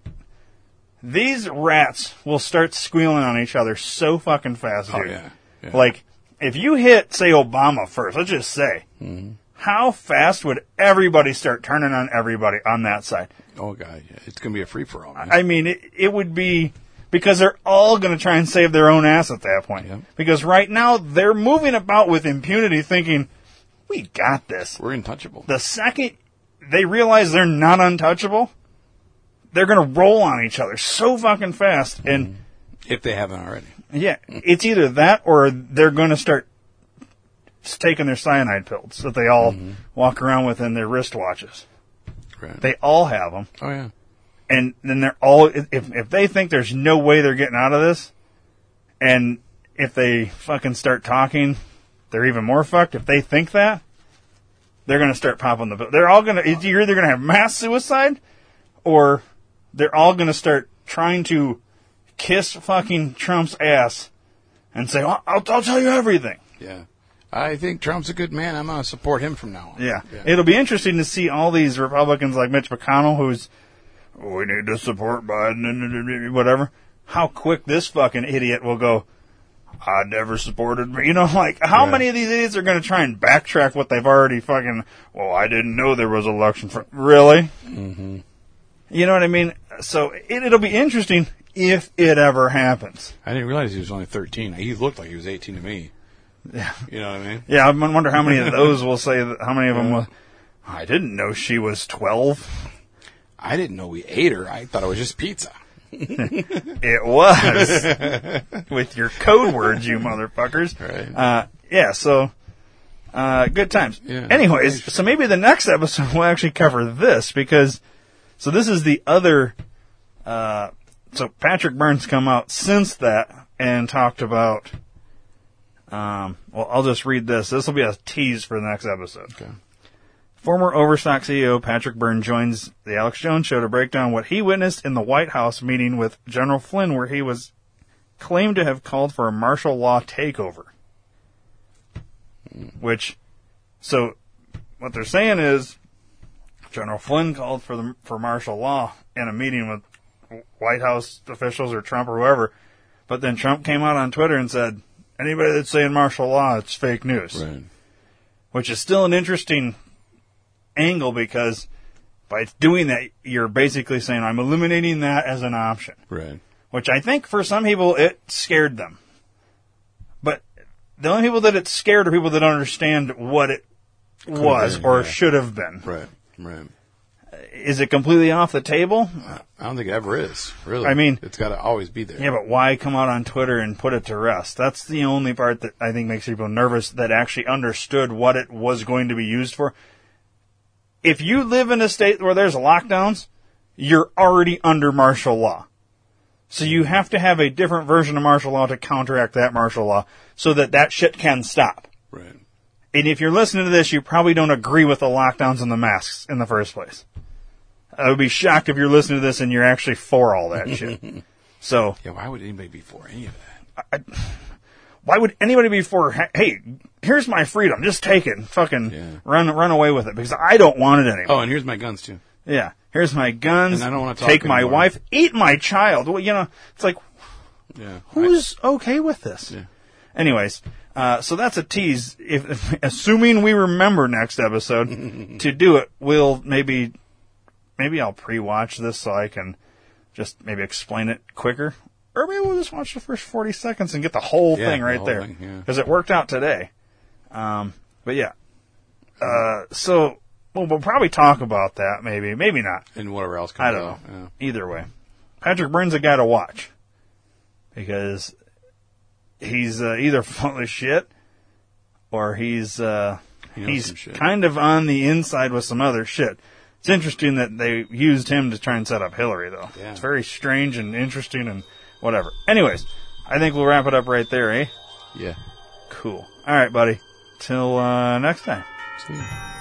these rats will start squealing on each other so fucking fast, Oh, dude. yeah. Yeah. Like, if you hit, say, Obama first, let's just say, Mm-hmm. how fast would everybody start turning on everybody on that side? Oh god, yeah. it's gonna be a free for all. I mean, it, it would be because they're all going to try and save their own ass at that point. Yep. Because right now they're moving about with impunity, thinking, "We got this." We're untouchable. The second they realize they're not untouchable, they're going to roll on each other so fucking fast, and mm-hmm. if they haven't already. yeah, mm. it's either that or they're going to start taking their cyanide pills that they all mm-hmm. walk around with in their wristwatches. Right. They all have them oh yeah. And then they're all if if they think there's no way they're getting out of this, and if they fucking start talking, they're even more fucked. If they think that, they're gonna start popping the. They're all gonna. You're either gonna have mass suicide, or they're all gonna start trying to kiss fucking Trump's ass and say, "I'll, I'll, I'll tell you everything." Yeah. I think Trump's a good man. I'm gonna support him from now on. Yeah. It'll be interesting to see all these Republicans like Mitch McConnell, who's, "Oh, we need to support Biden, and whatever. How quick this fucking idiot will go, I never supported, you know, like, how Yeah. many of these idiots are going to try and backtrack what they've already fucking, well, I didn't know there was election for, really? Mm-hmm. You know what I mean? So it, it'll be interesting if it ever happens. I didn't realize he was only 13. He looked like he was 18 to me. Yeah. You know what I mean? Yeah, I wonder how many of those will say that, how many of them will, I didn't know she was 12. I didn't know we ate her. I thought it was just pizza. It was with your code words, you motherfuckers. Right. Uh, yeah. So, uh, good times. Yeah. Anyways, so maybe the next episode will actually cover this because, so this is the other. Uh, so Patrick Byrne's come out since that and talked about. Um, well, I'll just read this. This will be a tease for the next episode. Okay. Former Overstock CEO Patrick Byrne joins the Alex Jones show to break down what he witnessed in the White House meeting with General Flynn, where he was claimed to have called for a martial law takeover. Which, so, what they're saying is, General Flynn called for the for martial law in a meeting with White House officials or Trump or whoever, But then Trump came out on Twitter and said, anybody that's saying martial law, it's fake news. Right. Which is still an interesting angle because by doing that, you're basically saying, I'm eliminating that as an option. Right. Which I think for some people, it scared them. But the only people that it scared are people that don't understand what it was been, or yeah. should have been. Right. Right. Is it completely off the table? I don't think it ever is. Really. I mean- it's got to always be there. Yeah, but why come out on Twitter and put it to rest? That's the only part that I think makes people nervous that actually understood what it was going to be used for. If you live in a state where there's lockdowns, you're already under martial law. So you have to have a different version of martial law to counteract that martial law so that that shit can stop. Right. And if you're listening to this, you probably don't agree with the lockdowns and the masks in the first place. I would be shocked if you're listening to this and you're actually for all that shit. So Yeah. Why would anybody be for any of that? why would anybody be for? Hey, here's my freedom. Just take it. And fucking Yeah. run run away with it because I don't want it anymore. Oh, and here's my guns too. Yeah, here's my guns. And I don't wanna talk take my anymore. wife. Eat my child. Well, you know, it's like Yeah. who's okay with this? Yeah. Anyways, uh, so that's a tease. If assuming we remember next episode to do it, we'll maybe maybe I'll pre-watch this so I can just maybe explain it quicker, or maybe we'll just watch the first forty seconds and get the whole Yeah, thing the right whole there thing, yeah. because it worked out today. Um, but yeah, uh, so well, we'll probably talk about that. Maybe, maybe not. And whatever else comes I don't know. out. Yeah. Either way, Patrick Byrne's a guy to watch because he's uh, either full of shit or he's uh, He he's kind of on the inside with some other shit. It's interesting that they used him to try and set up Hillary, though. Yeah. It's very strange and interesting and whatever. Anyways, I think we'll wrap it up right there, eh? Yeah. Cool. All right, buddy. Till uh, next time. See ya.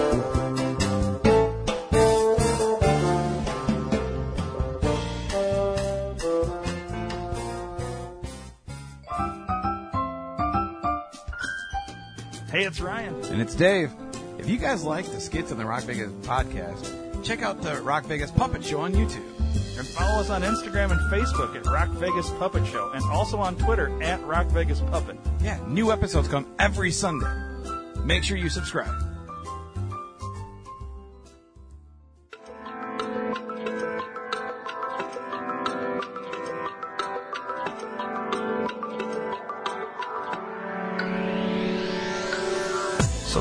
And it's Dave. If you guys like the skits on the Rock Vegas podcast, check out the Rock Vegas Puppet Show on YouTube. And follow us on Instagram and Facebook at Rock Vegas Puppet Show, and also on Twitter at Rock Vegas Puppet. Yeah, new episodes come every Sunday. Make sure you subscribe.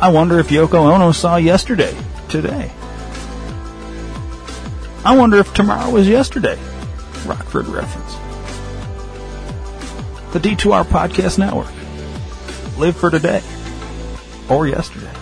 I wonder if Yoko Ono saw yesterday, today. I wonder if tomorrow is yesterday. Rockford reference. The D2R Podcast Network. Live for today or yesterday.